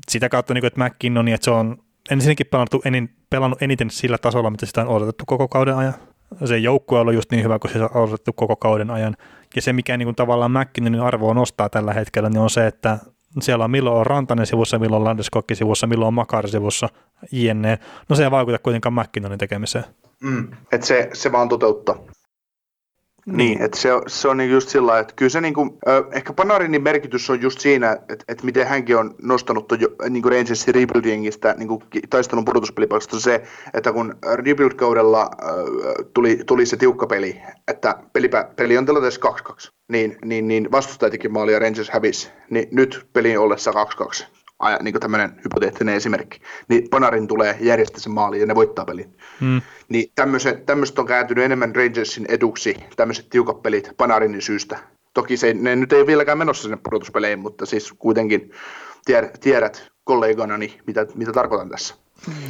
sitä kautta, niin kuin, että McKinnon, että se on ensinnäkin pelannut, enin, pelannut eniten sillä tasolla, mitä sitä on odotettu koko kauden ajan. Se joukkue on ollut just niin hyvä kuin se on odotettu koko kauden ajan. Ja se, mikä niin kuin tavallaan McKinnonin arvoa nostaa tällä hetkellä, niin on se, että siellä on milloin on Rantanen sivussa, milloin on Landeskogki sivussa, milloin on Makar sivussa, jne. No se ei vaikuta kuitenkaan McKinnonin tekemiseen. Mm, että se, se vaan toteuttaa. Niin, että se, se on niin just sillä että kyllä se niin kuin, ehkä Panarinin merkitys on just siinä, että, että miten hänkin on nostanut tuon niin kuin Rangersin rebuildingistä niin kuin taistelun pudotuspelipaikasta se, että kun rebuild-kaudella äh, tuli, tuli se tiukka peli, että peli, peli on tilanteessa 2-2, niin, niin, niin vastustaja teki maali ja Rangers hävisi, niin nyt pelin ollessa 2-2 niin kuin tämmöinen hypoteettinen esimerkki, niin Panarin tulee järjestää sen maali ja ne voittaa pelin. Hmm. Niin tämmöiset on kääntynyt enemmän Rangersin eduksi, tämmöiset tiukat pelit Panarinin syystä. Toki se, ne nyt ei vieläkään menossa sinne pudotuspeleihin, mutta siis kuitenkin tiedät, tiedät kolleganani, mitä, mitä tarkoitan tässä.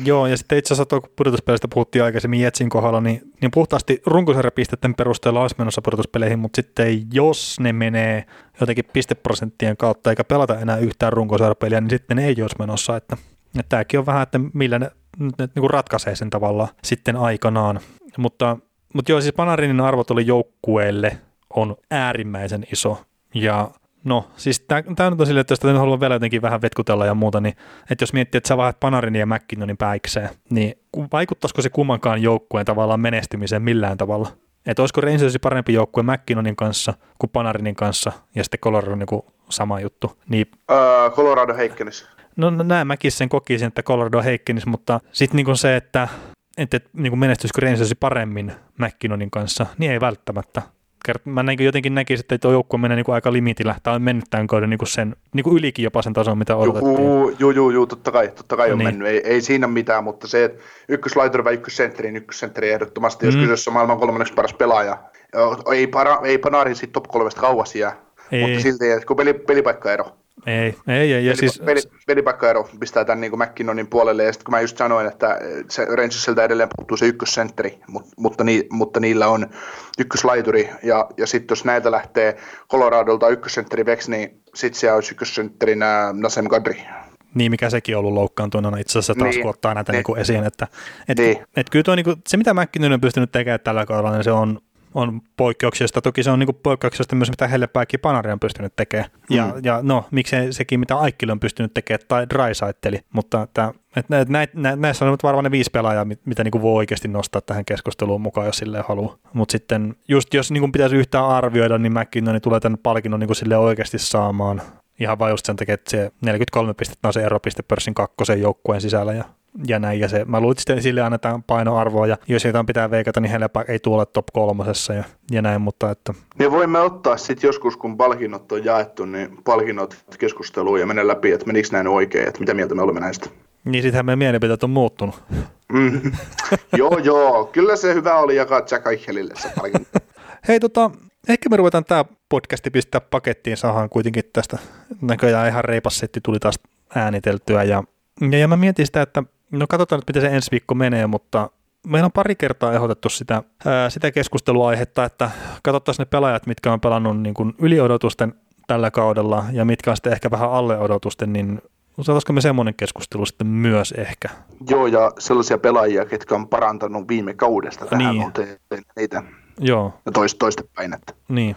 Joo, ja sitten itse asiassa kun pudotuspeleistä puhuttiin aikaisemmin Jetsin kohdalla, niin, niin puhtaasti runkosarjapisteiden perusteella olisi menossa pudotuspeleihin, mutta sitten jos ne menee jotenkin pisteprosenttien kautta eikä pelata enää yhtään runkosarjapeliä, niin sitten ne ei olisi menossa. Että, että tämäkin on vähän, että millä ne, ne ne niin ratkaisee sen tavallaan sitten aikanaan. Mutta, mutta joo, siis Panarinin arvot oli joukkueelle on äärimmäisen iso. Ja No, siis tämä nyt on silleen, että jos tätä haluan vielä jotenkin vähän vetkutella ja muuta, niin että jos miettii, että sä vaihdat Panarin ja McKinnonin päikseen, niin vaikuttaisiko se kummankaan joukkueen tavallaan menestymiseen millään tavalla? Että olisiko Rangersin parempi joukkue McKinnonin kanssa kuin Panarinin kanssa ja sitten Colorado niin sama juttu? Niin, uh, Colorado heikkenis. No, no näin mäkin sen kokisin, että Colorado heikkenis, mutta sitten niin se, että, että niin menestyisikö Rangersin paremmin McKinnonin kanssa, niin ei välttämättä mä näin, jotenkin näkisin, että tuo joukkue menee niin aika limitillä, tai on mennyt tämän kauden niin sen, niin kuin ylikin jopa sen tason, mitä odotettiin. Joo, joo, joo, totta kai, totta kai on niin. mennyt, ei, ei, siinä mitään, mutta se, että ykköslaituri vai ykkössentteri, niin ykkössentteri ehdottomasti, jos mm. kyseessä on maailman kolmanneksi paras pelaaja, ei, para, ei Panarin siitä top kolmesta kauas jää, ei. mutta silti, kun peli, pelipaikkaero, ei, ei, ei. Ja siis... peli, pelipaikkaero pistää tämän niin McKinnonin puolelle, ja sitten kun mä just sanoin, että se Rangersilta edelleen puuttuu se ykkössentteri, mutta, mutta, ni, mutta niillä on ykköslaituri, ja, ja sitten jos näitä lähtee Coloradolta ykkössentteri veksi, niin sitten siellä olisi ykkössentterinä Nasem Kadri. Niin, mikä sekin on ollut loukkaantuneena itse asiassa taas, niin, kun ottaa näitä niin. Niin esiin. Että, et, niin. et kyllä tuo, niin kuin, se, mitä McKinnon on pystynyt tekemään tällä kaudella, niin se on on poikkeuksesta. Toki se on niin poikkeuksesta myös, mitä Hellepäikki Panari on pystynyt tekemään. Mm. Ja, ja no, miksei sekin, mitä Aikkili on pystynyt tekemään, tai Drysaitteli. Mutta että, että näit, nä, näissä on varmaan ne viisi pelaajaa, mitä niin voi oikeasti nostaa tähän keskusteluun mukaan, jos silleen haluaa. Mutta sitten just jos niin pitäisi yhtään arvioida, niin McKinnon niin tulee tämän palkinnon niin sille oikeasti saamaan. Ihan vain just sen takia, että se 43 pistettä on se eropiste pörssin kakkosen joukkueen sisällä ja ja näin. Ja se, mä luulen, että sille annetaan painoarvoa, ja jos jotain pitää veikata, niin heillä ei tule top kolmosessa ja, ja näin, mutta että... Niin voimme ottaa sitten joskus, kun palkinnot on jaettu, niin palkinnot keskusteluun ja mennä läpi, että menikö näin oikein, että mitä mieltä me olemme näistä. Niin sittenhän meidän mielipiteet on muuttunut. Mm. joo, joo. Kyllä se hyvä oli jakaa Jack Eichelille se palkinto. Hei tota, ehkä me ruvetaan tämä podcasti pistää pakettiin, saadaan kuitenkin tästä näköjään ihan reipas setti tuli taas ääniteltyä ja, ja, ja mä mietin sitä, että no katsotaan nyt miten se ensi viikko menee, mutta meillä on pari kertaa ehdotettu sitä, ää, sitä keskusteluaihetta, että katsottaisiin ne pelaajat, mitkä on pelannut niin kuin yli odotusten tällä kaudella ja mitkä on sitten ehkä vähän alle odotusten, niin saataisiko me semmoinen keskustelu sitten myös ehkä? Joo, ja sellaisia pelaajia, ketkä on parantanut viime kaudesta tähän Niin. on niitä Joo, ja toista, toistepäin. Että. niin.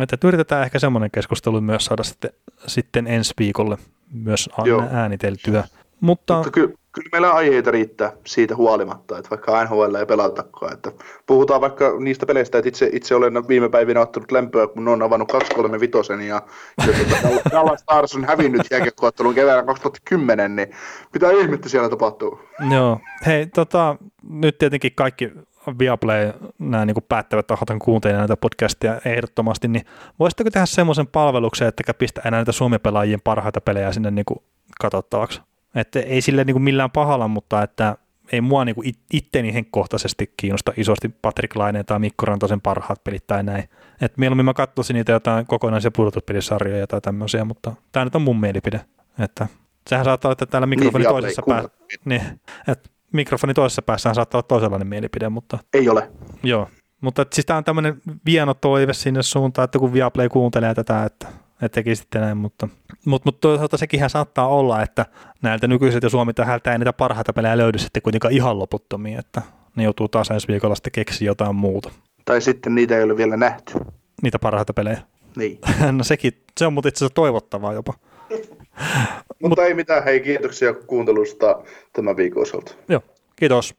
Että yritetään ehkä semmoinen keskustelu myös saada sitten, sitten ensi viikolle myös Joo. ääniteltyä. Mutta, Mutta ky, kyllä meillä aiheita riittää siitä huolimatta, että vaikka NHL ei pelatakaan. Että puhutaan vaikka niistä peleistä, että itse, itse olen viime päivinä ottanut lämpöä, kun on avannut 235 ja, ja tuota, Dallas Stars on hävinnyt jääkiekkoottelun keväällä 2010, niin mitä ihmettä siellä tapahtuu? joo. Hei, tota, nyt tietenkin kaikki Viaplay, nämä niin päättävät tahot on kuuntelemaan näitä podcastia ehdottomasti, niin voisitteko tehdä semmoisen palveluksen, että pistää enää näitä Suomi-pelaajien parhaita pelejä sinne niin kuin katsottavaksi? Että ei sille niin kuin millään pahalla, mutta että ei mua niin kuin it- itteni henkkohtaisesti kiinnosta isosti Patrick Laineen tai Mikko Rantasen parhaat pelit tai näin. Et mieluummin mä katsoisin niitä jotain kokonaisia pudotuspelisarjoja tai tämmöisiä, mutta tämä nyt on mun mielipide. Että sehän saattaa olla, että täällä mikrofoni Viaplay, toisessa päässä, niin, että mikrofoni toisessa päässään saattaa olla toisenlainen mielipide, mutta Ei ole. joo. Mutta siis tämä on tämmöinen vieno toive sinne suuntaan, että kun Viaplay kuuntelee tätä, että, että tekisitte näin, mutta, mutta, mutta toisaalta sekinhän saattaa olla, että näiltä nykyisiltä Suomi tähältä ei niitä parhaita pelejä löydy sitten kuitenkaan ihan loputtomia, että ne joutuu taas ensi viikolla sitten keksiä jotain muuta, Tai sitten niitä ei ole vielä nähty. niitä parhaita pelejä. Niin. No sekin, se on mutta itse asiassa toivottavaa jopa. Mutta ei mitään, hei kiitoksia kuuntelusta tämän viikon osalta. Joo, kiitos.